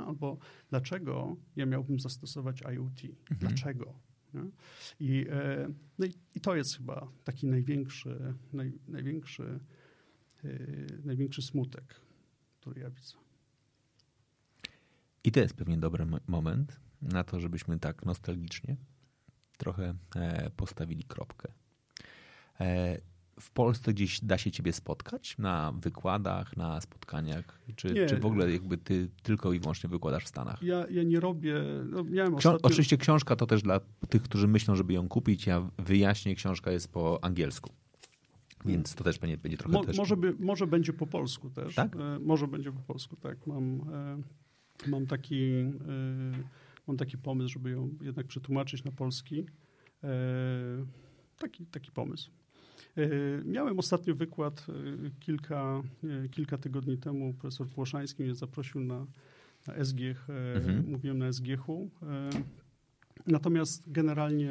Albo dlaczego ja miałbym zastosować IoT? Mhm. Dlaczego? I, e, no i, i, to jest chyba taki największy, naj, największy, największy smutek, który ja widzę. I to jest pewnie dobry moment na to, żebyśmy tak nostalgicznie trochę e, postawili kropkę. E, w Polsce gdzieś da się ciebie spotkać na wykładach, na spotkaniach? Czy, czy w ogóle jakby ty tylko i wyłącznie wykładasz w Stanach? Ja, ja nie robię. No, miałem ostatnio... Oczywiście książka to też dla tych, którzy myślą, żeby ją kupić. Ja wyjaśnię, książka jest po angielsku. Więc to też będzie, będzie trochę Mo, też... Może, by, może będzie po polsku też. Tak? E, może będzie po polsku, tak. Mam mam taki, y, mam taki pomysł, żeby ją jednak przetłumaczyć na polski. E, taki, taki pomysł. E, miałem ostatnio wykład e, kilka, kilka tygodni temu. Profesor Płoszański mnie zaprosił na, na SGH. Mhm. Mówiłem na SGH-u. Natomiast generalnie,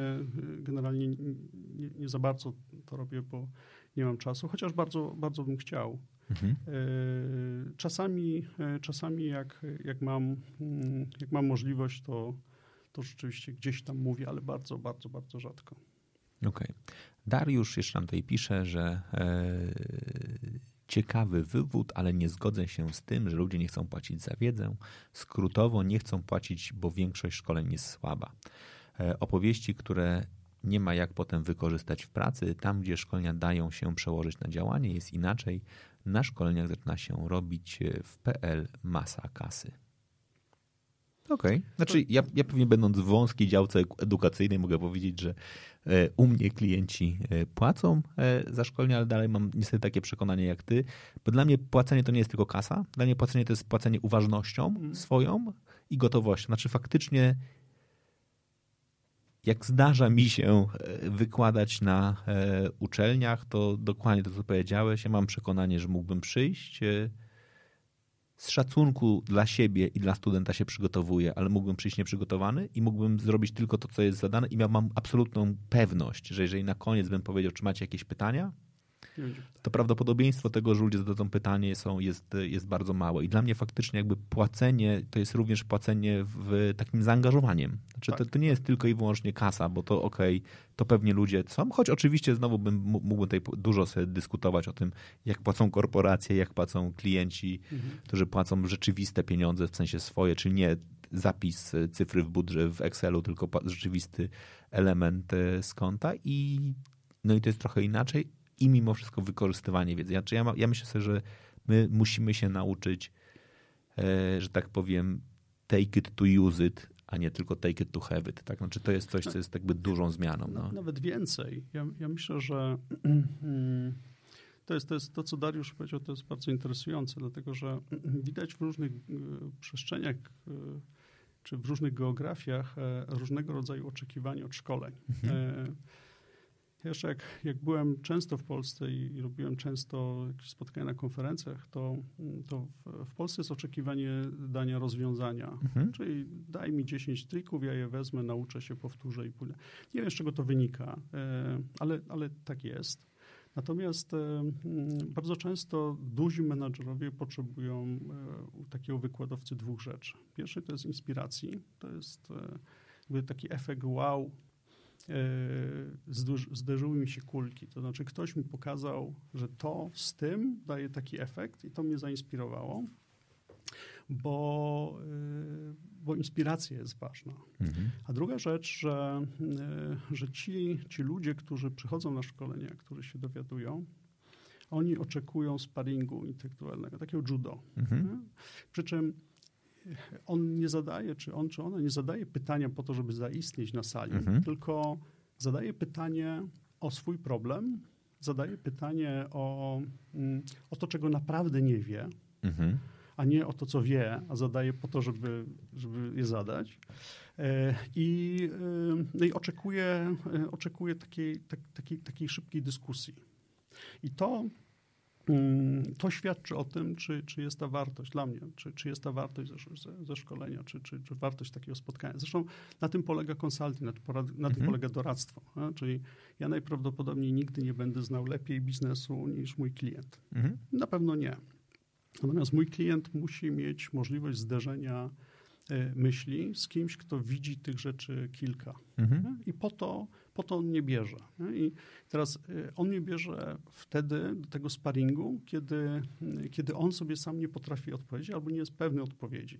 generalnie nie, nie, za bardzo to robię, bo nie mam czasu, chociaż bardzo, bardzo bym chciał. Mhm. E, czasami, e, czasami jak, jak, mam, mm, jak mam możliwość, to, to rzeczywiście gdzieś tam mówię, ale bardzo, bardzo, bardzo rzadko. Okej. Okay. Dariusz jeszcze nam tutaj pisze, że e, ciekawy wywód, ale nie zgodzę się z tym, że ludzie nie chcą płacić za wiedzę. Skrótowo nie chcą płacić, bo większość szkoleń jest słaba. E, opowieści, które nie ma jak potem wykorzystać w pracy. Tam, gdzie szkolenia dają się przełożyć na działanie, jest inaczej. Na szkoleniach zaczyna się robić e, w PL masa kasy. Okej. Okay. Znaczy, ja, ja pewnie będąc w wąskiej działce edukacyjnej mogę powiedzieć, że e, u mnie klienci e, płacą za szkolenie, ale dalej mam niestety takie przekonanie jak ty, bo dla mnie płacenie to nie jest tylko kasa, dla mnie płacenie to jest płacenie uważnością mm. swoją i gotowością. Znaczy faktycznie jak zdarza mi się e, wykładać na e, uczelniach, to dokładnie to, co powiedziałeś. Ja mam przekonanie, że mógłbym przyjść. Z szacunku dla siebie i dla studenta się przygotowuję, ale mógłbym przyjść nieprzygotowany i mógłbym zrobić tylko to, co jest zadane, i mam absolutną pewność, że jeżeli na koniec bym powiedział, czy macie jakieś pytania, to prawdopodobieństwo tego, że ludzie zadadzą pytanie są, jest, jest bardzo małe. I dla mnie faktycznie jakby płacenie to jest również płacenie w takim zaangażowaniem. Znaczy tak. to, to nie jest tylko i wyłącznie kasa, bo to okej, okay, to pewnie ludzie są, choć oczywiście znowu bym mógłbym tutaj dużo sobie dyskutować o tym, jak płacą korporacje, jak płacą klienci, mhm. którzy płacą rzeczywiste pieniądze, w sensie swoje, czy nie zapis cyfry w budżet w Excelu, tylko rzeczywisty element e, z konta i no i to jest trochę inaczej, i mimo wszystko wykorzystywanie wiedzy. Znaczy ja, ja myślę sobie, że my musimy się nauczyć, e, że tak powiem, take it to use it, a nie tylko take it to have it. Tak? Znaczy to jest coś, co jest jakby dużą zmianą. No. Nawet więcej. Ja, ja myślę, że to jest, to jest to, co Dariusz powiedział, to jest bardzo interesujące, dlatego że widać w różnych e, przestrzeniach e, czy w różnych geografiach różnego rodzaju oczekiwania od szkoleń. Mhm. Jeszcze jak, jak byłem często w Polsce i, i robiłem często jakieś spotkania na konferencjach, to, to w, w Polsce jest oczekiwanie dania rozwiązania. Mhm. Czyli daj mi 10 trików, ja je wezmę, nauczę się, powtórzę i pójdę. Nie wiem, z czego to wynika, e, ale, ale tak jest. Natomiast e, bardzo często duzi menadżerowie potrzebują u takiego wykładowcy dwóch rzeczy. Pierwszy to jest inspiracji, to jest taki efekt wow, E, zderzyły mi się kulki. To znaczy, ktoś mi pokazał, że to z tym daje taki efekt i to mnie zainspirowało, bo, e, bo inspiracja jest ważna. Mhm. A druga rzecz, że, e, że ci, ci ludzie, którzy przychodzą na szkolenia, którzy się dowiadują, oni oczekują sparingu intelektualnego, takiego judo. Mhm. Przy czym on nie zadaje, czy on, czy ona nie zadaje pytania po to, żeby zaistnieć na sali, mhm. tylko zadaje pytanie o swój problem, zadaje pytanie o, mm, o to, czego naprawdę nie wie, mhm. a nie o to, co wie, a zadaje po to, żeby, żeby je zadać. E, I, e, no i oczekuje, e, oczekuje takiej, tak, takiej, takiej szybkiej dyskusji. I to to świadczy o tym, czy, czy jest ta wartość dla mnie, czy, czy jest ta wartość ze, ze, szkolenia, czy, czy, czy, wartość takiego spotkania. Zresztą na tym polega consulting, na, tym, na mhm. tym polega doradztwo. A? Czyli ja najprawdopodobniej nigdy nie będę znał lepiej biznesu niż mój klient. Mhm. Na pewno nie. Natomiast mój klient musi mieć możliwość zderzenia e, myśli z kimś, kto widzi tych rzeczy kilka. Mhm. I po to po to on nie bierze. I teraz y, on nie bierze wtedy do tego sparingu, kiedy, y, kiedy on sobie sam nie potrafi odpowiedzieć albo nie jest pewny odpowiedzi.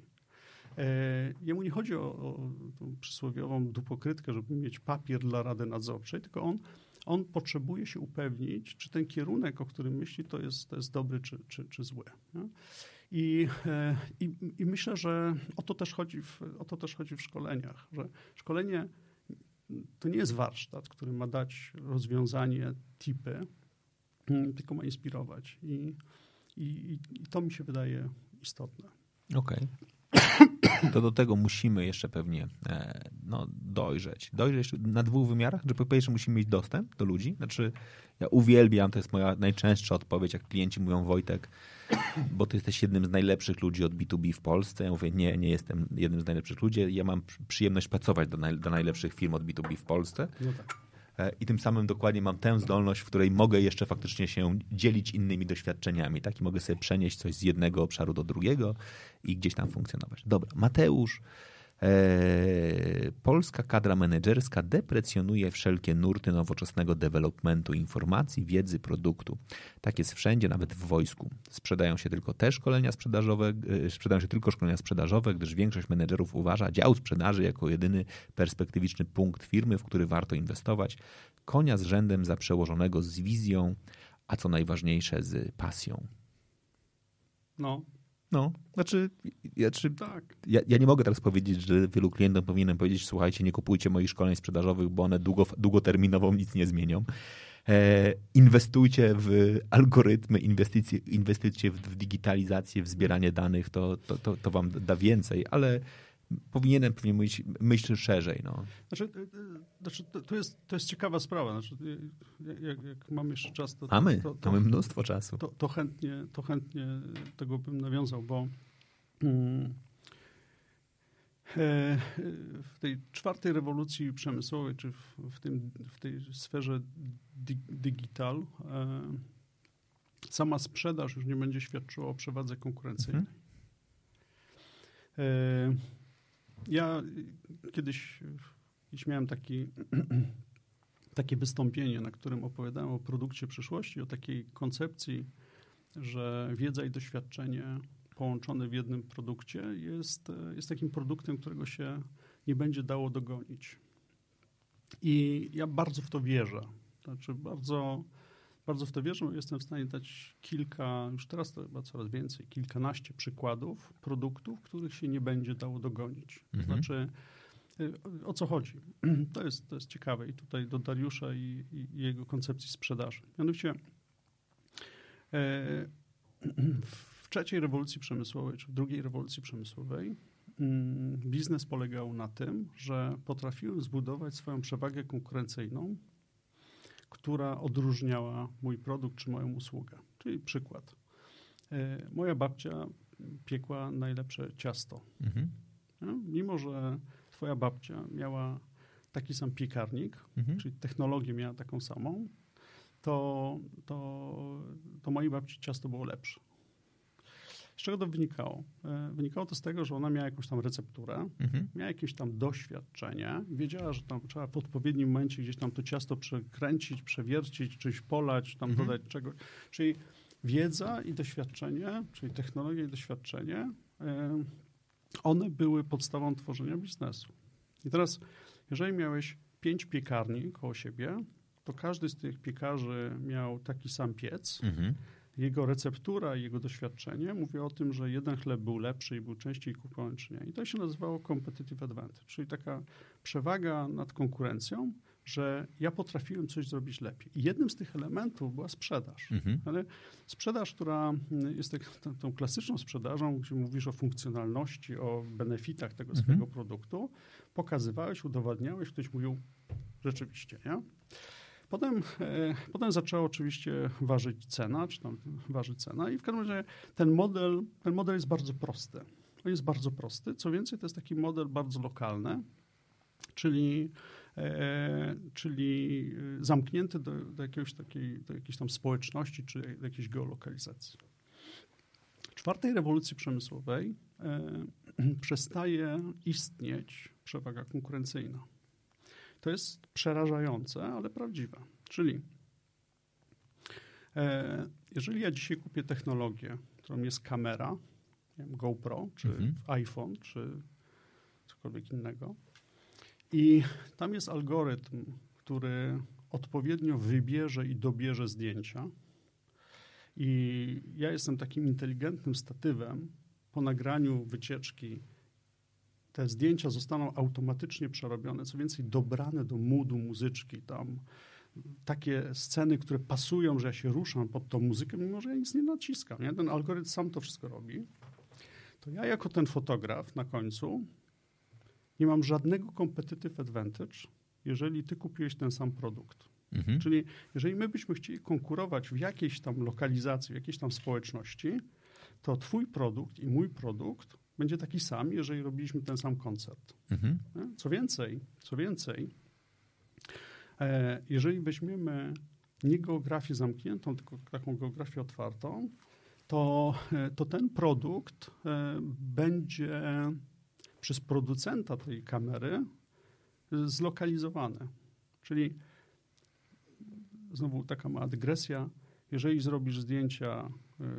E, jemu nie chodzi o, o tą przysłowiową dupokrytkę, żeby mieć papier dla Rady Nadzorczej, tylko on, on potrzebuje się upewnić, czy ten kierunek, o którym myśli, to jest, to jest dobry czy, czy, czy zły. I, e, i, I, myślę, że o to, też chodzi w, o to też chodzi w szkoleniach, że szkolenie to nie jest warsztat, który ma dać rozwiązanie, tipy, mm, tylko ma inspirować. I, i, i to mi się wydaje istotne. Okej. Okay to do tego musimy jeszcze pewnie e, no, dojrzeć. Dojrzeć na dwóch wymiarach, że po pierwsze musimy mieć dostęp do ludzi. Znaczy, ja uwielbiam, to jest moja najczęstsza odpowiedź, jak klienci mówią, Wojtek, bo ty jesteś jednym z najlepszych ludzi od B2B w Polsce. Ja mówię, nie, nie jestem jednym z najlepszych ludzi. Ja mam przyjemność pracować do, naj, do najlepszych firm od B2B w Polsce. No tak. E, I tym samym dokładnie mam tę zdolność, w której mogę jeszcze faktycznie się dzielić innymi doświadczeniami. Tak? I mogę sobie przenieść coś z jednego obszaru do drugiego i gdzieś tam funkcjonować. Dobra, Mateusz polska kadra menedżerska deprecjonuje wszelkie nurty nowoczesnego developmentu informacji, wiedzy, produktu. Tak jest wszędzie, nawet w wojsku. Sprzedają się tylko te szkolenia sprzedażowe, e, sprzedają się tylko szkolenia sprzedażowe, gdyż większość menedżerów uważa dział sprzedaży jako jedyny perspektywiczny punkt firmy, w który warto inwestować. Konia z rzędem za przełożonego z wizją, a co najważniejsze z pasją. No, no, znaczy, ja, czy, tak. ja, ja, nie mogę teraz powiedzieć, że wielu klientom powinienem powiedzieć, słuchajcie, nie kupujcie moich szkoleń sprzedażowych, bo one długo, długoterminowo nic nie zmienią. E, inwestujcie w algorytmy, inwestycje, inwestycje w, w digitalizację, w zbieranie danych, to, to, to, to wam da więcej, ale powinienem pewnie mówić, myśl szerzej. No. Znaczy, e, e, znaczy to, jest, to jest ciekawa sprawa. Znaczy, jak, jak mam jeszcze czas, to... Mamy, to, to, mamy mnóstwo czasu. To, to, chętnie, to chętnie tego bym nawiązał, bo mm, e, w tej czwartej rewolucji przemysłowej, czy w, w, tym, w tej sferze di, digital, sama sprzedaż już nie będzie świadczyła o przewadze konkurencyjnej. Mhm. Ja kiedyś, miałem taki, takie wystąpienie, na którym opowiadałem o produkcie przyszłości, o takiej koncepcji, że wiedza i doświadczenie połączone w jednym produkcie jest, jest takim produktem, którego się nie będzie dało dogonić. I ja bardzo w to wierzę. Znaczy, bardzo bardzo w to wierzę. Jestem w stanie dać kilka, już teraz to chyba coraz więcej, kilkanaście przykładów produktów, których się nie będzie dało dogonić. Mhm. Znaczy, y, o co chodzi? To jest, to jest ciekawe i tutaj do Dariusza i, i jego koncepcji sprzedaży. Mianowicie e, w trzeciej rewolucji przemysłowej, czy w drugiej rewolucji przemysłowej mm, biznes polegał na tym, że potrafiły zbudować swoją przewagę konkurencyjną która odróżniała mój produkt czy moją usługę. Czyli przykład. E, moja babcia piekła najlepsze ciasto. Mhm. Mimo, że twoja babcia miała taki sam piekarnik, mhm. czyli technologię miała taką samą, to, to, to mojej babci ciasto było lepsze. Z czego to wynikało? E, wynikało to z tego, że ona miała jakąś tam recepturę, mhm. miała jakieś tam doświadczenie, wiedziała, że tam trzeba w odpowiednim momencie gdzieś tam to ciasto przekręcić, przewiercić, czymś polać, tam mhm. dodać czegoś. Czyli wiedza i doświadczenie, czyli technologia i doświadczenie, e, one były podstawą tworzenia biznesu. I teraz, jeżeli miałeś pięć piekarni koło siebie, to każdy z tych piekarzy miał taki sam piec. Mhm jego receptura i jego doświadczenie mówi o tym, że jeden chleb był lepszy i był częściej kupowany czy nie. I to się nazywało competitive advantage, czyli taka przewaga nad konkurencją, że ja potrafiłem coś zrobić lepiej. I jednym z tych elementów była sprzedaż. Mhm. Ale sprzedaż, która jest tak, tą, tą, klasyczną sprzedażą, gdzie mówisz o funkcjonalności, o benefitach tego mhm. swojego produktu, pokazywałeś, udowadniałeś, ktoś mówił rzeczywiście, nie? Potem, e, potem zaczęła oczywiście ważyć cena, czy tam waży cena i w każdym razie ten model, ten model jest bardzo prosty. On jest bardzo prosty. Co więcej, to jest taki model bardzo lokalny, czyli, e, czyli zamknięty do, do, jakiegoś takiej, do jakiejś tam społeczności, czy do jakiejś geolokalizacji. Czwartej rewolucji przemysłowej e, przestaje istnieć przewaga konkurencyjna. To jest przerażające, ale prawdziwe. Czyli e, jeżeli ja dzisiaj kupię technologię, którą jest kamera, wiem, GoPro, czy mhm. iPhone, czy cokolwiek innego, i tam jest algorytm, który odpowiednio wybierze i dobierze zdjęcia. I ja jestem takim inteligentnym statywem po nagraniu wycieczki te zdjęcia zostaną automatycznie przerobione, co więcej dobrane do moodu muzyczki, tam takie sceny, które pasują, że ja się ruszam pod tą muzykę, mimo że ja nic nie naciskam. Nie? Ten algorytm sam to wszystko robi. To ja jako ten fotograf na końcu nie mam żadnego competitive advantage, jeżeli ty kupiłeś ten sam produkt. Mhm. Czyli jeżeli my byśmy chcieli konkurować w jakiejś tam lokalizacji, w jakiejś tam społeczności, to twój produkt i mój produkt będzie taki sam, jeżeli robiliśmy ten sam koncert. Mhm. Co więcej, co więcej, e, jeżeli weźmiemy nie geografię zamkniętą, tylko taką geografię otwartą, to, e, to ten produkt e, będzie przez producenta tej kamery zlokalizowany. Czyli znowu taka mała dygresja. Jeżeli zrobisz zdjęcia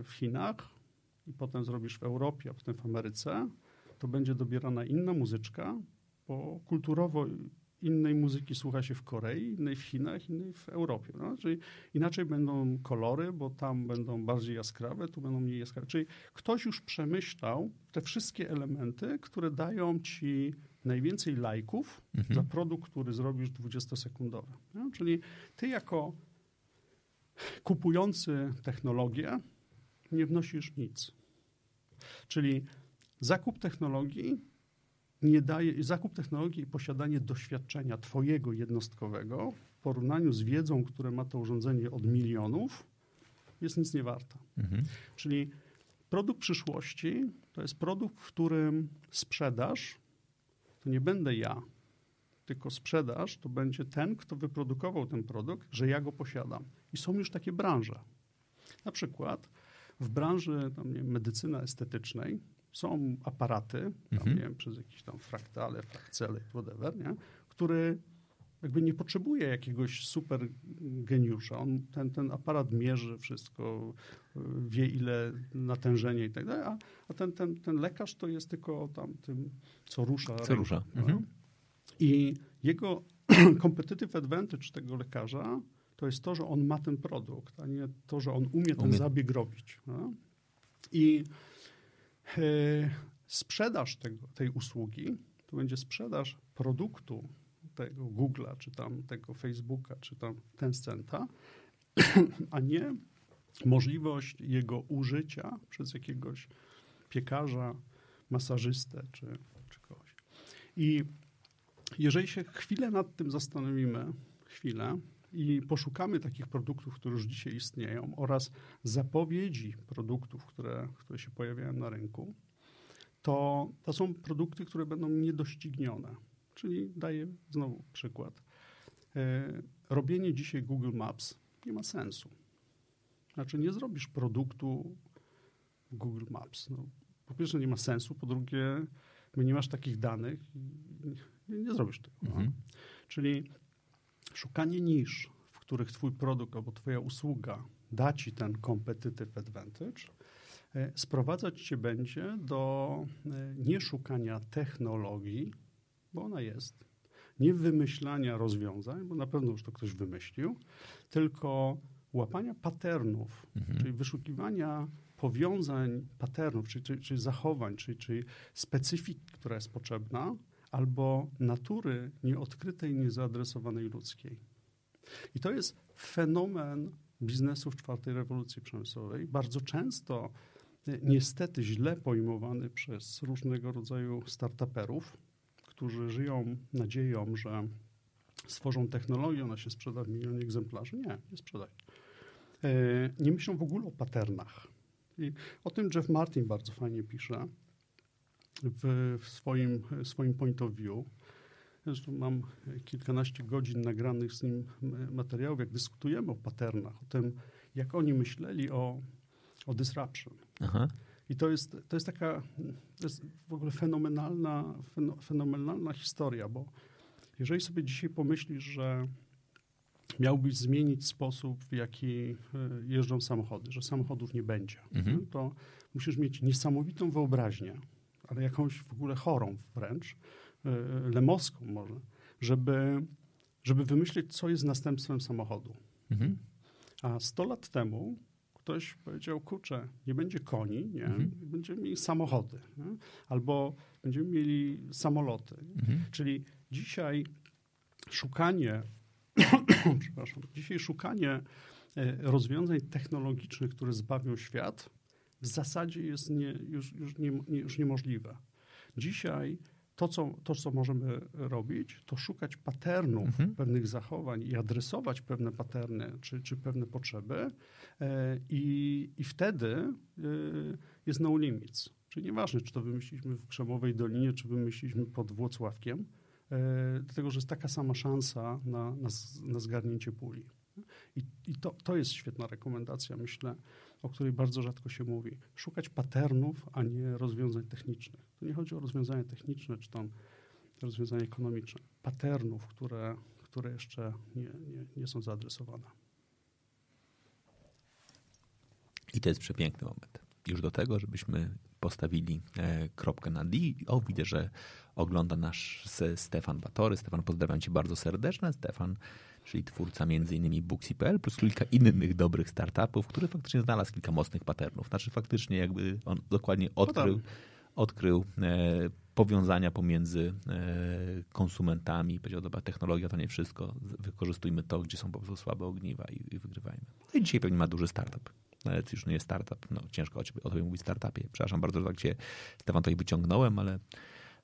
w Chinach, i potem zrobisz w Europie, a potem w Ameryce, to będzie dobierana inna muzyczka, bo kulturowo innej muzyki słucha się w Korei, innej w Chinach, innej w Europie. No? Czyli inaczej będą kolory, bo tam będą bardziej jaskrawe, tu będą mniej jaskrawe. Czyli ktoś już przemyślał te wszystkie elementy, które dają ci najwięcej lajków mhm. za produkt, który zrobisz 20-sekundowy. No? Czyli ty jako kupujący technologię nie wnosisz nic. Czyli zakup technologii nie daje, zakup technologii i posiadanie doświadczenia twojego jednostkowego w porównaniu z wiedzą, które ma to urządzenie od milionów, jest nic nie warta. Mhm. Czyli produkt przyszłości to jest produkt, w którym sprzedaż to nie będę ja, tylko sprzedaż to będzie ten, kto wyprodukował ten produkt, że ja go posiadam. I są już takie branże. Na przykład w branży tam, nie medycyny estetycznej są aparaty, tam, mhm. nie wiem, przez jakieś tam fraktale, frakcele, whatever, nie? który jakby nie potrzebuje jakiegoś super geniusza. On, ten, ten aparat mierzy wszystko, wie ile natężenie i tak dalej, a, a ten, ten, ten lekarz to jest tylko tam tym, co rusza. Co rusza. No. Mhm. I jego competitive advantage tego lekarza to jest to, że on ma ten produkt, a nie to, że on umie ten umie. zabieg robić. No? I e, sprzedaż tego, tej usługi to będzie sprzedaż produktu tego Google'a, czy tam tego Facebooka, czy tam Tencenta, a nie możliwość jego użycia przez jakiegoś piekarza, masażystę, czy, czy kogoś. I jeżeli się chwilę nad tym zastanowimy, chwilę, i poszukamy takich produktów, które już dzisiaj istnieją oraz zapowiedzi produktów, które, które się pojawiają na rynku, to, to są produkty, które będą niedoścignione. Czyli daję znowu przykład. E, robienie dzisiaj Google Maps nie ma sensu. Znaczy nie zrobisz produktu Google Maps. No, po pierwsze nie ma sensu, po drugie nie masz takich danych i nie, nie zrobisz tego. Mhm. No. Czyli szukanie nisz, w których twój produkt albo twoja usługa da ci ten competitive advantage, e, sprowadzać cię będzie do e, nie szukania technologii, bo ona jest, nie wymyślania rozwiązań, bo na pewno już to ktoś wymyślił, tylko łapania patternów, mhm. czyli wyszukiwania powiązań, patternów, czyli, czyli, czyli zachowań, czyli, czyli specyfiki, która jest potrzebna, albo natury nieodkrytej, niezaadresowanej ludzkiej. I to jest fenomen biznesów czwartej rewolucji przemysłowej, bardzo często e, niestety źle pojmowany przez różnego rodzaju startuperów, którzy żyją nadzieją, że stworzą technologię, ona się sprzeda w milionie egzemplarzy. Nie, nie sprzedają. E, nie myślą w ogóle o patternach. I o tym Jeff Martin bardzo fajnie pisze w, w swoim, swoim point of view. Zresztą mam kilkanaście godzin nagranych z nim materiałów, jak dyskutujemy o patternach, o tym, jak oni myśleli o, o disruption. Aha. I to jest, to jest taka to jest w ogóle fenomenalna, fenomenalna historia, bo jeżeli sobie dzisiaj pomyślisz, że miałbyś zmienić sposób, w jaki e, jeżdżą samochody, że samochodów nie będzie, mhm. to musisz mieć niesamowitą wyobraźnię, ale jakąś w ogóle chorą wręcz, e, lemoską może, żeby, żeby wymyślić, co jest następstwem samochodu. Mhm. A 100 lat temu ktoś powiedział, kurczę, nie będzie koni, nie? Mhm. będziemy mieli samochody, nie? albo będziemy mieli samoloty. Mhm. Czyli dzisiaj szukanie, przepraszam, dzisiaj szukanie e, rozwiązań technologicznych, które zbawią świat, w zasadzie jest nie, już, już, nie, już niemożliwe. Dzisiaj to co, to, co możemy robić, to szukać patternów mhm. pewnych zachowań i adresować pewne paterny czy, czy pewne potrzeby e, i, i wtedy e, jest no limits. Czyli nieważne, czy to wymyśliliśmy w Krzemowej Dolinie, czy wymyśliliśmy pod Włocławkiem, e, dlatego, że jest taka sama szansa na, na, na zgarnięcie puli. I, i to, to jest świetna rekomendacja, myślę, o której bardzo rzadko się mówi. Szukać patternów, a nie rozwiązań technicznych. To nie chodzi o rozwiązania techniczne, czy tam rozwiązania ekonomiczne. Patternów, które, które jeszcze nie, nie, nie są zaadresowane. I to jest przepiękny moment. Już do tego, żebyśmy postawili e, kropkę na D. O, widzę, że ogląda nasz Stefan Batory. Stefan, pozdrawiam cię bardzo serdecznie. Stefan czyli twórca m.in. Booksy.pl, plus kilka innych dobrych startupów, który faktycznie znalazł kilka mocnych patternów. Znaczy faktycznie jakby on dokładnie no odkrył, odkrył e, powiązania pomiędzy e, konsumentami. Powiedział, dobra, technologia to nie wszystko, wykorzystujmy to, gdzie są po prostu słabe ogniwa i, i wygrywajmy. No I dzisiaj pewnie ma duży startup. Nawet już nie jest startup, no ciężko o, ciebie, o tobie mówić startupie. Przepraszam bardzo, że tak cię, Stefan, tutaj wyciągnąłem, ale,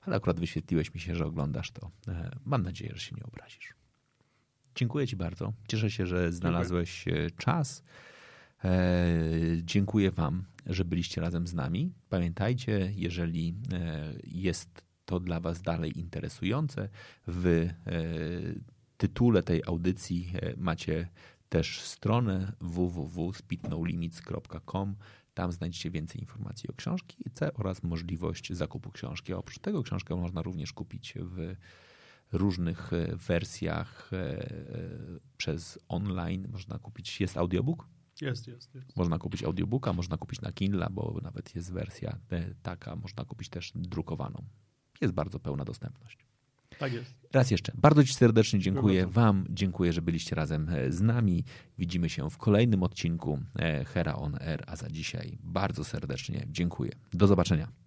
ale akurat wyświetliłeś mi się, że oglądasz to. E, mam nadzieję, że się nie obrazisz. Dziękuję Ci bardzo. Cieszę się, że znalazłeś Dziękuję. czas. E, dziękuję Wam, że byliście razem z nami. Pamiętajcie, jeżeli e, jest to dla Was dalej interesujące, w e, tytule tej audycji macie też stronę www.speednolimits.com. Tam znajdziecie więcej informacji o książki oraz możliwość zakupu książki. Oprócz tego książkę można również kupić w różnych e, wersjach e, e, przez online. Można kupić, jest audiobook? Jest, jest, jest. Można kupić audiobooka, można kupić na Kindle, bo nawet jest wersja taka, można kupić też drukowaną. Jest bardzo pełna dostępność. Tak jest. Raz jeszcze, bardzo Ci serdecznie dziękuję Wam, dziękuję, że byliście razem z nami. Widzimy się w kolejnym odcinku Hera on Air, a za dzisiaj bardzo serdecznie dziękuję. Do zobaczenia.